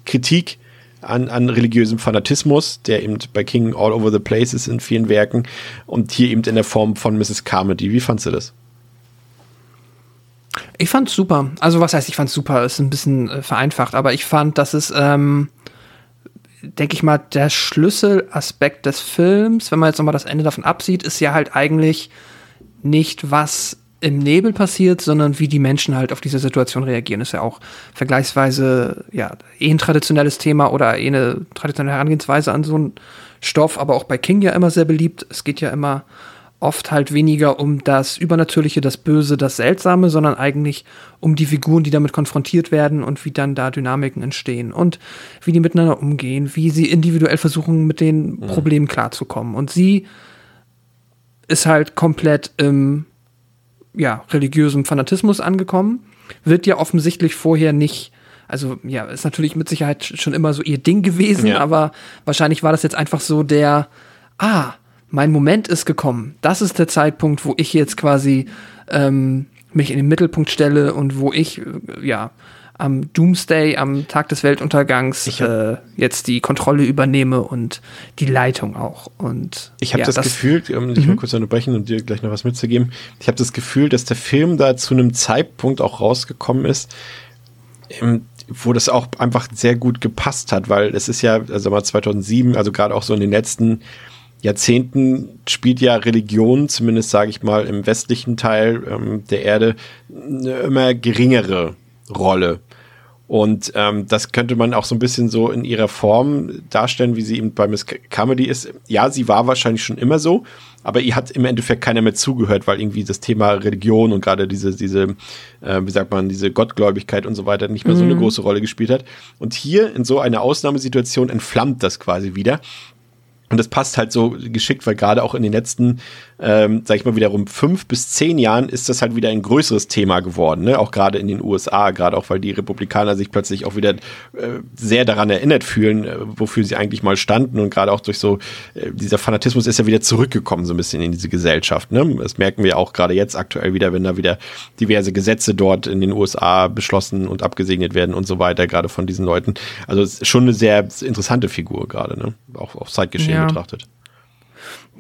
[SPEAKER 1] Kritik an, an religiösem Fanatismus, der eben bei King all over the place ist in vielen Werken und hier eben in der Form von Mrs. Carmody. Wie fandst du das?
[SPEAKER 2] Ich fand's super. Also was heißt, ich fand's super, ist ein bisschen äh, vereinfacht, aber ich fand, dass es, ähm, denke ich mal, der Schlüsselaspekt des Films, wenn man jetzt nochmal das Ende davon absieht, ist ja halt eigentlich nicht, was im Nebel passiert, sondern wie die Menschen halt auf diese Situation reagieren. Ist ja auch vergleichsweise, ja, eh ein traditionelles Thema oder eh eine traditionelle Herangehensweise an so einen Stoff, aber auch bei King ja immer sehr beliebt. Es geht ja immer oft halt weniger um das Übernatürliche, das Böse, das Seltsame, sondern eigentlich um die Figuren, die damit konfrontiert werden und wie dann da Dynamiken entstehen und wie die miteinander umgehen, wie sie individuell versuchen, mit den Problemen klarzukommen. Und sie ist halt komplett im ja, religiösem Fanatismus angekommen, wird ja offensichtlich vorher nicht also ja, ist natürlich mit Sicherheit schon immer so ihr Ding gewesen,
[SPEAKER 1] Ja.
[SPEAKER 2] aber wahrscheinlich war das jetzt einfach so der, ah, mein Moment ist gekommen. Das ist der Zeitpunkt, wo ich jetzt quasi ähm, mich in den Mittelpunkt stelle und wo ich, äh, ja, am Doomsday, am Tag des Weltuntergangs, äh, jetzt die Kontrolle übernehme und die Leitung auch. Und
[SPEAKER 1] Ich habe
[SPEAKER 2] ja,
[SPEAKER 1] das, Gefühl, um dich mal kurz unterbrechen und dir gleich noch was mitzugeben, ich habe das Gefühl, dass der Film da zu einem Zeitpunkt auch rausgekommen ist, ähm, wo das auch einfach sehr gut gepasst hat, weil es ist ja, also mal 2007, also gerade auch so in den letzten Jahrzehnten spielt ja Religion, zumindest sage ich mal im westlichen Teil ähm, der Erde, eine immer geringere Rolle. Und ähm, das könnte man auch so ein bisschen so in ihrer Form darstellen, wie sie eben bei Miss Comedy ist. Ja, sie war wahrscheinlich schon immer so, aber ihr hat im Endeffekt keiner mehr zugehört, weil irgendwie das Thema Religion und gerade diese, diese, äh, wie sagt man, diese Gottgläubigkeit und so weiter nicht mehr so eine große Rolle gespielt hat. Und hier in so einer Ausnahmesituation entflammt das quasi wieder. Und das passt halt so geschickt, weil gerade auch in den letzten, ähm, sag ich mal, wiederum fünf bis zehn Jahren ist das halt wieder ein größeres Thema geworden, ne? Auch gerade in den USA, gerade auch weil die Republikaner sich plötzlich auch wieder äh, sehr daran erinnert fühlen, äh, wofür sie eigentlich mal standen und gerade auch durch so äh, dieser Fanatismus ist ja wieder zurückgekommen so ein bisschen in diese Gesellschaft. Ne? Das merken wir auch gerade jetzt aktuell wieder, wenn da wieder diverse Gesetze dort in den USA beschlossen und abgesegnet werden und so weiter, gerade von diesen Leuten. Also es ist schon eine sehr interessante Figur gerade, ne? Auch auf Zeitgeschehen
[SPEAKER 2] Ja.
[SPEAKER 1] betrachtet.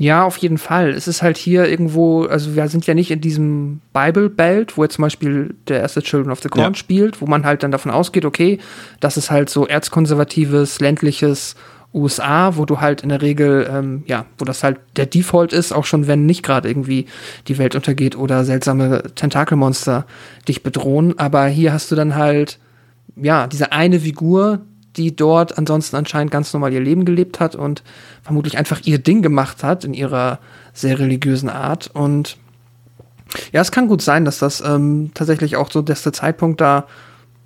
[SPEAKER 2] Ja, auf jeden Fall. Es ist halt hier irgendwo, also wir sind ja nicht in diesem Bible Belt, wo jetzt zum Beispiel der erste Children of the Corn
[SPEAKER 1] Ja.
[SPEAKER 2] spielt, wo man halt dann davon ausgeht, okay, das ist halt so erzkonservatives, ländliches USA, wo du halt in der Regel, ähm, ja, wo das halt der Default ist, auch schon wenn nicht gerade irgendwie die Welt untergeht oder seltsame Tentakelmonster dich bedrohen. Aber hier hast du dann halt, ja, diese eine Figur, die dort ansonsten anscheinend ganz normal ihr Leben gelebt hat und vermutlich einfach ihr Ding gemacht hat in ihrer sehr religiösen Art. Und ja, es kann gut sein, dass das ähm, tatsächlich auch so, der Zeitpunkt da,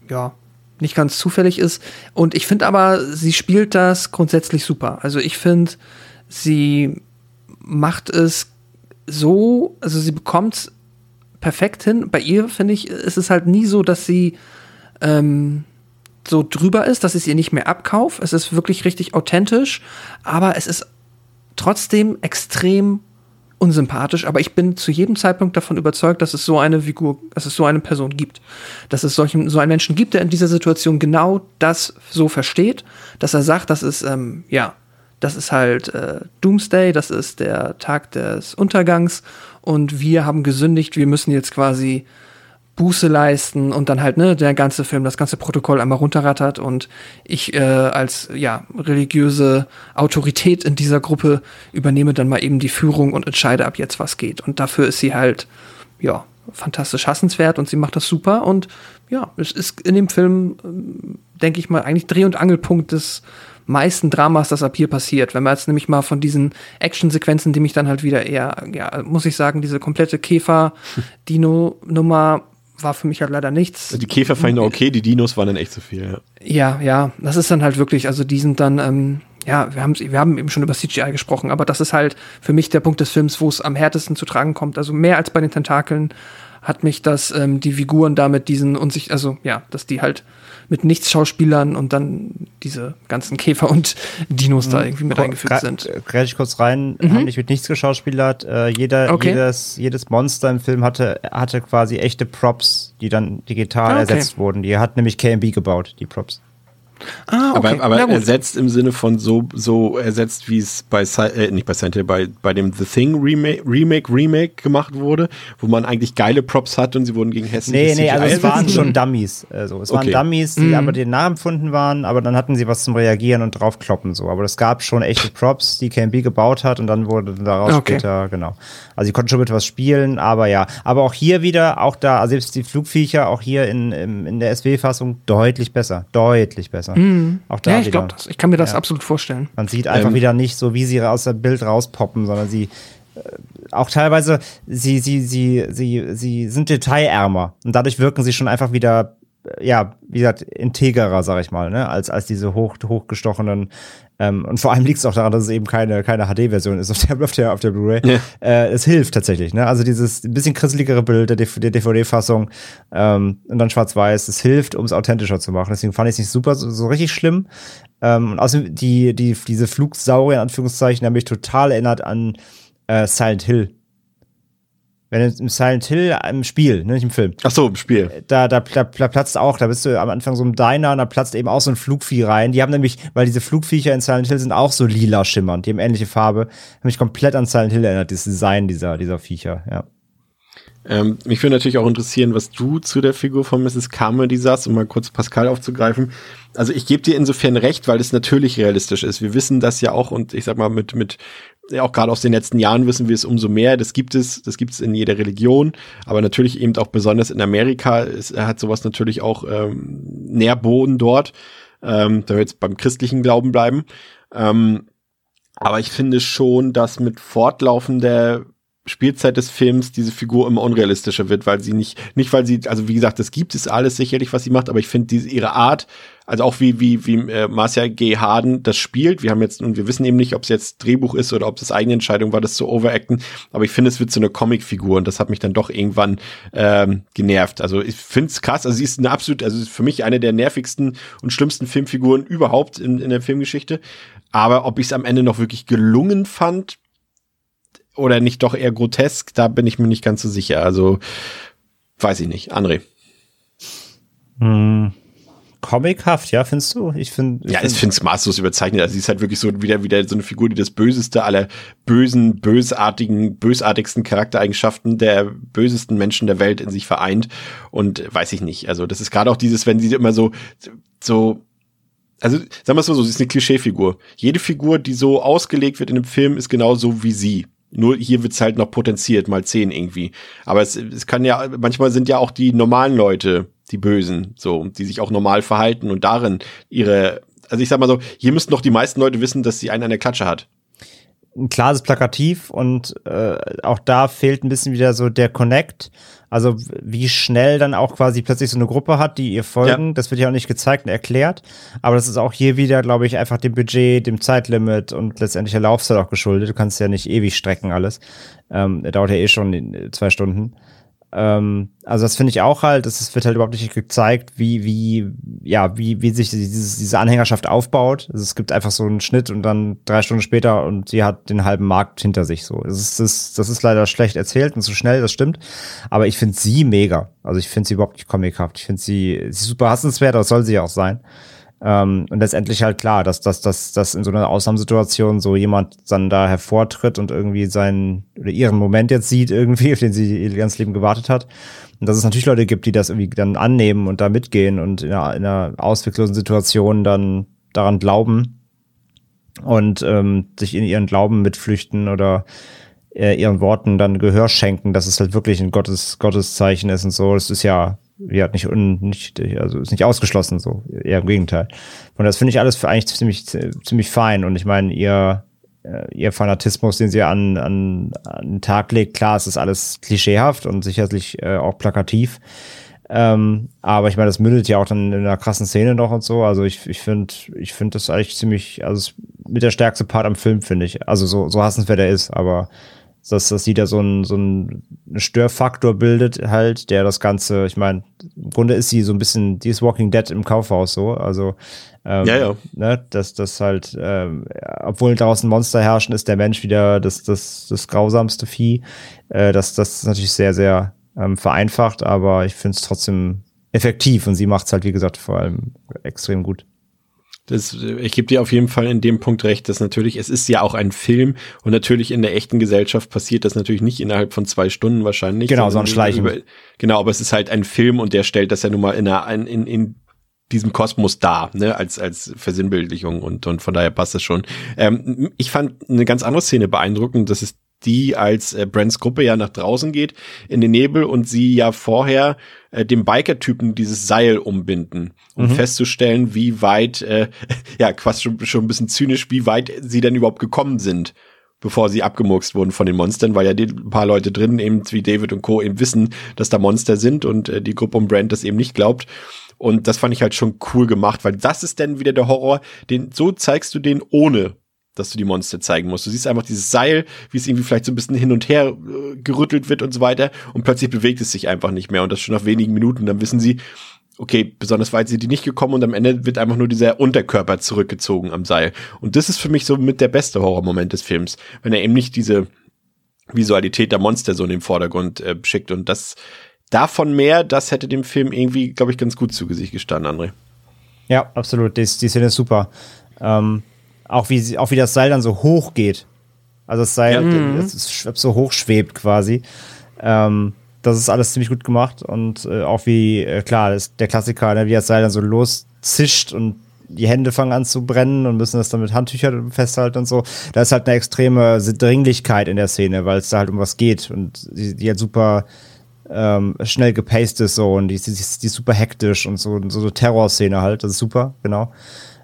[SPEAKER 2] ja, nicht ganz zufällig ist. Und ich finde aber, sie spielt das grundsätzlich super. Also ich finde, sie macht es so, also sie bekommt perfekt hin. Bei ihr, finde ich, ist es halt nie so, dass sie ähm, so drüber ist, dass ich es ihr nicht mehr abkauf. Es ist wirklich richtig authentisch, aber es ist trotzdem extrem unsympathisch, aber ich bin zu jedem Zeitpunkt davon überzeugt, dass es so eine Figur, dass es so eine Person gibt. Dass es solchen, so einen Menschen gibt, der in dieser Situation genau das so versteht, dass er sagt, das ist, ähm, ja, das ist halt äh, Doomsday, das ist der Tag des Untergangs und wir haben gesündigt, wir müssen jetzt quasi Buße leisten und dann halt, ne, der ganze Film, das ganze Protokoll einmal runterrattert und ich äh, als, ja, religiöse Autorität in dieser Gruppe übernehme dann mal eben die Führung und entscheide ab jetzt, was geht. Und dafür ist sie halt, ja, fantastisch hassenswert und sie macht das super und ja, es ist in dem Film, ähm, denke ich mal, eigentlich Dreh- und Angelpunkt des meisten Dramas, das ab hier passiert. Wenn man jetzt nämlich mal von diesen Actionsequenzen, die mich dann halt wieder eher, ja, muss ich sagen, diese komplette Käfer-Dino-Nummer war für mich halt leider nichts.
[SPEAKER 1] Die Käfer fand ich noch okay, die Dinos waren dann echt zu viel.
[SPEAKER 2] Ja. ja, ja, das ist dann halt wirklich, also die sind dann, ähm, ja, wir haben, wir haben eben schon über CGI gesprochen, aber das ist halt für mich der Punkt des Films, wo es am härtesten zu tragen kommt. Also mehr als bei den Tentakeln hat mich das, ähm, die Figuren damit diesen und sich, also ja, dass die halt mit nichts Schauspielern und dann diese ganzen Käfer und Dinos mhm. da irgendwie mit eingefügt sind.
[SPEAKER 3] Grätsch ich kurz rein, mhm. haben nicht mit nichts geschauspielert. Äh, jeder, okay. jedes, jedes Monster im Film hatte, hatte quasi echte Props, die dann digital ah, okay. ersetzt wurden. Die hat nämlich KMB gebaut, die Props.
[SPEAKER 1] Ah, okay. Aber, aber ersetzt im Sinne von so, so ersetzt, wie es bei, äh, nicht bei Silent Hill, bei, bei dem The Thing Remake, Remake, Remake gemacht wurde, wo man eigentlich geile Props hat und sie wurden gegen Hessen.
[SPEAKER 3] Nee, nee, also es waren schon Dummies. Also es waren Dummies, die mhm. aber den nachempfunden waren, aber dann hatten sie was zum Reagieren und draufkloppen so. Aber es gab schon echte Props, die KMB gebaut hat und dann wurde daraus okay. später, genau. Also sie konnten schon mit was spielen, aber ja. Aber auch hier wieder, auch da, also selbst die Flugviecher, auch hier in, in, in der SW-Fassung deutlich besser. Deutlich besser.
[SPEAKER 2] Mhm. Auch da ja, ich glaube Ich kann mir das ja. absolut vorstellen.
[SPEAKER 3] Man sieht einfach ähm. wieder nicht so, wie sie aus dem Bild rauspoppen, sondern sie äh, auch teilweise, sie, sie, sie, sie, sie sind detailärmer und dadurch wirken sie schon einfach wieder ja, wie gesagt, integerer, sag ich mal, ne, als, als diese hoch, hochgestochenen ähm, und vor allem liegt es auch daran, dass es eben keine, keine HD-Version ist auf der, auf der, auf der Blu-ray. Ja. Äh, es hilft tatsächlich, ne? Also dieses ein bisschen krisseligere Bild der, der DVD-Fassung ähm, und dann schwarz-weiß, es hilft, um es authentischer zu machen. Deswegen fand ich es nicht super, so, so richtig schlimm. Ähm, und außerdem die, die, diese Flugsaurier, in Anführungszeichen, haben mich total erinnert an äh, Silent Hill wenn im Silent Hill im Spiel, ne, nicht im Film.
[SPEAKER 1] Ach so, im Spiel.
[SPEAKER 3] Da, da, da, da platzt auch, da bist du am Anfang so ein Diner und da platzt eben auch so ein Flugvieh rein. Die haben nämlich, weil diese Flugviecher in Silent Hill sind auch so lila schimmernd, die haben ähnliche Farbe. Haben mich komplett an Silent Hill erinnert, das Design dieser, dieser Viecher, ja.
[SPEAKER 1] Ähm, mich würde natürlich auch interessieren, was du zu der Figur von Mrs. Carmody sagst, um mal kurz Pascal aufzugreifen. Also ich gebe dir insofern recht, weil es natürlich realistisch ist. Wir wissen das ja auch und ich sag mal mit, mit ja, auch gerade aus den letzten Jahren wissen wir es umso mehr. Das gibt es, das gibt es in jeder Religion, aber natürlich eben auch besonders in Amerika ist, hat sowas natürlich auch ähm, Nährboden dort. Ähm, da wir jetzt beim christlichen Glauben bleiben. Ähm, aber ich finde schon, dass mit fortlaufender Spielzeit des Films diese Figur immer unrealistischer wird, weil sie nicht, nicht weil sie, also wie gesagt, das gibt es alles sicherlich, was sie macht, aber ich finde diese ihre Art, also auch wie wie wie äh, Marcia G. Harden das spielt. Wir haben jetzt und wir wissen eben nicht, ob es jetzt Drehbuch ist oder ob es eigene Entscheidung war, das zu overacten. Aber ich finde, es wird so eine Comicfigur und das hat mich dann doch irgendwann ähm, genervt. Also ich finde es krass. Also sie ist eine absolut, also für mich eine der nervigsten und schlimmsten Filmfiguren überhaupt in, in der Filmgeschichte. Aber ob ich es am Ende noch wirklich gelungen fand, oder nicht doch eher grotesk, da bin ich mir nicht ganz so sicher. Also weiß ich nicht. André.
[SPEAKER 3] Hm. Comichaft, ja, findest du? Ich finde.
[SPEAKER 1] Ja, ich finde es maßlos überzeichnet. Also sie ist halt wirklich so wieder, wieder so eine Figur, die das Böseste aller bösen, bösartigen, bösartigsten Charaktereigenschaften der bösesten Menschen der Welt in sich vereint. Und weiß ich nicht. Also, das ist gerade auch dieses, wenn sie immer so, so also sagen wir es mal so, sie ist eine Klischeefigur. Jede Figur, die so ausgelegt wird in einem Film, ist genau so wie sie. Nur hier wird's halt noch potenziert, mal zehn irgendwie. Aber es, es kann ja, manchmal sind ja auch die normalen Leute die Bösen, so, die sich auch normal verhalten und darin ihre, also ich sag mal so, hier müssten doch die meisten Leute wissen, dass sie einen an der Klatsche hat.
[SPEAKER 3] Klar, es ist plakativ und äh, auch da fehlt ein bisschen wieder so der Connect. Also wie schnell dann auch quasi plötzlich so eine Gruppe hat, die ihr folgen. Ja. Das wird ja auch nicht gezeigt und erklärt. Aber das ist auch hier wieder, glaube ich, einfach dem Budget, dem Zeitlimit und letztendlich der Laufzeit auch geschuldet. Du kannst ja nicht ewig strecken alles. Ähm, dauert ja eh schon zwei Stunden. Ähm, also das finde ich auch halt, es wird halt überhaupt nicht gezeigt, wie, wie, ja, wie, wie sich dieses, diese Anhängerschaft aufbaut. Also es gibt einfach so einen Schnitt und dann drei Stunden später und sie hat den halben Markt hinter sich so. Das ist, das, das ist leider schlecht erzählt und zu schnell, das stimmt. Aber ich finde sie mega. Also ich finde sie überhaupt nicht comichaft. Ich finde sie, sie super hassenswert, das soll sie ja auch sein. Ähm, und letztendlich halt klar, dass, dass, dass, dass in so einer Ausnahmesituation so jemand dann da hervortritt und irgendwie seinen oder ihren Moment jetzt sieht, irgendwie, auf den sie ihr ganzes Leben gewartet hat. Und dass es natürlich Leute gibt, die das irgendwie dann annehmen und da mitgehen und in einer, in einer ausweglosen Situation dann daran glauben und ähm, sich in ihren Glauben mitflüchten oder äh, ihren Worten dann Gehör schenken, dass es halt wirklich ein Gottes, Gotteszeichen ist und so. Das ist ja ja, nicht, nicht, also ist nicht ausgeschlossen, so, eher im Gegenteil. Und das finde ich alles für eigentlich ziemlich, ziemlich fein. Und ich meine, ihr, äh, ihr Fanatismus, den sie an, an, an den Tag legt, klar, es ist alles klischeehaft und sicherlich äh, auch plakativ. Ähm, aber ich meine, das mündet ja auch dann in einer krassen Szene noch und so. Also ich, ich finde, ich finde das eigentlich ziemlich, also mit der stärkste Part am Film, finde ich. Also so, so hassenswert er ist, aber dass, dass sie da so ein, so ein Störfaktor bildet halt, der das Ganze, ich meine, im Grunde ist sie so ein bisschen, die ist Walking Dead im Kaufhaus so, also ähm,
[SPEAKER 1] Ja, ja.
[SPEAKER 3] Ne, dass das halt, ähm, obwohl draußen Monster herrschen, ist der Mensch wieder das, das, das grausamste Vieh. Äh, das, das ist natürlich sehr, sehr ähm, vereinfacht, aber ich finde es trotzdem effektiv und sie macht es halt, wie gesagt, vor allem extrem gut.
[SPEAKER 1] Das, äh, ich gebe dir auf jeden Fall in dem Punkt recht, dass natürlich, es ist ja auch ein Film und natürlich in der echten Gesellschaft passiert das natürlich nicht innerhalb von zwei Stunden wahrscheinlich.
[SPEAKER 3] Genau, so
[SPEAKER 1] sondern
[SPEAKER 3] ein Schleichen.
[SPEAKER 1] Über, genau, aber es ist halt ein Film und der stellt das ja nun mal in, einer, in, in, diesem Kosmos dar, ne, als, als Versinnbildlichung und, und von daher passt es schon. Ähm, ich fand eine ganz andere Szene beeindruckend, das ist die, als äh, Brents Gruppe ja nach draußen geht in den Nebel und sie ja vorher äh, dem Biker-Typen dieses Seil umbinden, um festzustellen, wie weit, äh, ja, quasi schon, schon ein bisschen zynisch, wie weit sie denn überhaupt gekommen sind bevor sie abgemurkst wurden von den Monstern, weil ja die, ein paar Leute drin, eben wie David und Co. eben wissen, dass da Monster sind und äh, die Gruppe um Brand das eben nicht glaubt. Und das fand ich halt schon cool gemacht, weil das ist dann wieder der Horror, den so zeigst du den ohne dass du die Monster zeigen musst. Du siehst einfach dieses Seil, wie es irgendwie vielleicht so ein bisschen hin und her äh, gerüttelt wird und so weiter und plötzlich bewegt es sich einfach nicht mehr und das schon nach wenigen Minuten. Dann wissen sie, okay, besonders weit sind die nicht gekommen und am Ende wird einfach nur dieser Unterkörper zurückgezogen am Seil. Und das ist für mich so mit der beste Horrormoment des Films, wenn er eben nicht diese Visualität der Monster so in den Vordergrund äh, schickt und das davon mehr, das hätte dem Film irgendwie, glaube ich, ganz gut zu Gesicht gestanden, André.
[SPEAKER 3] Ja, absolut. Die, die Szene ist super. Ähm, auch, wie, auch wie das Seil dann so hoch geht. Also das Seil,
[SPEAKER 1] Ja.
[SPEAKER 3] das ist, so hoch schwebt quasi. Ähm, das ist alles ziemlich gut gemacht und äh, auch wie, äh, klar, das ist der Klassiker, ne, wie das Seil dann so loszischt und die Hände fangen an zu brennen und müssen das dann mit Handtüchern festhalten und so. Da ist halt eine extreme Dringlichkeit in der Szene, weil es da halt um was geht und die, die halt super ähm, schnell gepaced ist so und die, die, die ist super hektisch und so, so eine Terrorszene halt, das ist super, genau.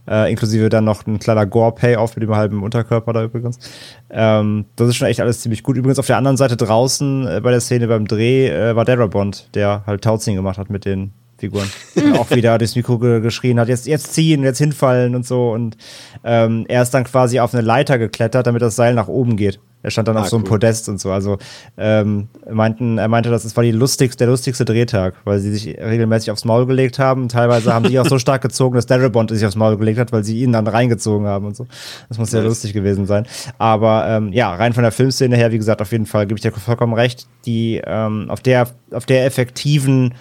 [SPEAKER 3] Äh, inklusive dann noch ein kleiner Gore-Payoff mit dem halben Unterkörper da übrigens. Ähm, das ist schon echt alles ziemlich gut. Übrigens auf der anderen Seite draußen äh, bei der Szene beim Dreh äh, war Darabont, der halt Tauziehen gemacht hat mit den Figuren. Auch wieder durchs Mikro ge geschrien hat, jetzt, jetzt ziehen, jetzt hinfallen und so. Und ähm, er ist dann quasi auf eine Leiter geklettert, damit das Seil nach oben geht. Er stand dann
[SPEAKER 1] Ah,
[SPEAKER 3] auf so einem
[SPEAKER 1] cool.
[SPEAKER 3] Podest und so. Also ähm, meinten, er meinte, das war die lustigste, der lustigste Drehtag, weil sie sich regelmäßig aufs Maul gelegt haben. Teilweise haben die auch so stark gezogen, dass Darabont sich aufs Maul gelegt hat, weil sie ihn dann reingezogen haben und so. Das muss sehr
[SPEAKER 1] Nice.
[SPEAKER 3] lustig gewesen sein. Aber ähm, ja, rein von der Filmszene her, wie gesagt, auf jeden Fall gebe ich dir vollkommen recht. Die ähm, auf der auf der effektiven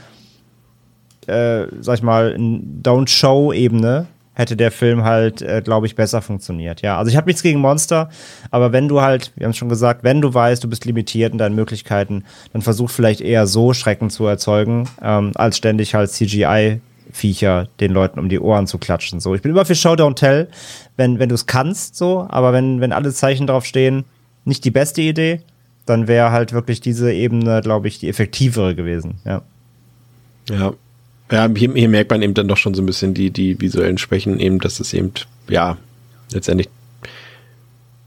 [SPEAKER 3] äh, sag ich mal, Don't-Show-Ebene hätte der Film halt, äh, glaube ich, besser funktioniert. Ja, also ich habe nichts gegen Monster, aber wenn du halt, wir haben es schon gesagt, wenn du weißt, du bist limitiert in deinen Möglichkeiten, dann versuch vielleicht eher so Schrecken zu erzeugen, ähm, als ständig halt CGI-Viecher den Leuten um die Ohren zu klatschen. So, ich bin immer für Show Don't Tell, wenn, wenn du es kannst, so, aber wenn, wenn alle Zeichen drauf stehen, nicht die beste Idee, dann wäre halt wirklich diese Ebene, glaube ich, die effektivere gewesen. Ja.
[SPEAKER 1] Ja. Ja, hier, hier merkt man eben dann doch schon so ein bisschen die, die visuellen Schwächen, eben, dass es eben, ja, letztendlich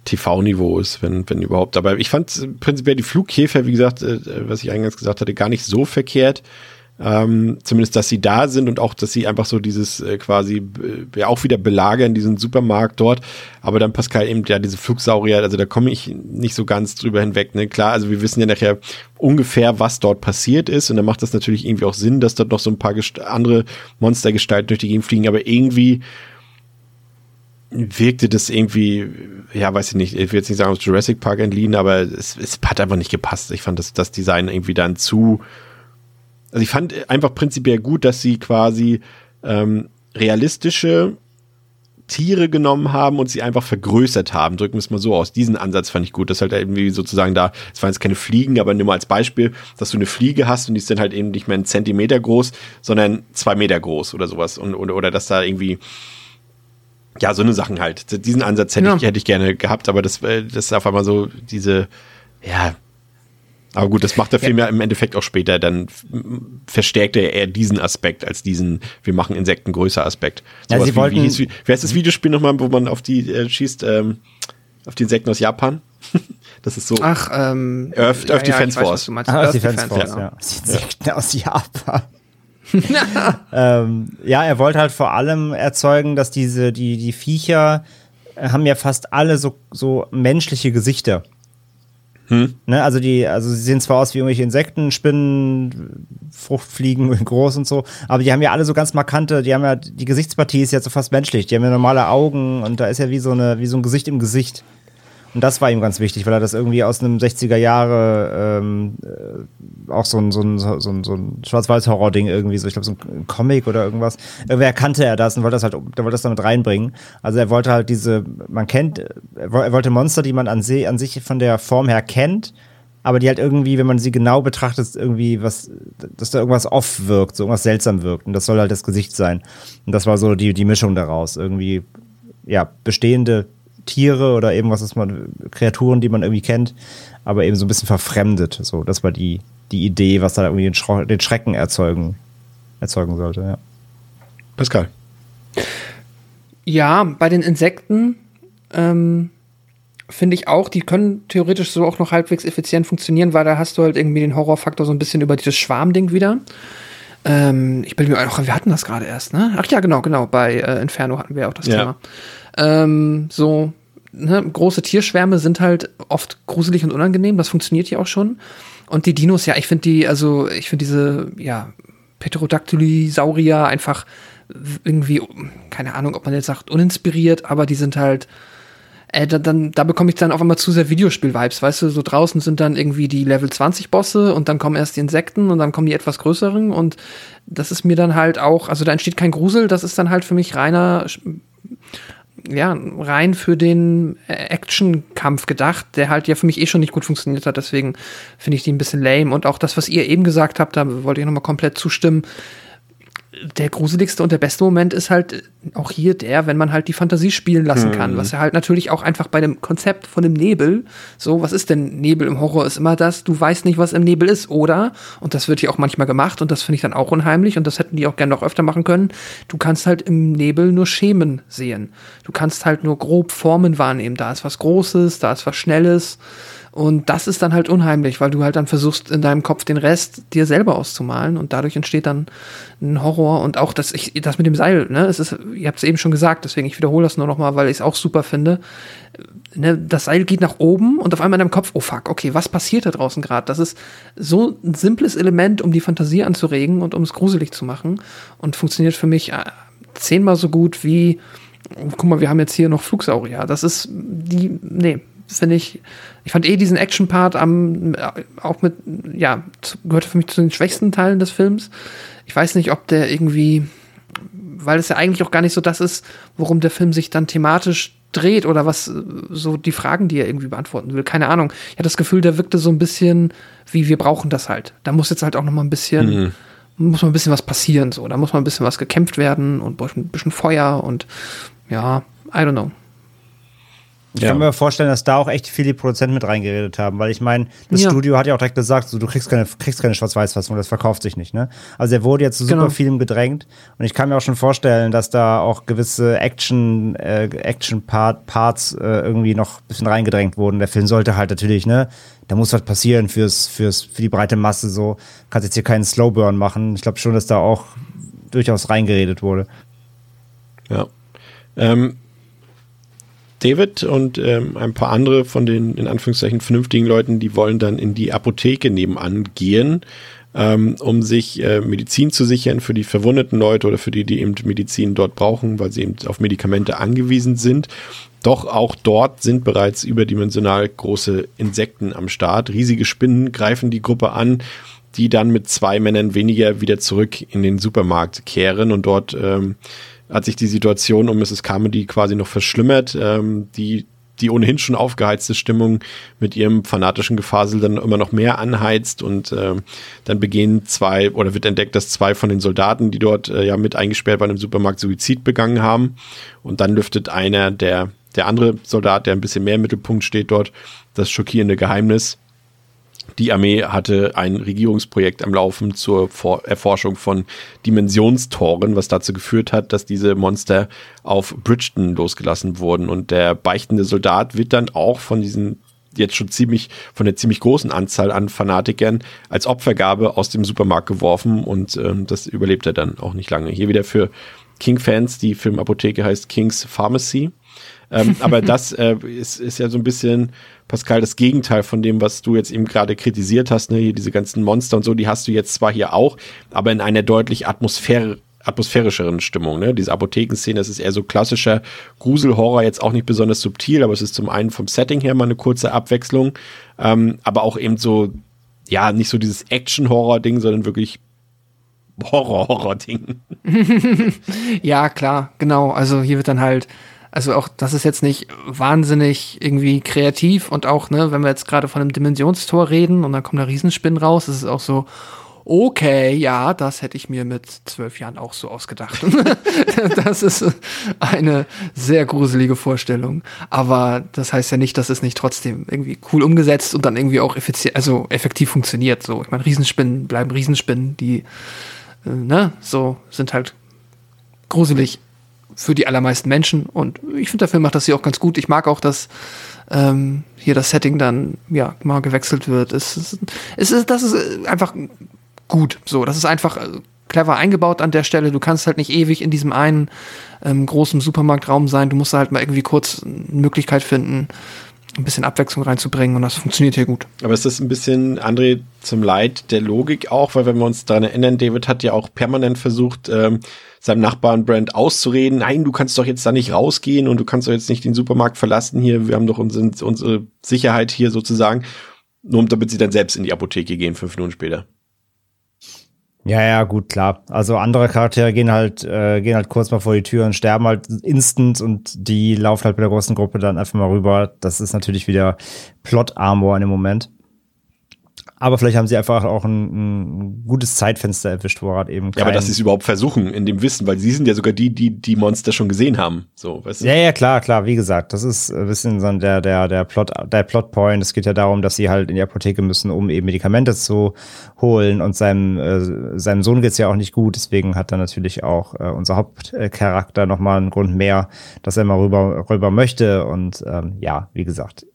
[SPEAKER 1] TV-Niveau ist, wenn, wenn überhaupt. Aber ich fand prinzipiell die Flughäfer, wie gesagt, äh, was ich eingangs gesagt hatte, gar nicht so verkehrt. Ähm, zumindest, dass sie da sind und auch, dass sie einfach so dieses äh, quasi äh, ja auch wieder belagern, diesen Supermarkt dort. Aber dann Pascal eben, ja, diese Flugsaurier, also da komme ich nicht so ganz drüber hinweg. Ne? Klar, also wir wissen ja nachher ungefähr, was dort passiert ist. Und dann macht das natürlich irgendwie auch Sinn, dass dort noch so ein paar gest andere Monstergestalten durch die Gegend fliegen. Aber irgendwie wirkte das irgendwie, ja, weiß ich nicht, ich will jetzt nicht sagen aus Jurassic Park entliehen, aber es, es hat einfach nicht gepasst. Ich fand das, das Design irgendwie dann zu, also ich fand einfach prinzipiell gut, dass sie quasi ähm, realistische Tiere genommen haben und sie einfach vergrößert haben. Drücken wir es mal so aus. Diesen Ansatz fand ich gut. Das halt irgendwie sozusagen da, es waren jetzt keine Fliegen, aber nur mal als Beispiel, dass du eine Fliege hast und die ist dann halt eben nicht mehr einen Zentimeter groß, sondern zwei Meter groß oder sowas. Und, oder, oder dass da irgendwie, ja, so eine Sachen halt. Diesen Ansatz hätte,
[SPEAKER 2] Ja.
[SPEAKER 1] ich, hätte ich gerne gehabt, aber das, äh, das ist auf einmal so diese, ja. Aber gut, das macht der Film ja, im Endeffekt auch später. Dann verstärkt er eher diesen Aspekt als diesen, wir machen Insekten größer Aspekt.
[SPEAKER 3] Ja,
[SPEAKER 1] Sowas
[SPEAKER 3] sie
[SPEAKER 1] wie,
[SPEAKER 3] wollten-
[SPEAKER 1] wie, hieß, wie, wie heißt das Videospiel nochmal, wo man auf die äh, schießt, ähm, auf die Insekten aus Japan? das ist so.
[SPEAKER 2] Ach, ähm.
[SPEAKER 1] Earth- Earth Defense
[SPEAKER 2] ich weiß,
[SPEAKER 1] Force.
[SPEAKER 2] meinst.
[SPEAKER 3] Ah,
[SPEAKER 2] Earth
[SPEAKER 3] aus Defense
[SPEAKER 2] Defense,
[SPEAKER 3] Force,
[SPEAKER 2] genau.
[SPEAKER 3] ja. Die Insekten aus Japan. ähm, ja, er wollte halt vor allem erzeugen, dass diese, die, die Viecher äh, haben ja fast alle so, so menschliche Gesichter. Hm. Ne, also die, also sie sehen zwar aus wie irgendwelche Insekten, Spinnen, Fruchtfliegen groß und so, aber die haben ja alle so ganz markante, die haben ja, die Gesichtspartie ist ja so fast menschlich, die haben ja normale Augen und da ist ja wie so eine, wie so ein Gesicht im Gesicht. Und das war ihm ganz wichtig, weil er das irgendwie aus einem 60er Jahre ähm, äh, auch so ein, so ein, so ein, so ein Schwarz-Weiß-Horror-Ding irgendwie, so ich glaube so ein Comic oder irgendwas. Irgendwie erkannte er das und wollte das halt, der wollte das damit reinbringen. Also er wollte halt diese, man kennt, er wollte Monster, die man an, se, an sich von der Form her kennt, aber die halt irgendwie, wenn man sie genau betrachtet, irgendwie was, dass da irgendwas off wirkt, so irgendwas seltsam wirkt. Und das soll halt das Gesicht sein. Und das war so die, die Mischung daraus. Irgendwie, ja, bestehende Tiere oder eben was ist man, Kreaturen, die man irgendwie kennt, aber eben so ein bisschen verfremdet. So, das war die, die Idee, was da irgendwie den, Schro den Schrecken erzeugen, erzeugen sollte, ja.
[SPEAKER 1] Pascal.
[SPEAKER 2] Ja, bei den Insekten ähm, finde ich auch, die können theoretisch so auch noch halbwegs effizient funktionieren, weil da hast du halt irgendwie den Horrorfaktor so ein bisschen über dieses Schwarmding wieder. Ähm, ich bilde mir auch, wir hatten das gerade erst, ne? Ach ja, genau, genau. Bei äh, Inferno hatten wir auch das ja. Thema. Ähm, so, ne, große Tierschwärme sind halt oft gruselig und unangenehm. Das funktioniert hier auch schon. Und die Dinos, ja, ich finde die, also ich finde diese, ja, Pterodactyli-Saurier einfach irgendwie, keine Ahnung, ob man jetzt sagt, uninspiriert, aber die sind halt, äh, da, dann, da bekomme ich dann auf einmal zu sehr Videospiel-Vibes, weißt du, so draußen sind dann irgendwie die Level 20 Bosse und dann kommen erst die Insekten und dann kommen die etwas größeren und das ist mir dann halt auch, also da entsteht kein Grusel, das ist dann halt für mich reiner ja, rein für den äh, Action-Kampf gedacht, der halt ja für mich eh schon nicht gut funktioniert hat. Deswegen finde ich die ein bisschen lame. Und auch das, was ihr eben gesagt habt, da wollte ich nochmal komplett zustimmen der gruseligste und der beste Moment ist halt auch hier der, wenn man halt die Fantasie spielen lassen kann, hm. was ja halt natürlich auch einfach bei dem Konzept von dem Nebel, so, was ist denn Nebel im Horror, ist immer das, du weißt nicht, was im Nebel ist, oder, und das wird hier auch manchmal gemacht und das finde ich dann auch unheimlich und das hätten die auch gerne noch öfter machen können, du kannst halt im Nebel nur Schemen sehen. Du kannst halt nur grob Formen wahrnehmen, da ist was Großes, da ist was Schnelles, und das ist dann halt unheimlich, weil du halt dann versuchst, in deinem Kopf den Rest dir selber auszumalen und dadurch entsteht dann ein Horror und auch das, ich, das mit dem Seil, ne, es ist, ihr habt es eben schon gesagt, deswegen ich wiederhole das nur nochmal, weil ich es auch super finde. Ne, das Seil geht nach oben und auf einmal in deinem Kopf, oh fuck, okay, was passiert da draußen gerade? Das ist so ein simples Element, um die Fantasie anzuregen und um es gruselig zu machen und funktioniert für mich äh, zehnmal so gut wie, guck mal, wir haben jetzt hier noch Flugsaurier. Das ist die, nee, finde ich, ich fand eh diesen Action-Part am, auch mit, ja, gehörte für mich zu den schwächsten Teilen des Films. Ich weiß nicht, ob der irgendwie, weil es ja eigentlich auch gar nicht so das ist, worum der Film sich dann thematisch dreht oder was so die Fragen, die er irgendwie beantworten will. Keine Ahnung. Ich hatte das Gefühl, der wirkte so ein bisschen wie wir brauchen das halt. Da muss jetzt halt auch noch mal ein bisschen, mhm. muss mal ein bisschen was passieren, so. Da muss mal ein bisschen was gekämpft werden und ein bisschen Feuer und ja, I don't know.
[SPEAKER 3] Ich ja. kann mir vorstellen, dass da auch echt viele Produzenten mit reingeredet haben, weil ich meine, das ja. Studio hat ja auch direkt gesagt, so, du kriegst keine, kriegst keine Schwarz-Weiß-Fassung, das verkauft sich nicht, ne? Also er wurde jetzt zu super genau. vielem gedrängt und ich kann mir auch schon vorstellen, dass da auch gewisse Action, äh, Action-Parts äh, irgendwie noch ein bisschen reingedrängt wurden. Der Film sollte halt natürlich, ne? Da muss was passieren fürs, fürs, für die breite Masse so. Kannst jetzt hier keinen Slowburn machen. Ich glaube schon, dass da auch durchaus reingeredet wurde.
[SPEAKER 1] Ja. Ähm, David und ähm, ein paar andere von den in Anführungszeichen vernünftigen Leuten, die wollen dann in die Apotheke nebenan gehen, ähm, um sich äh, Medizin zu sichern für die verwundeten Leute oder für die, die eben Medizin dort brauchen, weil sie eben auf Medikamente angewiesen sind. Doch auch dort sind bereits überdimensional große Insekten am Start. Riesige Spinnen greifen die Gruppe an, die dann mit zwei Männern weniger wieder zurück in den Supermarkt kehren und dort ähm, hat sich die Situation um Mrs. Carmody quasi noch verschlimmert. Ähm, die die ohnehin schon aufgeheizte Stimmung mit ihrem fanatischen Gefasel dann immer noch mehr anheizt und äh, dann begehen zwei oder wird entdeckt, dass zwei von den Soldaten, die dort äh, ja mit eingesperrt waren im Supermarkt, Suizid begangen haben und dann lüftet einer der der andere Soldat, der ein bisschen mehr im Mittelpunkt steht dort, das schockierende Geheimnis, die Armee hatte ein Regierungsprojekt am Laufen zur Vor Erforschung von Dimensionstoren, was dazu geführt hat, dass diese Monster auf Bridgeton losgelassen wurden. Und der beichtende Soldat wird dann auch von diesen jetzt schon ziemlich von der ziemlich großen Anzahl an Fanatikern als Opfergabe aus dem Supermarkt geworfen und ähm, das überlebt er dann auch nicht lange. Hier wieder für King-Fans, die Filmapotheke heißt King's Pharmacy. Ähm, aber das äh, ist, ist ja so ein bisschen, Pascal, das Gegenteil von dem, was du jetzt eben gerade kritisiert hast, ne? Hier diese ganzen Monster und so, die hast du jetzt zwar hier auch, aber in einer deutlich Atmosphäre atmosphärischeren Stimmung. Ne? Diese Apothekenszene, das ist eher so klassischer Gruselhorror, jetzt auch nicht besonders subtil, aber es ist zum einen vom Setting her mal eine kurze Abwechslung, ähm, aber auch eben so, ja, nicht so dieses Action-Horror-Ding, sondern wirklich Horror-Horror-Ding.
[SPEAKER 2] ja, klar, genau. Also hier wird dann halt, also auch, das ist jetzt nicht wahnsinnig irgendwie kreativ und auch, ne, wenn wir jetzt gerade von einem Dimensionstor reden und dann kommt da Riesenspinn raus, ist es auch so, okay, ja, das hätte ich mir mit zwölf Jahren auch so ausgedacht. das ist eine sehr gruselige Vorstellung. Aber das heißt ja nicht, dass es nicht trotzdem irgendwie cool umgesetzt und dann irgendwie auch effizient, also effektiv funktioniert. So, ich meine, Riesenspinnen bleiben Riesenspinnen, die, äh, ne, so sind halt gruselig für die allermeisten Menschen. Und ich finde, der Film macht das hier auch ganz gut. Ich mag auch, dass ähm, hier das Setting dann ja mal gewechselt wird. Es, es, es ist, das ist einfach gut. So, das ist einfach äh, clever eingebaut an der Stelle. Du kannst halt nicht ewig in diesem einen ähm, großen Supermarktraum sein. Du musst halt mal irgendwie kurz eine Möglichkeit finden, ein bisschen Abwechslung reinzubringen und das funktioniert hier gut.
[SPEAKER 1] Aber es ist ein bisschen, André, zum Leid der Logik auch, weil wenn wir uns daran erinnern, David hat ja auch permanent versucht, ähm, seinem Nachbarn Brand auszureden, nein, du kannst doch jetzt da nicht rausgehen und du kannst doch jetzt nicht den Supermarkt verlassen hier, wir haben doch unsere, unsere Sicherheit hier sozusagen, nur damit sie dann selbst in die Apotheke gehen, fünf Minuten später.
[SPEAKER 3] Ja, ja, gut, klar. Also andere Charaktere gehen halt, äh, gehen halt kurz mal vor die Tür und sterben halt instant und die laufen halt mit der großen Gruppe dann einfach mal rüber. Das ist natürlich wieder Plot-Armor in dem Moment. Aber vielleicht haben sie einfach auch ein, ein gutes Zeitfenster erwischt, wo er eben.
[SPEAKER 1] Ja, aber dass sie es überhaupt versuchen in dem Wissen, weil sie sind ja sogar die, die die Monster schon gesehen haben. So,
[SPEAKER 3] weißt du? Ja, ja, klar, klar. Wie gesagt, das ist ein bisschen so der der der Plot der Plotpoint. Es geht ja darum, dass sie halt in die Apotheke müssen, um eben Medikamente zu holen. Und seinem äh, seinem Sohn geht's ja auch nicht gut. Deswegen hat er natürlich auch äh, unser Hauptcharakter noch mal einen Grund mehr, dass er mal rüber rüber möchte. Und ähm, ja, wie gesagt,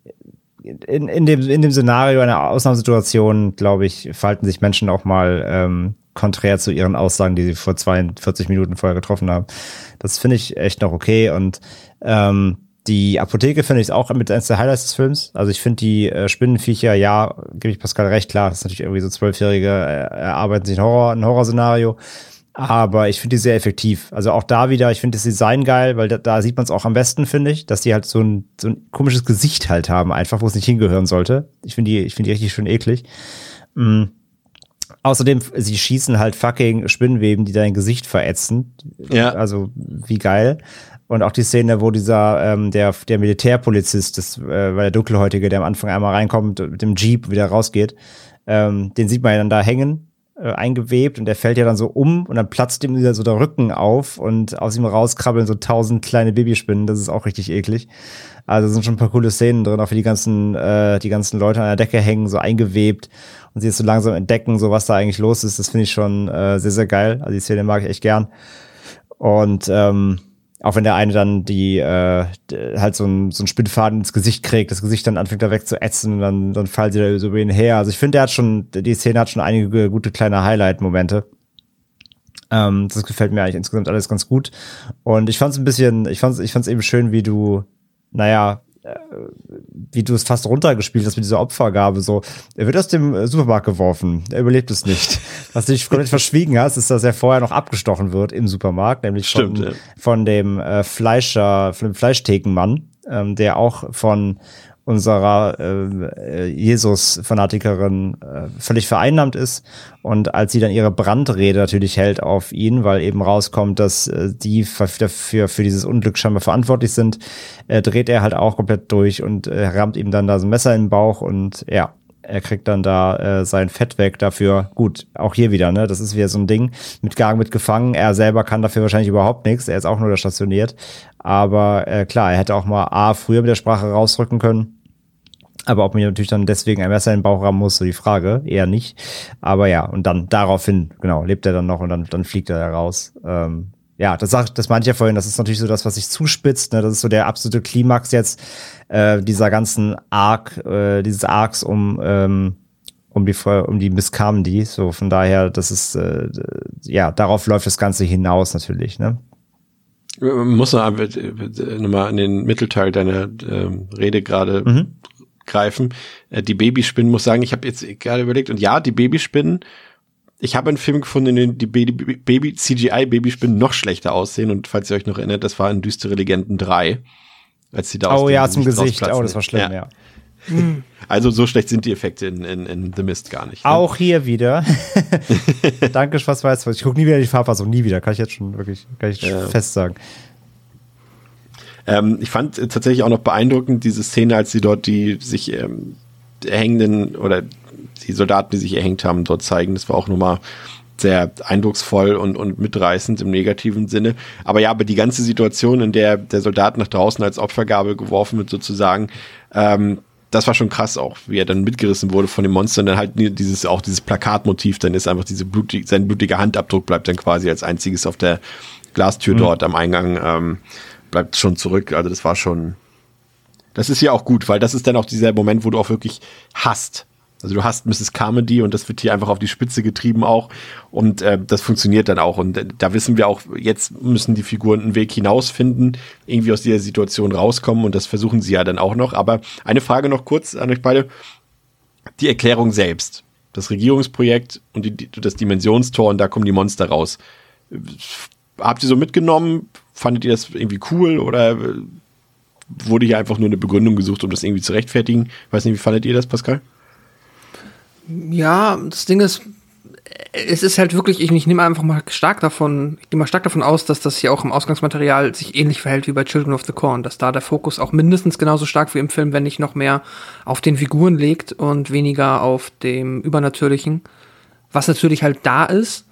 [SPEAKER 3] in, in, dem, in dem Szenario einer Ausnahmesituation, glaube ich, verhalten sich Menschen auch mal ähm, konträr zu ihren Aussagen, die sie vor 42 Minuten vorher getroffen haben. Das finde ich echt noch okay. Und ähm, die Apotheke finde ich auch mit eines der Highlights des Films. Also ich finde die äh, Spinnenviecher, ja, gebe ich Pascal recht, klar, das ist natürlich irgendwie so Zwölfjährige äh, erarbeiten sich ein Horror, ein Horrorszenario. Aber ich finde die sehr effektiv. Also auch da wieder, ich finde das Design geil, weil da, da sieht man es auch am besten, finde ich, dass die halt so ein, so ein komisches Gesicht halt haben, einfach, wo es nicht hingehören sollte. Ich finde die, ich finde die richtig schön eklig. Mhm. Außerdem, sie schießen halt fucking Spinnenweben, die dein Gesicht verätzen. Ja. Also, wie geil. Und auch die Szene, wo dieser, ähm, der, der Militärpolizist, das äh, war der Dunkelhäutige, der am Anfang einmal reinkommt, mit dem Jeep wieder rausgeht, ähm, den sieht man ja dann da hängen äh, eingewebt und der fällt ja dann so um und dann platzt ihm wieder so der Rücken auf und aus ihm rauskrabbeln so tausend kleine Babyspinnen. Das ist auch richtig eklig. Also sind schon ein paar coole Szenen drin, auch wie die ganzen, äh, die ganzen Leute an der Decke hängen, so eingewebt und sie jetzt so langsam entdecken, so was da eigentlich los ist. Das finde ich schon äh, sehr, sehr geil. Also die Szene mag ich echt gern. Und ähm, auch wenn der eine dann die äh, halt so ein, so ein Spinnfaden ins Gesicht kriegt, das Gesicht dann anfängt da wegzuätzen und dann, dann fallen sie da so über ihn her. Also ich finde, der hat schon, die Szene hat schon einige gute kleine Highlight-Momente. Ähm, das gefällt mir eigentlich insgesamt alles ganz gut. Und ich fand es ein bisschen, ich fand es ich fand's eben schön, wie du, naja, wie du es fast runtergespielt hast mit dieser Opfergabe. So, er wird aus dem äh, Supermarkt geworfen, er überlebt es nicht. Was du dich komplett verschwiegen hast, ist, dass er vorher noch abgestochen wird im Supermarkt, nämlich Stimmt, von, ja. von dem äh, Fleischer, von dem Fleischthekenmann, ähm, der auch von unserer äh, Jesus-Fanatikerin äh, völlig vereinnahmt ist. Und als sie dann ihre Brandrede natürlich hält auf ihn, weil eben rauskommt, dass äh, die dafür für dieses Unglück scheinbar verantwortlich sind, äh, dreht er halt auch komplett durch und äh, rammt ihm dann da so ein Messer in den Bauch und ja, er kriegt dann da äh, sein Fett weg dafür. Gut, auch hier wieder, ne? Das ist wieder so ein Ding. Mit Gang mit gefangen. Er selber kann dafür wahrscheinlich überhaupt nichts. Er ist auch nur da stationiert. Aber äh, klar, er hätte auch mal A, früher mit der Sprache rausrücken können. Aber ob man natürlich dann deswegen ein Messer in den Bauch haben muss, so die Frage, eher nicht. Aber ja, und dann daraufhin, genau, lebt er dann noch und dann, dann fliegt er da raus. Ähm, ja, das sagt, das meinte ich ja vorhin, das ist natürlich so das, was sich zuspitzt, ne? Das ist so der absolute Klimax jetzt äh, dieser ganzen Arc, äh, dieses Arcs um ähm, um die um die Miss Carmody. So von daher, das ist äh, ja darauf läuft das Ganze hinaus natürlich, ne?
[SPEAKER 1] Muss noch nochmal in den Mittelteil deiner äh, Rede gerade mhm. Greifen. Äh, die Babyspinnen muss sagen, ich habe jetzt gerade überlegt und ja, die Babyspinnen ich habe einen Film gefunden, in dem die Baby, Baby CGI Babyspinnen noch schlechter aussehen. Und falls ihr euch noch erinnert, das war in Düstere Legenden 3. Als sie da
[SPEAKER 3] oh ja, zum Gesicht. Oh, das war schlimm, ja. ja.
[SPEAKER 1] Also so schlecht sind die Effekte in, in, in The Mist gar nicht.
[SPEAKER 3] Ne? Auch hier wieder. Danke, was weiß Ich gucke nie wieder die Farbfassung, nie wieder. Kann ich jetzt schon wirklich kann ich ja. fest sagen.
[SPEAKER 1] Ähm, ich fand tatsächlich auch noch beeindruckend diese Szene, als sie dort die sich ähm, erhängenden oder die Soldaten, die sich erhängt haben, dort zeigen. Das war auch nochmal sehr eindrucksvoll und, und mitreißend im negativen Sinne. Aber ja, aber die ganze Situation, in der der Soldat nach draußen als Opfergabe geworfen wird, sozusagen, ähm, das war schon krass auch, wie er dann mitgerissen wurde von dem Monster und dann halt dieses, auch dieses Plakatmotiv, dann ist einfach diese blutig, sein blutiger Handabdruck bleibt dann quasi als einziges auf der Glastür mhm. dort am Eingang, ähm, bleibt schon zurück. Also das war schon, das ist ja auch gut, weil das ist dann auch dieser Moment, wo du auch wirklich hast. Also du hast Mrs. Carmody und das wird hier einfach auf die Spitze getrieben auch und äh, das funktioniert dann auch und äh, da wissen wir auch, jetzt müssen die Figuren einen Weg hinausfinden, irgendwie aus dieser Situation rauskommen und das versuchen sie ja dann auch noch. Aber eine Frage noch kurz an euch beide. Die Erklärung selbst, das Regierungsprojekt und die, das Dimensionstor und da kommen die Monster raus. Habt ihr so mitgenommen? Fandet ihr das irgendwie cool oder äh, wurde hier einfach nur eine Begründung gesucht, um das irgendwie zu rechtfertigen? weiß nicht, wie fandet ihr das, Pascal?
[SPEAKER 2] Ja, das Ding ist, es ist halt wirklich, ich, ich nehme einfach mal stark davon, ich nehme mal stark davon aus, dass das hier auch im Ausgangsmaterial sich ähnlich verhält wie bei Children of the Corn, dass da der Fokus auch mindestens genauso stark wie im Film, wenn nicht noch mehr auf den Figuren legt und weniger auf dem Übernatürlichen. Was natürlich halt da ist,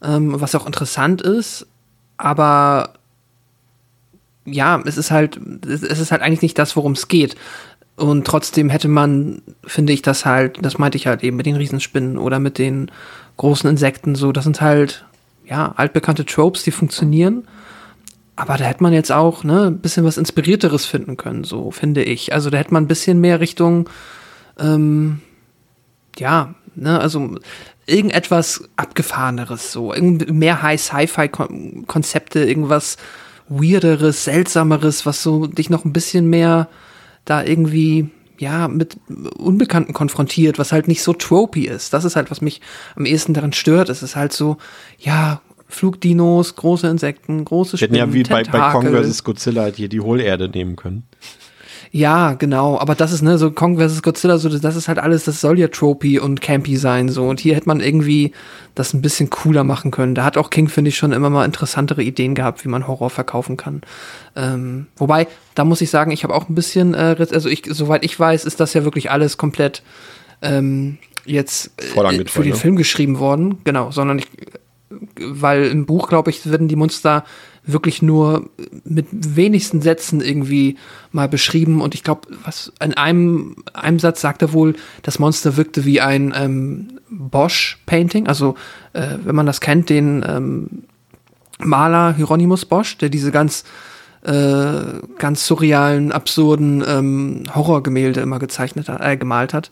[SPEAKER 2] ähm, was auch interessant ist, aber ja, es ist halt, es ist halt eigentlich nicht das, worum es geht. Und trotzdem hätte man, finde ich, das halt, das meinte ich halt eben mit den Riesenspinnen oder mit den großen Insekten so, das sind halt, ja, altbekannte Tropes, die funktionieren. Aber da hätte man jetzt auch, ne, ein bisschen was Inspirierteres finden können, so, finde ich. Also da hätte man ein bisschen mehr Richtung, ähm, ja, ne, also irgendetwas abgefahreneres, so, mehr High-Sci-Fi-Konzepte, irgendwas weirderes, seltsameres, was so dich noch ein bisschen mehr da irgendwie ja, mit Unbekannten konfrontiert, was halt nicht so tropy ist. Das ist halt, was mich am ehesten daran stört. Es ist halt so, ja, Flugdinos, große Insekten, große
[SPEAKER 1] Spinnen, Hätten ja wie bei, bei Kong vs. Godzilla halt hier die Hohlerde nehmen können.
[SPEAKER 2] Ja, genau. Aber das ist, ne, so Kong vs. Godzilla, so, das ist halt alles, das soll ja tropy und campy sein, so. Und hier hätte man irgendwie das ein bisschen cooler machen können. Da hat auch King, finde ich, schon immer mal interessantere Ideen gehabt, wie man Horror verkaufen kann. Ähm, wobei, da muss ich sagen, ich habe auch ein bisschen, äh, also ich, soweit ich weiß, ist das ja wirklich alles komplett, ähm, jetzt äh, für den ne? Film geschrieben worden. Genau, sondern ich, weil im Buch, glaube ich, werden die Monster wirklich nur mit wenigsten Sätzen irgendwie mal beschrieben. Und ich glaube, was in einem, einem Satz sagt er wohl, das Monster wirkte wie ein ähm, Bosch-Painting. Also, äh, wenn man das kennt, den ähm, Maler Hieronymus Bosch, der diese ganz äh, ganz surrealen, absurden ähm, Horrorgemälde immer gezeichnet hat, äh, gemalt hat.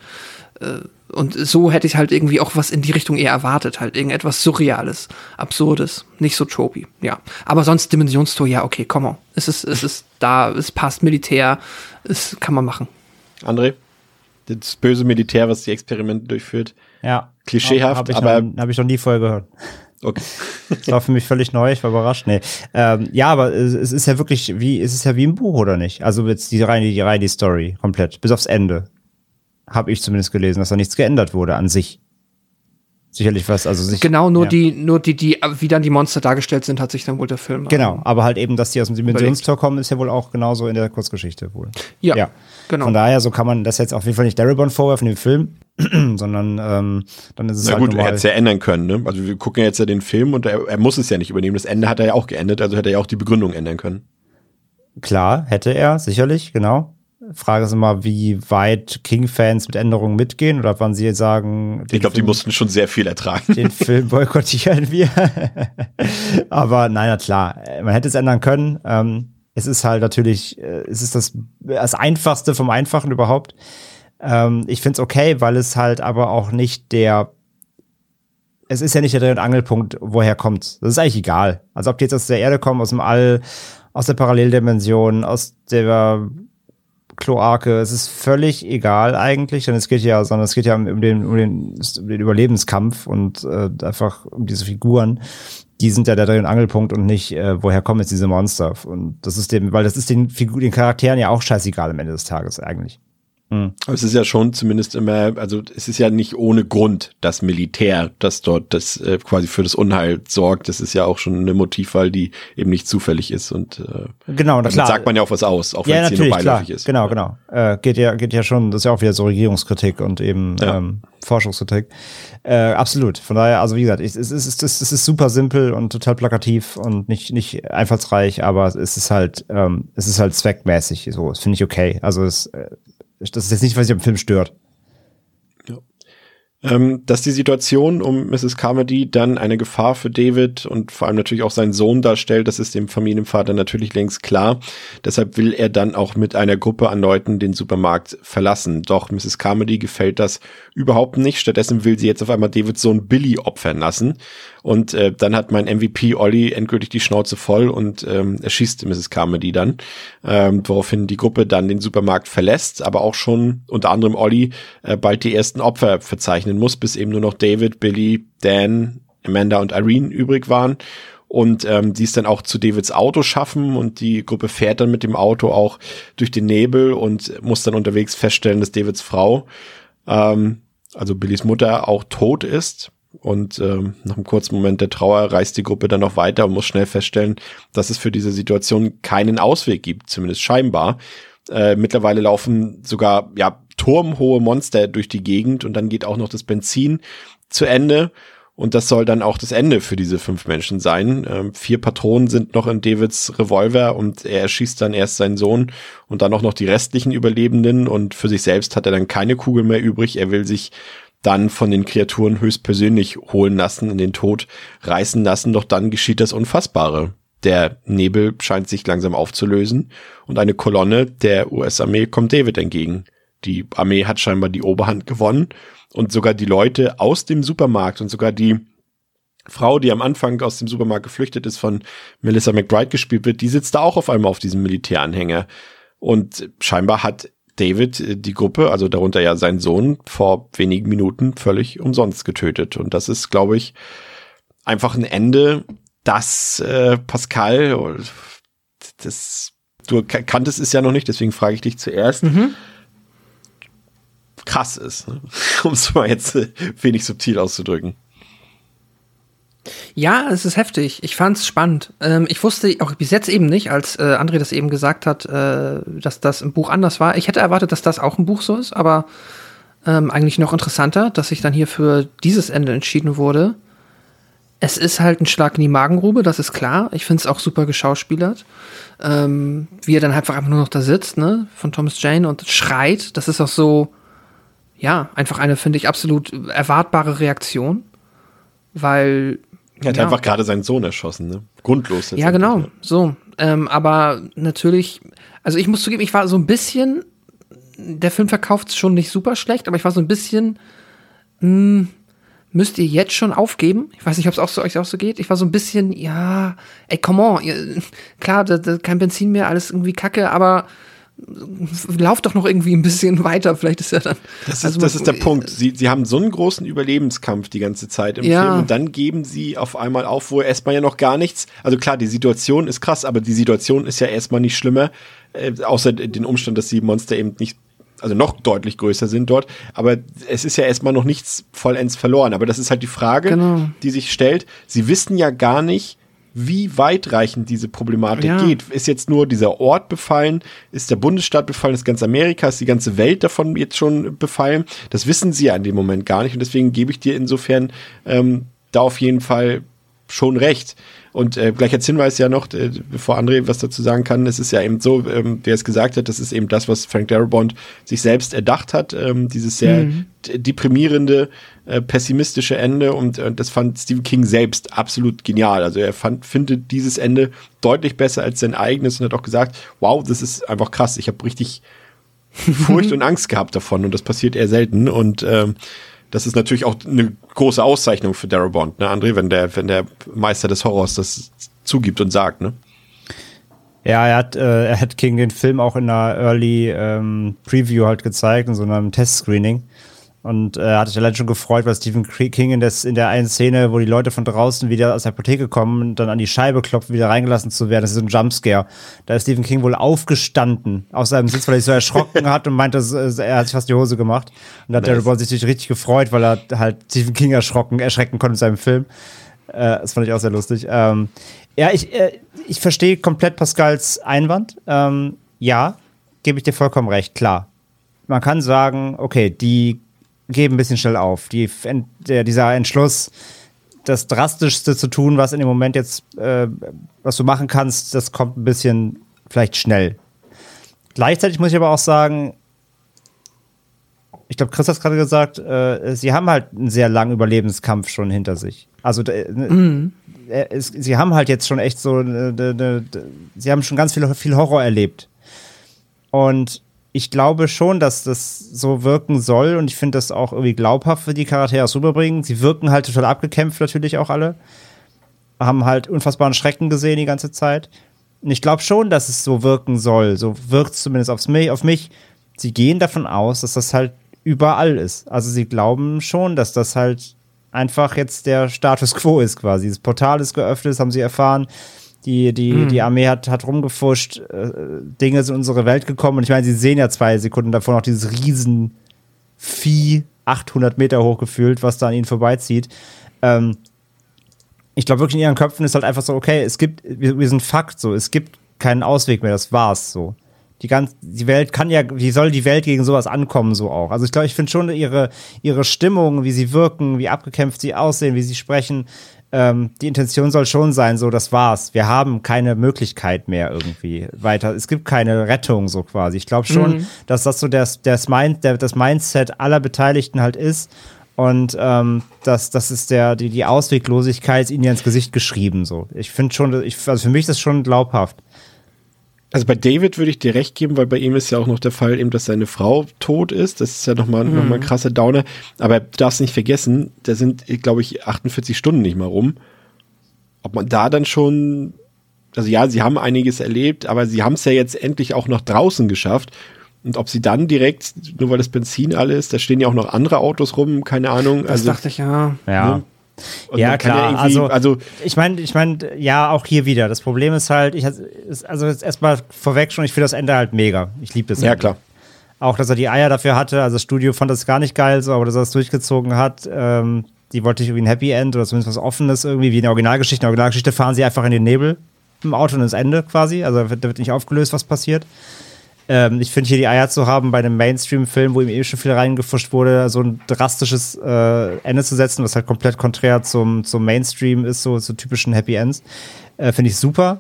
[SPEAKER 2] Äh, und so hätte ich halt irgendwie auch was in die Richtung eher erwartet, halt irgendetwas Surreales, Absurdes, nicht so tropy, ja. Aber sonst Dimensionstor, ja, okay, come on. Es ist, es ist da, es passt Militär, es kann man machen.
[SPEAKER 1] André? Das böse Militär, was die Experimente durchführt.
[SPEAKER 3] Ja.
[SPEAKER 1] Klischeehaft,
[SPEAKER 3] hab ich
[SPEAKER 1] aber.
[SPEAKER 3] Habe ich noch nie vorher gehört.
[SPEAKER 1] Okay.
[SPEAKER 3] das war für mich völlig neu, ich war überrascht. Nee. Ähm, ja, aber es, es, ist ja wirklich wie, es ist ja wie ein Buch, oder nicht? Also jetzt die reine, die reine Story, komplett, bis aufs Ende habe ich zumindest gelesen, dass da nichts geändert wurde an sich. Sicherlich was, also sich,
[SPEAKER 2] Genau, nur ja. die, nur die, die, wie dann die Monster dargestellt sind, hat sich dann wohl der Film.
[SPEAKER 3] Genau, aber halt eben, dass die aus dem Dimensionstor kommen, ist ja wohl auch genauso in der Kurzgeschichte wohl.
[SPEAKER 2] Ja, ja. genau.
[SPEAKER 3] Von daher, so kann man das jetzt auf jeden Fall nicht Darabon vorwerfen, dem Film, sondern ähm, dann ist es
[SPEAKER 1] Na
[SPEAKER 3] halt
[SPEAKER 1] gut, er hätte es ja ändern können, ne? Also wir gucken jetzt ja den Film und er, er muss es ja nicht übernehmen. Das Ende hat er ja auch geändert, also hätte er ja auch die Begründung ändern können.
[SPEAKER 3] Klar, hätte er, sicherlich, genau. Frage ist immer, wie weit King-Fans mit Änderungen mitgehen oder wann sie sagen.
[SPEAKER 1] Ich glaube, die mussten schon sehr viel ertragen.
[SPEAKER 3] Den Film boykottieren wir. Aber nein, na klar, man hätte es ändern können. Ähm, es ist halt natürlich, äh, es ist das, das Einfachste vom Einfachen überhaupt. Ähm, ich finde es okay, weil es halt aber auch nicht der es ist ja nicht der Dreh- und Angelpunkt, woher kommt. Das ist eigentlich egal. Also ob die jetzt aus der Erde kommen, aus dem All, aus der Paralleldimension, aus der Kloake, es ist völlig egal eigentlich, denn es geht ja, sondern es geht ja um den, um den, um den Überlebenskampf und äh, einfach um diese Figuren. Die sind ja der Dreh- und Angelpunkt und nicht, äh, woher kommen jetzt diese Monster. Und das ist dem, weil das ist den Figuren, den Charakteren ja auch scheißegal am Ende des Tages eigentlich.
[SPEAKER 1] Mhm. Aber es ist ja schon zumindest immer, also es ist ja nicht ohne Grund das Militär, das dort das äh, quasi für das Unheil sorgt. Das ist ja auch schon eine Motivwahl, die eben nicht zufällig ist und
[SPEAKER 3] äh, genau,
[SPEAKER 1] damit
[SPEAKER 3] klar.
[SPEAKER 1] sagt man ja auch was aus, auch wenn
[SPEAKER 3] ja,
[SPEAKER 1] es hier nur beiläufig
[SPEAKER 3] klar.
[SPEAKER 1] ist.
[SPEAKER 3] Genau, genau. Äh, geht ja, geht ja schon, das ist ja auch wieder so Regierungskritik und eben ja. ähm, Forschungskritik. Äh, absolut. Von daher, also wie gesagt, es ist, es ist, es ist super simpel und total plakativ und nicht, nicht einfallsreich, aber es ist halt, ähm, es ist halt zweckmäßig so. Das finde ich okay. Also es, äh, das ist jetzt nicht, was sich am Film stört.
[SPEAKER 1] Ja. Ähm, dass die Situation um Mrs. Carmody dann eine Gefahr für David und vor allem natürlich auch seinen Sohn darstellt, das ist dem Familienvater natürlich längst klar. Deshalb will er dann auch mit einer Gruppe an Leuten den Supermarkt verlassen. Doch Mrs. Carmody gefällt das überhaupt nicht. Stattdessen will sie jetzt auf einmal Davids Sohn Billy opfern lassen. Und äh, dann hat mein MVP Olli endgültig die Schnauze voll und ähm, erschießt Mrs. Carmody dann, ähm, woraufhin die Gruppe dann den Supermarkt verlässt, aber auch schon unter anderem Olli äh, bald die ersten Opfer verzeichnen muss, bis eben nur noch David, Billy, Dan, Amanda und Irene übrig waren und ähm, die es dann auch zu Davids Auto schaffen und die Gruppe fährt dann mit dem Auto auch durch den Nebel und muss dann unterwegs feststellen, dass Davids Frau, ähm, also Billys Mutter, auch tot ist. Und ähm, nach einem kurzen Moment der Trauer reist die Gruppe dann noch weiter und muss schnell feststellen, dass es für diese Situation keinen Ausweg gibt, zumindest scheinbar. Äh, mittlerweile laufen sogar ja turmhohe Monster durch die Gegend und dann geht auch noch das Benzin zu Ende. Und das soll dann auch das Ende für diese fünf Menschen sein. Ähm, vier Patronen sind noch in Davids Revolver und er erschießt dann erst seinen Sohn und dann auch noch die restlichen Überlebenden und für sich selbst hat er dann keine Kugel mehr übrig. Er will sich dann von den Kreaturen höchstpersönlich holen lassen, in den Tod reißen lassen, doch dann geschieht das Unfassbare. Der Nebel scheint sich langsam aufzulösen und eine Kolonne der US-Armee kommt David entgegen. Die Armee hat scheinbar die Oberhand gewonnen und sogar die Leute aus dem Supermarkt und sogar die Frau, die am Anfang aus dem Supermarkt geflüchtet ist, von Melissa McBride gespielt wird, die sitzt da auch auf einmal auf diesem Militäranhänger. Und scheinbar hat David äh, die Gruppe, also darunter ja sein Sohn, vor wenigen Minuten völlig umsonst getötet. Und das ist, glaube ich, einfach ein Ende, das äh, Pascal, das du kanntest es ja noch nicht, deswegen frage ich dich zuerst. Mhm. Krass ist, ne? um es mal jetzt äh, wenig subtil auszudrücken.
[SPEAKER 2] Ja, es ist heftig. Ich fand es spannend. Ähm, ich wusste auch bis jetzt eben nicht, als äh, André das eben gesagt hat, äh, dass das im Buch anders war. Ich hätte erwartet, dass das auch ein Buch so ist, aber ähm, eigentlich noch interessanter, dass sich dann hier für dieses Ende entschieden wurde. Es ist halt ein Schlag in die Magengrube, das ist klar. Ich finde es auch super geschauspielert. Ähm, wie er dann einfach einfach nur noch da sitzt, ne, von Thomas Jane und schreit. Das ist auch so, ja, einfach eine, finde ich, absolut erwartbare Reaktion. Weil
[SPEAKER 1] er hat ja. einfach gerade seinen Sohn erschossen, ne? Grundlos.
[SPEAKER 2] Ja, genau. So. Ähm, aber natürlich, also ich muss zugeben, ich war so ein bisschen, der Film verkauft es schon nicht super schlecht, aber ich war so ein bisschen, mh, hm, müsst ihr jetzt schon aufgeben? Ich weiß nicht, ob es auch so, euch auch so geht. Ich war so ein bisschen, ja, ey, come on. Klar, da, da, kein Benzin mehr, alles irgendwie kacke, aber lauf doch noch irgendwie ein bisschen weiter, vielleicht ist ja dann.
[SPEAKER 1] Das ist, also, das ist der Punkt. Sie, sie haben so einen großen Überlebenskampf die ganze Zeit im ja. Film und dann geben sie auf einmal auf, wo erstmal ja noch gar nichts. Also klar, die Situation ist krass, aber die Situation ist ja erstmal nicht schlimmer, äh, außer den Umstand, dass die Monster eben nicht also noch deutlich größer sind dort, aber es ist ja erstmal noch nichts vollends verloren. Aber das ist halt die Frage, genau. die sich stellt. Sie wissen ja gar nicht, wie weitreichend diese Problematik ja. geht. Ist jetzt nur dieser Ort befallen? Ist der Bundesstaat befallen? Ist ganz Amerika? Ist die ganze Welt davon jetzt schon befallen? Das wissen sie ja in dem Moment gar nicht. Und deswegen gebe ich dir insofern ähm, da auf jeden Fall schon recht. Und äh, gleich als Hinweis ja noch, äh, bevor André was dazu sagen kann, es ist ja eben so, ähm, wer es gesagt hat, das ist eben das, was Frank Darabont sich selbst erdacht hat, ähm, dieses sehr mhm. deprimierende, äh, pessimistische Ende und äh, das fand Stephen King selbst absolut genial. Also er fand, findet dieses Ende deutlich besser als sein eigenes und hat auch gesagt, wow, das ist einfach krass, ich habe richtig Furcht und Angst gehabt davon und das passiert eher selten und ähm, das ist natürlich auch eine große Auszeichnung für Darabont, ne, André, wenn der, wenn der Meister des Horrors das zugibt und sagt, ne?
[SPEAKER 3] Ja, er hat, äh, er hat King den Film auch in einer Early ähm, Preview halt gezeigt, in so einem Testscreening. Und äh, hat sich allein schon gefreut, weil Stephen King in, des, in der einen Szene, wo die Leute von draußen wieder aus der Apotheke kommen und dann an die Scheibe klopfen, wieder reingelassen zu werden. Das ist so ein Jumpscare. Da ist Stephen King wohl aufgestanden aus seinem Sitz, weil er sich so erschrocken hat und meinte, er hat sich fast die Hose gemacht. Und da hat nice. Bond sich natürlich richtig gefreut, weil er halt Stephen King erschrocken, erschrecken konnte in seinem Film. Äh, das fand ich auch sehr lustig. Ähm, ja, ich, äh, ich verstehe komplett Pascals Einwand. Ähm, ja, gebe ich dir vollkommen recht, klar. Man kann sagen, okay, die geben ein bisschen schnell auf. Die, der, dieser Entschluss, das Drastischste zu tun, was in dem Moment jetzt, äh, was du machen kannst, das kommt ein bisschen vielleicht schnell. Gleichzeitig muss ich aber auch sagen, ich glaube, Chris hat es gerade gesagt, äh, sie haben halt einen sehr langen Überlebenskampf schon hinter sich. Also äh, mhm. es, sie haben halt jetzt schon echt so, äh, sie haben schon ganz viel, viel Horror erlebt. Und ich glaube schon, dass das so wirken soll und ich finde das auch irgendwie glaubhaft für die Charaktere rüberbringen. Sie wirken halt total abgekämpft natürlich auch alle. Haben halt unfassbaren Schrecken gesehen die ganze Zeit. Und ich glaube schon, dass es so wirken soll. So wirkt es zumindest aufs auf mich. Sie gehen davon aus, dass das halt überall ist. Also sie glauben schon, dass das halt einfach jetzt der Status quo ist quasi. Das Portal ist geöffnet, das haben sie erfahren. Die, die, mhm. die Armee hat, hat rumgefuscht, äh, Dinge sind in unsere Welt gekommen. Und ich meine, sie sehen ja zwei Sekunden davor noch dieses riesen Vieh, 800 Meter hoch gefühlt, was da an ihnen vorbeizieht. Ähm, ich glaube wirklich in ihren Köpfen ist halt einfach so, okay, es gibt, wir, wir sind Fakt so, es gibt keinen Ausweg mehr, das war's so. Die ganze, die Welt kann ja, wie soll die Welt gegen sowas ankommen, so auch? Also ich glaube, ich finde schon ihre, ihre Stimmung, wie sie wirken, wie abgekämpft sie aussehen, wie sie sprechen, ähm, die Intention soll schon sein, so, das war's. Wir haben keine Möglichkeit mehr irgendwie weiter. Es gibt keine Rettung, so quasi. Ich glaube schon, mhm. dass das so das, das, Mind, der, das Mindset aller Beteiligten halt ist. Und ähm, das, das ist der, die, die Ausweglosigkeit ist ihnen ja ins Gesicht geschrieben. So. Ich finde schon, ich, also für mich ist das schon glaubhaft.
[SPEAKER 1] Also bei David würde ich dir recht geben, weil bei ihm ist ja auch noch der Fall eben, dass seine Frau tot ist. Das ist ja nochmal mhm. noch mal ein krasser Downer. Aber du darfst nicht vergessen, da sind, glaube ich, 48 Stunden nicht mal rum. Ob man da dann schon, also ja, sie haben einiges erlebt, aber sie haben es ja jetzt endlich auch noch draußen geschafft. Und ob sie dann direkt, nur weil das Benzin alle ist, da stehen ja auch noch andere Autos rum, keine Ahnung.
[SPEAKER 2] Das also, dachte ich ja.
[SPEAKER 3] Ja. Ne? Und ja, klar. Ja also, also, ich meine, ich meine, ja, auch hier wieder. Das Problem ist halt, ich, also jetzt erstmal vorweg schon, ich finde das Ende halt mega. Ich liebe das.
[SPEAKER 1] Ja,
[SPEAKER 3] Ende.
[SPEAKER 1] klar.
[SPEAKER 3] Auch, dass er die Eier dafür hatte. Also, das Studio fand das gar nicht geil, so, aber dass er das durchgezogen hat. Ähm, die wollte ich irgendwie ein Happy End oder zumindest was Offenes irgendwie, wie in der Originalgeschichte. In der Originalgeschichte fahren sie einfach in den Nebel im Auto und ins Ende quasi. Also, da wird nicht aufgelöst, was passiert. Ähm, ich finde hier die Eier zu haben, bei einem Mainstream-Film, wo ihm eben schon viel reingefuscht wurde, so ein drastisches äh, Ende zu setzen, was halt komplett konträr zum, zum Mainstream ist, so zu typischen Happy Ends, äh, finde ich super.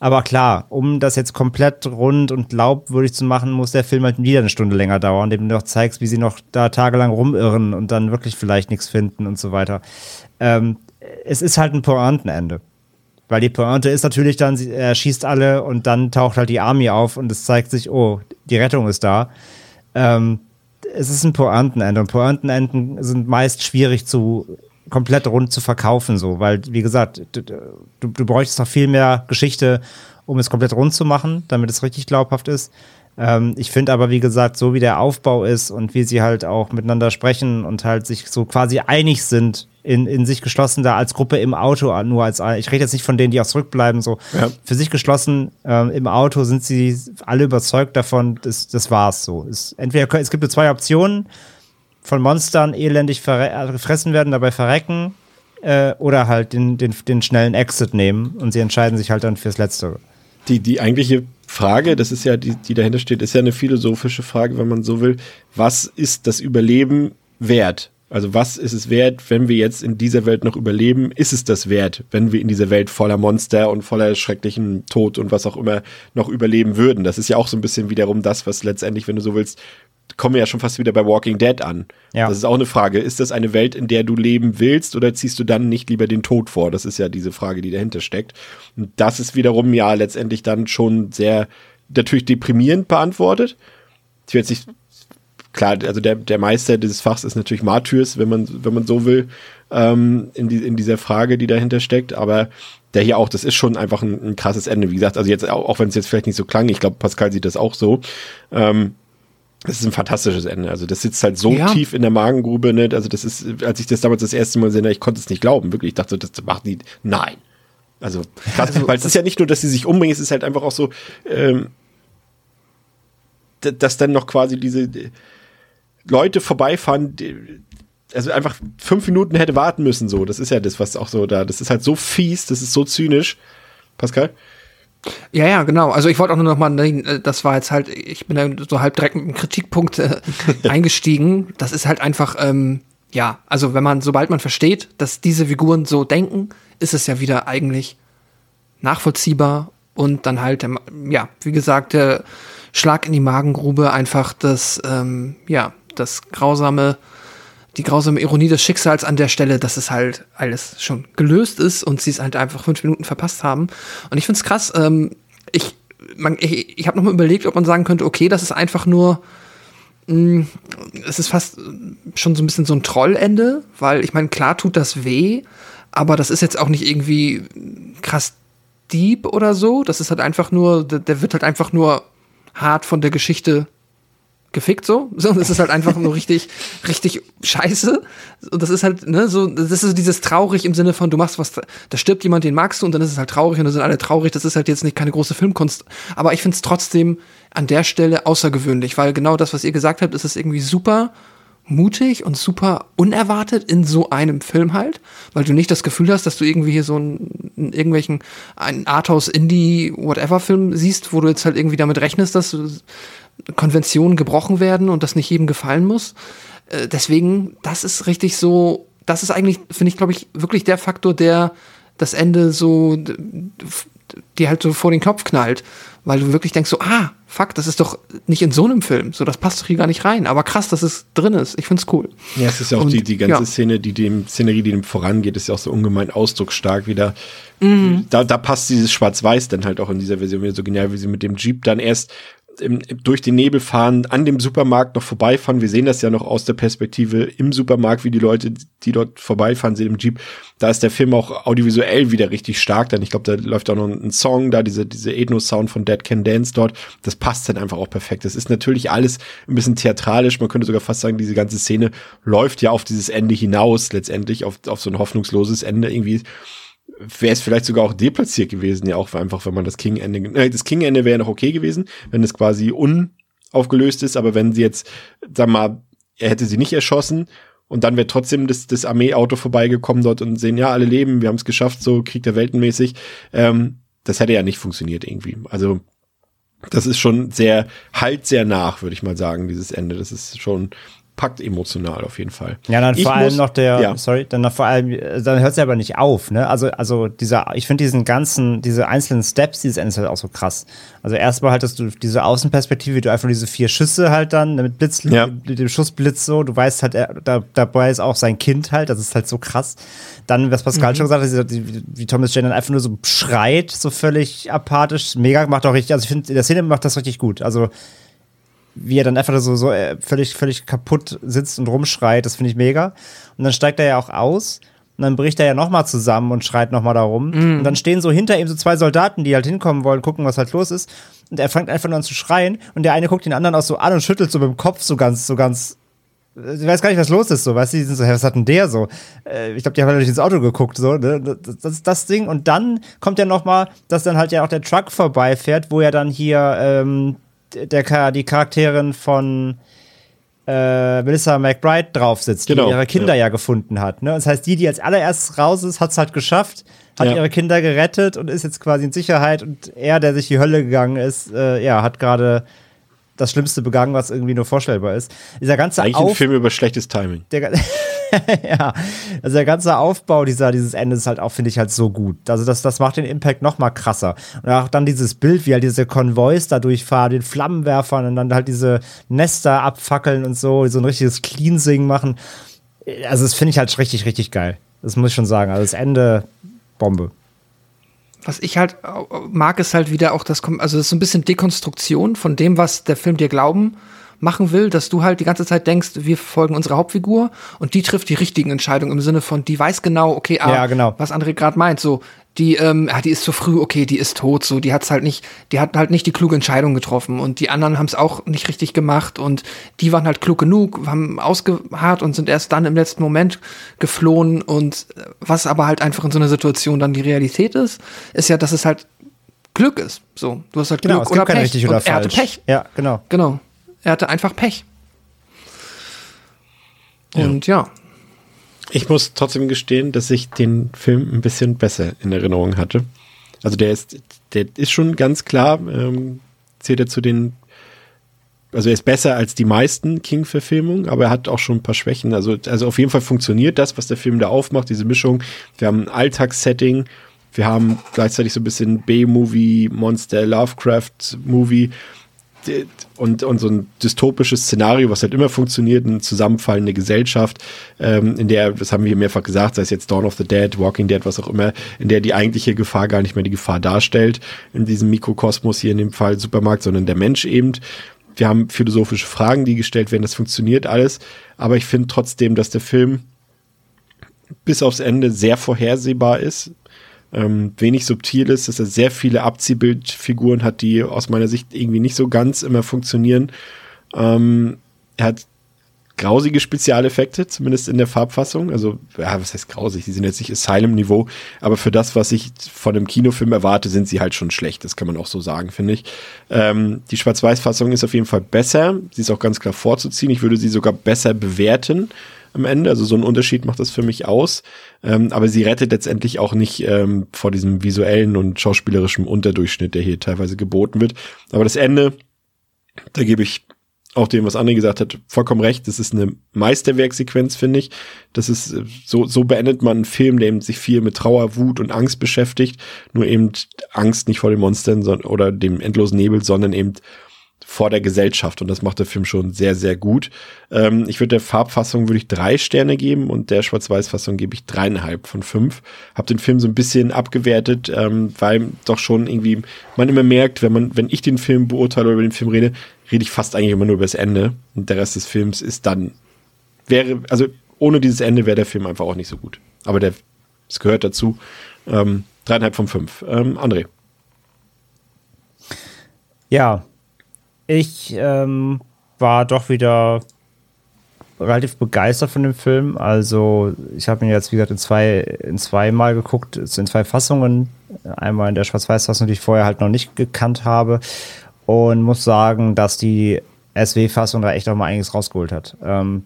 [SPEAKER 3] Aber klar, um das jetzt komplett rund und glaubwürdig zu machen, muss der Film halt wieder eine Stunde länger dauern, indem du noch zeigst, wie sie noch da tagelang rumirren und dann wirklich vielleicht nichts finden und so weiter. Ähm, es ist halt ein Pointenende. Weil die Pointe ist natürlich dann, er schießt alle und dann taucht halt die Army auf und es zeigt sich, oh, die Rettung ist da. Ähm, es ist ein Pointenende und Pointenenden sind meist schwierig zu komplett rund zu verkaufen, so, weil, wie gesagt, du, du, bräuchtest noch viel mehr Geschichte, um es komplett rund zu machen, damit es richtig glaubhaft ist. Ähm, ich finde aber, wie gesagt, so wie der Aufbau ist und wie sie halt auch miteinander sprechen und halt sich so quasi einig sind, in, in sich geschlossen da als Gruppe im Auto, nur als, ich rede jetzt nicht von denen, die auch zurückbleiben, so ja. für sich geschlossen ähm, im Auto sind sie alle überzeugt davon, das, das war's so. Es, entweder, es gibt nur zwei Optionen, von Monstern elendig äh, gefressen werden, dabei verrecken, äh, oder halt den, den, den schnellen Exit nehmen und sie entscheiden sich halt dann fürs Letztere.
[SPEAKER 1] Die, die eigentliche Frage, das ist ja, die, die dahinter steht, ist ja eine philosophische Frage, wenn man so will. Was ist das Überleben wert? Also was ist es wert, wenn wir jetzt in dieser Welt noch überleben? Ist es das wert, wenn wir in dieser Welt voller Monster und voller schrecklichen Tod und was auch immer noch überleben würden? Das ist ja auch so ein bisschen wiederum das, was letztendlich, wenn du so willst, kommen wir ja schon fast wieder bei Walking Dead an.
[SPEAKER 3] Ja.
[SPEAKER 1] Das ist auch eine Frage. Ist das eine Welt, in der du leben willst oder ziehst du dann nicht lieber den Tod vor? Das ist ja diese Frage, die dahinter steckt. Und das ist wiederum ja letztendlich dann schon sehr natürlich deprimierend beantwortet. Ich jetzt nicht klar, also der, der Meister dieses Fachs ist natürlich Martyrs, wenn man, wenn man so will, ähm, in, die, in dieser Frage, die dahinter steckt, aber der hier auch, das ist schon einfach ein, ein krasses Ende. Wie gesagt, also jetzt, auch, auch wenn es jetzt vielleicht nicht so klang, ich glaube, Pascal sieht das auch so. Ähm, das ist ein fantastisches Ende. Also das sitzt halt so
[SPEAKER 2] Ja.
[SPEAKER 1] tief in der Magengrube, ne? Also das ist, als ich das damals das erste Mal habe, ich konnte es nicht glauben, wirklich. Ich dachte, das macht die. Nein. Also, krass, weil es ist ja nicht nur, dass sie sich umbringen, es ist halt einfach auch so, ähm, dass dann noch quasi diese äh, Leute vorbeifahren, die, also einfach fünf Minuten hätte warten müssen, so. Das ist ja das, was auch so da, das ist halt so fies, das ist so zynisch. Pascal?
[SPEAKER 2] Ja, ja, genau. Also ich wollte auch nur noch mal, äh, das war jetzt halt, ich bin da so halb direkt mit einem Kritikpunkt äh, eingestiegen. Das ist halt einfach, ähm, ja, also wenn man, sobald man versteht, dass diese Figuren so denken, ist es ja wieder eigentlich nachvollziehbar und dann halt, der, ja, wie gesagt, der Schlag in die Magengrube, einfach das, ähm, ja, das grausame, die grausame Ironie des Schicksals an der Stelle, dass es halt alles schon gelöst ist und sie es halt einfach fünf Minuten verpasst haben. Und ich find's krass, ähm, ich, ich, ich habe nochmal überlegt, ob man sagen könnte, okay, das ist einfach nur, mh, es ist fast schon so ein bisschen so ein Trollende, weil ich meine, klar tut das weh, aber das ist jetzt auch nicht irgendwie krass deep oder so. Das ist halt einfach nur, der, der wird halt einfach nur hart von der Geschichte gefickt so. So, das ist halt einfach nur richtig, richtig scheiße. Und das ist halt, ne, so, das ist so dieses traurig im Sinne von, du machst was, da stirbt jemand, den magst du und dann ist es halt traurig und dann sind alle traurig. Das ist halt jetzt nicht keine große Filmkunst. Aber ich find's trotzdem an der Stelle außergewöhnlich, weil genau das, was ihr gesagt habt, ist es irgendwie super mutig und super unerwartet in so einem Film halt, weil du nicht das Gefühl hast, dass du irgendwie hier so einen, in irgendwelchen einen Arthouse Indie whatever Film siehst, wo du jetzt halt irgendwie damit rechnest, dass Konventionen gebrochen werden und das nicht jedem gefallen muss. Äh, deswegen, das ist richtig so, das ist eigentlich, finde ich, glaube ich, wirklich der Faktor, der das Ende so d- f- dir halt so vor den Kopf knallt, weil du wirklich denkst so, ah, fuck, das ist doch nicht in so einem Film, so das passt doch hier gar nicht rein, aber krass, dass es drin ist. Ich find's cool.
[SPEAKER 1] Ja, es ist ja auch
[SPEAKER 2] Und,
[SPEAKER 1] die, die ganze
[SPEAKER 2] ja.
[SPEAKER 1] Szene, die dem Szenerie, die dem vorangeht, ist ja auch so ungemein ausdrucksstark wieder. Da, da passt dieses Schwarz-Weiß dann halt auch in dieser Version wieder so genial, wie sie mit dem Jeep dann erst im, durch den Nebel fahren, an dem Supermarkt noch vorbeifahren. Wir sehen das ja noch aus der Perspektive im Supermarkt, wie die Leute, die dort vorbeifahren, sind im Jeep. Da ist der Film auch audiovisuell wieder richtig stark. Dann, ich glaube, da läuft auch noch ein Song, da diese, diese Ethno-Sound von Dead Can Dance dort. Das passt dann einfach auch perfekt. Das ist natürlich alles ein bisschen theatralisch. Man könnte sogar fast sagen, diese ganze Szene läuft ja auf dieses Ende hinaus, letztendlich auf, auf so ein hoffnungsloses Ende irgendwie wäre es vielleicht sogar auch deplatziert gewesen, ja auch einfach, wenn man das King-Ende, äh, das King-Ende wäre noch okay gewesen, wenn es quasi unaufgelöst ist, aber wenn sie jetzt, sag mal, er hätte sie nicht erschossen und dann wäre trotzdem das, das Armeeauto vorbeigekommen dort und sehen, ja, alle leben, wir haben es geschafft, so Krieg der Weltenmäßig, ähm, das hätte ja nicht funktioniert irgendwie. Also das ist schon sehr, halt sehr nach, würde ich mal sagen, dieses Ende. Das ist schon packt emotional auf jeden Fall.
[SPEAKER 3] Ja, dann
[SPEAKER 1] Ich
[SPEAKER 3] vor allem
[SPEAKER 1] muss-
[SPEAKER 3] noch der,
[SPEAKER 1] ja.
[SPEAKER 3] sorry, dann noch vor allem, dann hört es aber nicht auf, ne? Also, also dieser, ich finde diesen ganzen, diese einzelnen Steps dieses Endes halt auch so krass. Also erstmal hattest du diese Außenperspektive, wie du einfach diese vier Schüsse halt dann mit Blitz,
[SPEAKER 1] Ja.
[SPEAKER 3] mit dem Schussblitz so, du weißt halt, er, da, dabei ist auch sein Kind halt, das ist halt so krass. Dann, was Pascal schon gesagt hat, die- wie Thomas Jane dann einfach nur so schreit, so völlig apathisch, mega, macht auch richtig, also ich finde, in der Szene macht das richtig gut. Also, wie er dann einfach so, so äh, völlig, völlig kaputt sitzt und rumschreit, das finde ich mega. Und dann steigt er ja auch aus und dann bricht er ja nochmal zusammen und schreit nochmal da rum. Und dann stehen so hinter ihm so zwei Soldaten, die halt hinkommen wollen, gucken, was halt los ist. Und er fängt einfach nur an zu schreien und der eine guckt den anderen auch so an und schüttelt so mit dem Kopf so ganz, so ganz. äh, Ich weiß gar nicht, was los ist, so, weißt du, die sind so, hä, was hat denn der so? Äh, Ich glaube, die haben halt durch ins Auto geguckt, so, ne? Das, ist das Ding. Und dann kommt ja noch mal, dass dann halt ja auch der Truck vorbeifährt, wo ja dann hier ähm, der, die Charakterin von äh, Melissa McBride drauf sitzt,
[SPEAKER 1] Genau,
[SPEAKER 3] die ihre Kinder
[SPEAKER 1] ja.
[SPEAKER 3] ja. gefunden hat. Ne? Das heißt, die, die als allererstes raus ist, hat es halt geschafft, hat
[SPEAKER 1] Ja.
[SPEAKER 3] ihre Kinder gerettet und ist jetzt quasi in Sicherheit. Und er, der sich die Hölle gegangen ist, äh, ja, hat gerade das Schlimmste begangen, was irgendwie nur vorstellbar ist. Dieser ganze
[SPEAKER 1] Eigentlich ein
[SPEAKER 3] Auf
[SPEAKER 1] Film über schlechtes Timing.
[SPEAKER 3] der, ja, also der ganze Aufbau dieser, dieses Endes halt auch, finde ich halt so gut. Also das, das macht den Impact noch mal krasser. Und auch dann dieses Bild, wie halt diese Konvois da durchfahren, den Flammenwerfern und dann halt diese Nester abfackeln und so, so ein richtiges Cleansing machen. Also das finde ich halt richtig, richtig geil. Das muss ich schon sagen. Also das Ende, Bombe.
[SPEAKER 2] Was ich halt mag, ist halt wieder auch das, also das ist so ein bisschen Dekonstruktion von dem, was der Film dir glauben machen will, dass du halt die ganze Zeit denkst, wir folgen unserer Hauptfigur und die trifft die richtigen Entscheidungen im Sinne von, die weiß genau, okay, ah,
[SPEAKER 3] ja, genau.
[SPEAKER 2] was André gerade meint, so, die, ähm, ja, die ist zu früh, okay, die ist tot, so, die hat's halt nicht, die hat halt nicht die kluge Entscheidung getroffen und die anderen haben es auch nicht richtig gemacht und die waren halt klug genug, haben ausgeharrt und sind erst dann im letzten Moment geflohen und äh, was aber halt einfach in so einer Situation dann die Realität ist, ist ja, dass es halt Glück ist, so, du hast halt
[SPEAKER 3] genau,
[SPEAKER 2] Glück oder Pech
[SPEAKER 3] richtig oder
[SPEAKER 2] und er hatte
[SPEAKER 3] falsch.
[SPEAKER 2] Pech,
[SPEAKER 3] Ja, genau.
[SPEAKER 2] genau, er hatte einfach Pech. Und ja.
[SPEAKER 1] Ich muss trotzdem gestehen, dass ich den Film ein bisschen besser in Erinnerung hatte. Also der ist, der ist schon ganz klar, ähm, zählt er zu den, also er ist besser als die meisten King-Verfilmungen, aber er hat auch schon ein paar Schwächen. Also, also auf jeden Fall funktioniert das, was der Film da aufmacht, diese Mischung. Wir haben ein Alltagssetting, wir haben gleichzeitig so ein bisschen B-Movie, Monster, Lovecraft-Movie und, und so ein dystopisches Szenario, was halt immer funktioniert, eine zusammenfallende Gesellschaft, ähm, in der, das haben wir mehrfach gesagt, sei es jetzt Dawn of the Dead, Walking Dead, was auch immer, in der die eigentliche Gefahr gar nicht mehr die Gefahr darstellt, in diesem Mikrokosmos hier in dem Fall Supermarkt, sondern der Mensch eben. Wir haben philosophische Fragen, die gestellt werden, das funktioniert alles, aber ich finde trotzdem, dass der Film bis aufs Ende sehr vorhersehbar ist ähm, wenig subtil ist, dass er sehr viele Abziehbildfiguren hat, die aus meiner Sicht irgendwie nicht so ganz immer funktionieren. Ähm, er hat grausige Spezialeffekte, zumindest in der Farbfassung. Also, ja, was heißt grausig? Die sind jetzt nicht Asylum-Niveau, aber für das, was ich von einem Kinofilm erwarte, sind sie halt schon schlecht. Das kann man auch so sagen, finde ich. Ähm, die Schwarz-Weiß-Fassung ist auf jeden Fall besser. Sie ist auch ganz klar vorzuziehen. Ich würde sie sogar besser bewerten am Ende. Also so ein Unterschied macht das für mich aus. Ähm, aber sie rettet letztendlich auch nicht ähm, vor diesem visuellen und schauspielerischen Unterdurchschnitt, der hier teilweise geboten wird. Aber das Ende, da gebe ich auch dem, was André gesagt hat, vollkommen recht. Das ist eine Meisterwerksequenz, finde ich. Das ist äh, so, so beendet man einen Film, der eben sich viel mit Trauer, Wut und Angst beschäftigt. Nur eben Angst nicht vor den Monstern oder dem endlosen Nebel, sondern eben vor der Gesellschaft und das macht der Film schon sehr, sehr gut. Ähm, ich würde der Farbfassung würde ich drei Sterne geben und der Schwarz-Weiß-Fassung gebe ich dreieinhalb von fünf. Hab den Film so ein bisschen abgewertet, ähm, weil doch schon irgendwie man immer merkt, wenn man, wenn ich den Film beurteile oder über den Film rede, rede ich fast eigentlich immer nur über das Ende und der Rest des Films ist dann wäre, also ohne dieses Ende wäre der Film einfach auch nicht so gut. Aber der, es gehört dazu. Ähm, dreieinhalb von fünf. Ähm, André.
[SPEAKER 3] Ja, ich ähm, war doch wieder relativ begeistert von dem Film. Also ich habe ihn jetzt, wie gesagt, in zwei, in zwei Mal geguckt, in zwei Fassungen. Einmal in der Schwarz-Weiß-Fassung, die ich vorher halt noch nicht gekannt habe. Und muss sagen, dass die SW-Fassung da echt auch mal einiges rausgeholt hat. Ähm,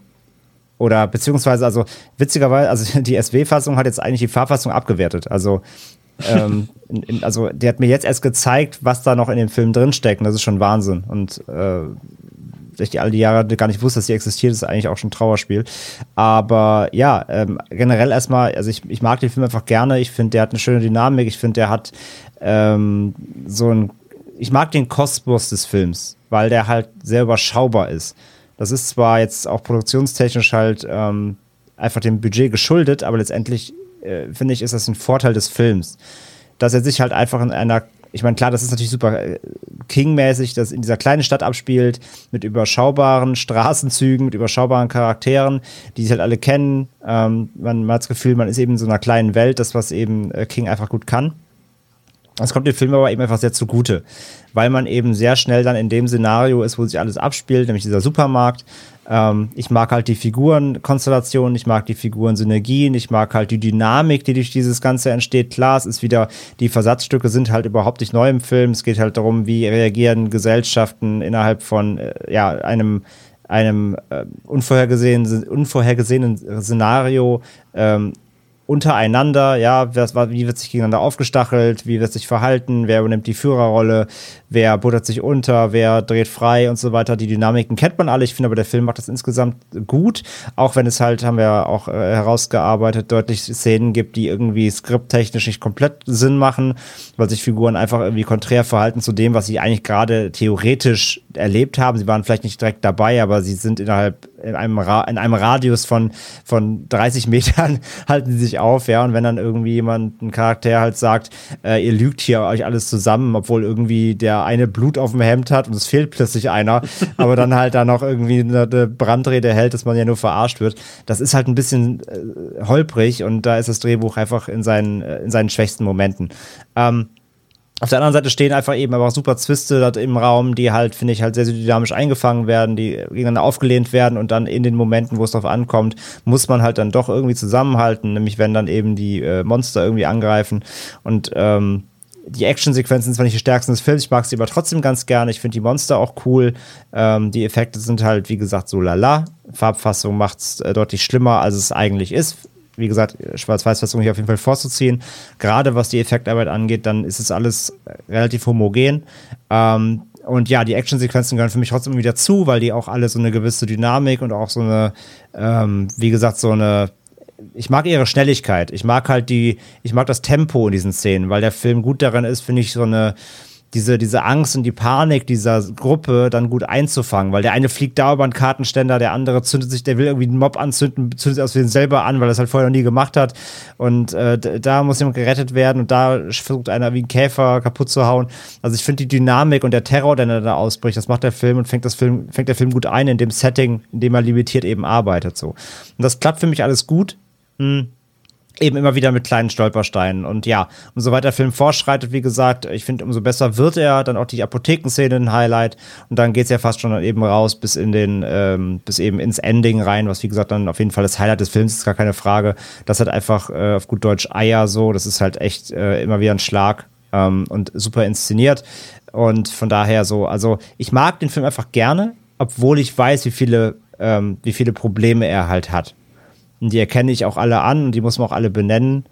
[SPEAKER 3] oder beziehungsweise, also witzigerweise, also die SW-Fassung hat jetzt eigentlich die Farbfassung abgewertet. Also ähm, in, in, also der hat mir jetzt erst gezeigt, was da noch in dem Film drinsteckt. Und das ist schon Wahnsinn. Und äh, ich die all die Jahre gar nicht wusste, dass die existiert, ist eigentlich auch schon ein Trauerspiel. Aber ja, ähm, generell erstmal, also ich, ich mag den Film einfach gerne. Ich finde, der hat eine schöne Dynamik. Ich finde, der hat ähm, so ein. Ich mag den Kosmos des Films, weil der halt sehr überschaubar ist. Das ist zwar jetzt auch produktionstechnisch halt ähm, einfach dem Budget geschuldet, aber letztendlich äh, finde ich, ist das ein Vorteil des Films. Dass er sich halt einfach in einer, ich meine, klar, das ist natürlich super äh, King-mäßig, dass in dieser kleinen Stadt abspielt, mit überschaubaren Straßenzügen, mit überschaubaren Charakteren, die sich halt alle kennen. Ähm, man, man hat das Gefühl, man ist eben in so einer kleinen Welt, das, was eben äh, King einfach gut kann. Das kommt dem Film aber eben einfach sehr zugute, weil man eben sehr schnell dann in dem Szenario ist, wo sich alles abspielt, nämlich dieser Supermarkt. Ähm, ich mag halt die Figurenkonstellationen, ich mag die Figuren-Synergien, ich mag halt die Dynamik, die durch dieses Ganze entsteht. Klar, es ist wieder, die Versatzstücke sind halt überhaupt nicht neu im Film. Es geht halt darum, wie reagieren Gesellschaften innerhalb von äh, ja, einem einem äh, unvorhergesehenen, unvorhergesehenen Szenario ähm, untereinander, ja, was, wie wird sich gegeneinander aufgestachelt, wie wird sich verhalten, wer übernimmt die Führerrolle, wer buttert sich unter, wer dreht frei und so weiter. Die Dynamiken kennt man alle. Ich finde aber, der Film macht das insgesamt gut, auch wenn es halt, haben wir auch äh, herausgearbeitet, deutlich Szenen gibt, die irgendwie skripttechnisch nicht komplett Sinn machen, weil sich Figuren einfach irgendwie konträr verhalten zu dem, was sie eigentlich gerade theoretisch erlebt haben. Sie waren vielleicht nicht direkt dabei, aber sie sind innerhalb in einem, Ra in einem Radius von, von 30 Metern halten sie sich auf, ja, und wenn dann irgendwie jemand, ein Charakter halt sagt, äh, ihr lügt hier euch alles zusammen, obwohl irgendwie der eine Blut auf dem Hemd hat und es fehlt plötzlich einer, aber dann halt da noch irgendwie eine, eine Brandrede hält, dass man ja nur verarscht wird, das ist halt ein bisschen äh, holprig und da ist das Drehbuch einfach in seinen, äh, in seinen schwächsten Momenten. Ähm, auf der anderen Seite stehen einfach eben aber auch super Zwiste dort im Raum, die halt, finde ich, halt sehr, sehr dynamisch eingefangen werden, die gegeneinander aufgelehnt werden und dann in den Momenten, wo es drauf ankommt, muss man halt dann doch irgendwie zusammenhalten, nämlich wenn dann eben die äh, Monster irgendwie angreifen und ähm, die Actionsequenzen sind zwar nicht die stärksten des Films, ich mag sie aber trotzdem ganz gerne. Ich finde die Monster auch cool. Ähm, die Effekte sind halt, wie gesagt, so lala. Farbfassung macht es äh, deutlich schlimmer, als es eigentlich ist wie gesagt, Schwarz-Weiß-Fassung hier auf jeden Fall vorzuziehen. Gerade was die Effektarbeit angeht, dann ist es alles relativ homogen. Ähm, und ja, die Actionsequenzen gehören für mich trotzdem wieder zu, weil die auch alle so eine gewisse Dynamik und auch so eine, ähm, wie gesagt, so eine ich mag ihre Schnelligkeit. Ich mag halt die, ich mag das Tempo in diesen Szenen, weil der Film gut darin ist, finde ich, so eine, diese, diese Angst und die Panik dieser Gruppe dann gut einzufangen, weil der eine fliegt da über einen Kartenständer, der andere zündet sich, der will irgendwie einen Mob anzünden, zündet sich aus wie selber an, weil er es halt vorher noch nie gemacht hat. Und äh, da muss jemand gerettet werden und da versucht einer wie ein Käfer kaputt zu hauen. Also ich finde die Dynamik und der Terror, der da ausbricht, das macht der Film und fängt das Film, fängt der Film gut ein in dem Setting, in dem er limitiert eben arbeitet. so. Und das klappt für mich alles gut. Hm eben immer wieder mit kleinen Stolpersteinen. Und ja, umso weiter der Film vorschreitet, wie gesagt, ich finde, umso besser wird er. Dann auch die Apothekenszene ein Highlight. Und dann geht es ja fast schon eben raus bis in den, ähm, bis eben ins Ending rein, was wie gesagt dann auf jeden Fall das Highlight des Films ist, gar keine Frage. Das hat einfach äh, auf gut Deutsch Eier so. Das ist halt echt äh, immer wieder ein Schlag ähm, und super inszeniert. Und von daher so, also ich mag den Film einfach gerne, obwohl ich weiß, wie viele, ähm, wie viele Probleme er halt hat. Und die erkenne ich auch alle an und die muss man auch alle benennen.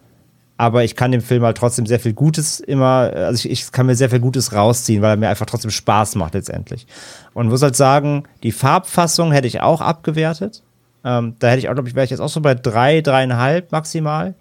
[SPEAKER 3] Aber ich kann dem Film halt trotzdem sehr viel Gutes immer, also ich, ich kann mir sehr viel Gutes rausziehen, weil er mir einfach trotzdem Spaß macht letztendlich. Und muss halt sagen, die Farbfassung hätte ich auch abgewertet. Ähm, da hätte ich auch, glaube ich, wäre ich jetzt auch so bei drei, dreieinhalb maximal.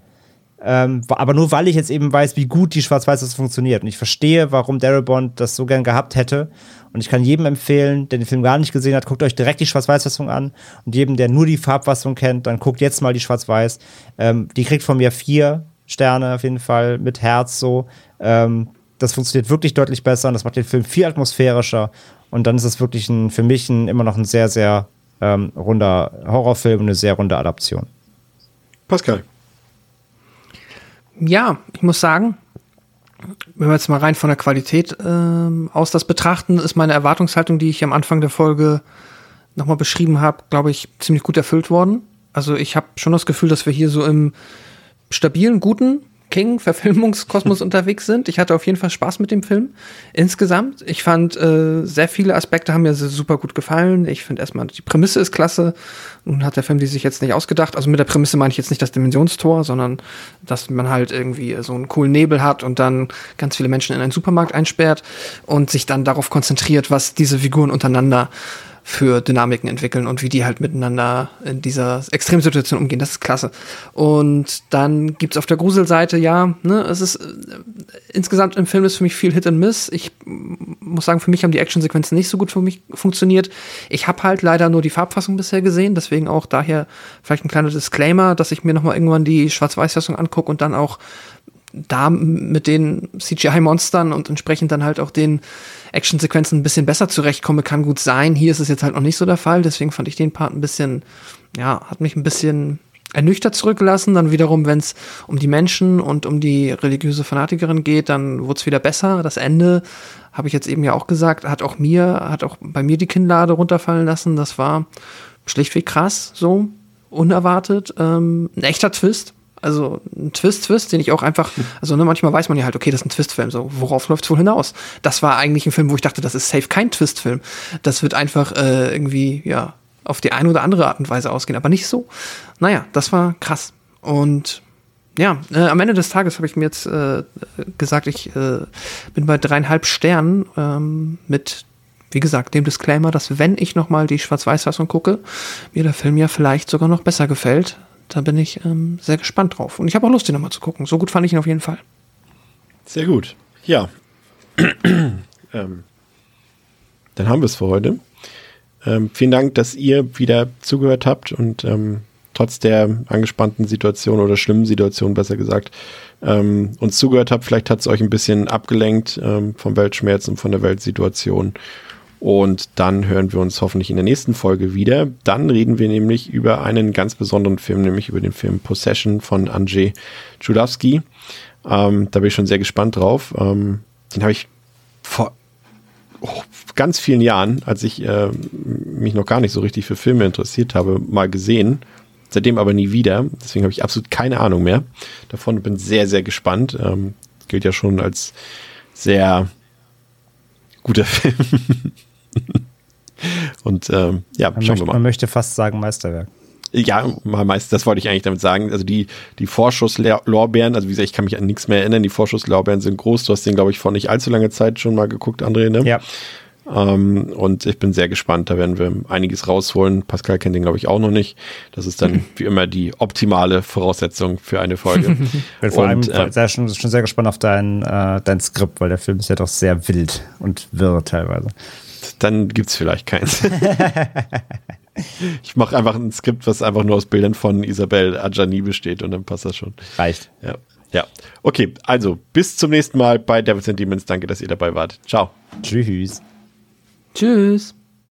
[SPEAKER 3] Ähm, aber nur weil ich jetzt eben weiß, wie gut die Schwarz-Weiß funktioniert. Und ich verstehe, warum Darabont das so gern gehabt hätte. Und ich kann jedem empfehlen, der den Film gar nicht gesehen hat, guckt euch direkt die Schwarz-Weiß-Fassung an. Und jedem, der nur die Farbfassung kennt, dann guckt jetzt mal die Schwarz-Weiß. Ähm, die kriegt von mir vier Sterne auf jeden Fall mit Herz so. Ähm, das funktioniert wirklich deutlich besser und das macht den Film viel atmosphärischer. Und dann ist es wirklich ein, für mich ein, immer noch ein sehr, sehr ähm, runder Horrorfilm und eine sehr runde Adaption.
[SPEAKER 1] Pascal.
[SPEAKER 2] Ja, ich muss sagen, wenn wir jetzt mal rein von der Qualität ähm, aus das betrachten, ist meine Erwartungshaltung, die ich am Anfang der Folge nochmal beschrieben habe, glaube ich, ziemlich gut erfüllt worden. Also ich habe schon das Gefühl, dass wir hier so im stabilen, guten King-Verfilmungskosmos unterwegs sind. Ich hatte auf jeden Fall Spaß mit dem Film. Insgesamt, ich fand, äh, sehr viele Aspekte haben mir super gut gefallen. Ich finde erstmal, die Prämisse ist klasse. Nun hat der Film die sich jetzt nicht ausgedacht. Also mit der Prämisse meine ich jetzt nicht das Dimensionstor, sondern dass man halt irgendwie so einen coolen Nebel hat und dann ganz viele Menschen in einen Supermarkt einsperrt und sich dann darauf konzentriert, was diese Figuren untereinander für Dynamiken entwickeln und wie die halt miteinander in dieser Extremsituation umgehen. Das ist klasse. Und dann gibt's auf der Gruselseite, ja, ne, es ist äh, insgesamt im Film ist für mich viel Hit and Miss. Ich muss sagen, für mich haben die Actionsequenzen nicht so gut für mich funktioniert. Ich habe halt leider nur die Farbfassung bisher gesehen, deswegen auch daher vielleicht ein kleiner Disclaimer, dass ich mir noch mal irgendwann die Schwarz-Weiß-Fassung angucke und dann auch da mit den CGI-Monstern und entsprechend dann halt auch den Actionsequenzen ein bisschen besser zurechtkomme, kann gut sein. Hier ist es jetzt halt noch nicht so der Fall, deswegen fand ich den Part ein bisschen, ja, hat mich ein bisschen ernüchtert zurückgelassen. Dann wiederum, wenn es um die Menschen und um die religiöse Fanatikerin geht, dann wurde es wieder besser. Das Ende, habe ich jetzt eben ja auch gesagt, hat auch mir, hat auch bei mir die Kinnlade runterfallen lassen. Das war schlichtweg krass, so unerwartet. Ähm, ein echter Twist. Also ein Twist-Twist, den ich auch einfach, also ne, manchmal weiß man ja halt, okay, das ist ein Twist-Film, so, worauf läuft es wohl hinaus? Das war eigentlich ein Film, wo ich dachte, das ist safe kein Twist-Film. Das wird einfach äh, irgendwie, ja, auf die eine oder andere Art und Weise ausgehen, aber nicht so. Naja, das war krass. Und ja, äh, am Ende des Tages habe ich mir jetzt äh, gesagt, ich äh, bin bei dreieinhalb Sternen ähm, mit, wie gesagt, dem Disclaimer, dass wenn ich nochmal die Schwarz-Weiß-Fassung gucke, mir der Film ja vielleicht sogar noch besser gefällt. Da bin ich ähm, sehr gespannt drauf. Und ich habe auch Lust, ihn nochmal zu gucken. So gut fand ich ihn auf jeden Fall.
[SPEAKER 1] Sehr gut. Ja. ähm, dann haben wir es für heute. Ähm, vielen Dank, dass ihr wieder zugehört habt und ähm, trotz der angespannten Situation oder schlimmen Situation, besser gesagt, ähm, uns zugehört habt. Vielleicht hat es euch ein bisschen abgelenkt ähm, vom Weltschmerz und von der Weltsituation. Und dann hören wir uns hoffentlich in der nächsten Folge wieder. Dann reden wir nämlich über einen ganz besonderen Film, nämlich über den Film Possession von Andrzej Chudowski. Ähm, da bin ich schon sehr gespannt drauf. Ähm, den habe ich vor oh, ganz vielen Jahren, als ich äh, mich noch gar nicht so richtig für Filme interessiert habe, mal gesehen. Seitdem aber nie wieder. Deswegen habe ich absolut keine Ahnung mehr davon. Bin sehr, sehr gespannt. Ähm, gilt ja schon als sehr guter Film. Und ähm, ja,
[SPEAKER 3] Man,
[SPEAKER 1] schauen
[SPEAKER 3] möchte,
[SPEAKER 1] wir mal.
[SPEAKER 3] man möchte fast sagen Meisterwerk.
[SPEAKER 1] Ja, mal meist, das wollte ich eigentlich damit sagen. Also die, die Vorschusslorbeeren, also wie gesagt, ich kann mich an nichts mehr erinnern, die Vorschusslorbeeren sind groß. Du hast den, glaube ich, vor nicht allzu langer Zeit schon mal geguckt, André, ne?
[SPEAKER 3] Ja.
[SPEAKER 1] Ähm, und ich bin sehr gespannt, da werden wir einiges rausholen. Pascal kennt den, glaube ich, auch noch nicht. Das ist dann wie immer die optimale Voraussetzung für eine Folge.
[SPEAKER 3] bin vor allem
[SPEAKER 1] äh,
[SPEAKER 3] sehr, schon, schon sehr gespannt auf dein, äh, dein Skript, weil der Film ist ja doch sehr wild und wirr teilweise.
[SPEAKER 1] dann gibt's vielleicht keins. ich mache einfach ein Skript, was einfach nur aus Bildern von Isabel Adjani besteht und dann passt das schon.
[SPEAKER 3] Reicht.
[SPEAKER 1] Ja. Ja. Okay, also bis zum nächsten Mal bei Devils and Demons. Danke, dass ihr dabei wart. Ciao.
[SPEAKER 3] Tschüss.
[SPEAKER 2] Tschüss.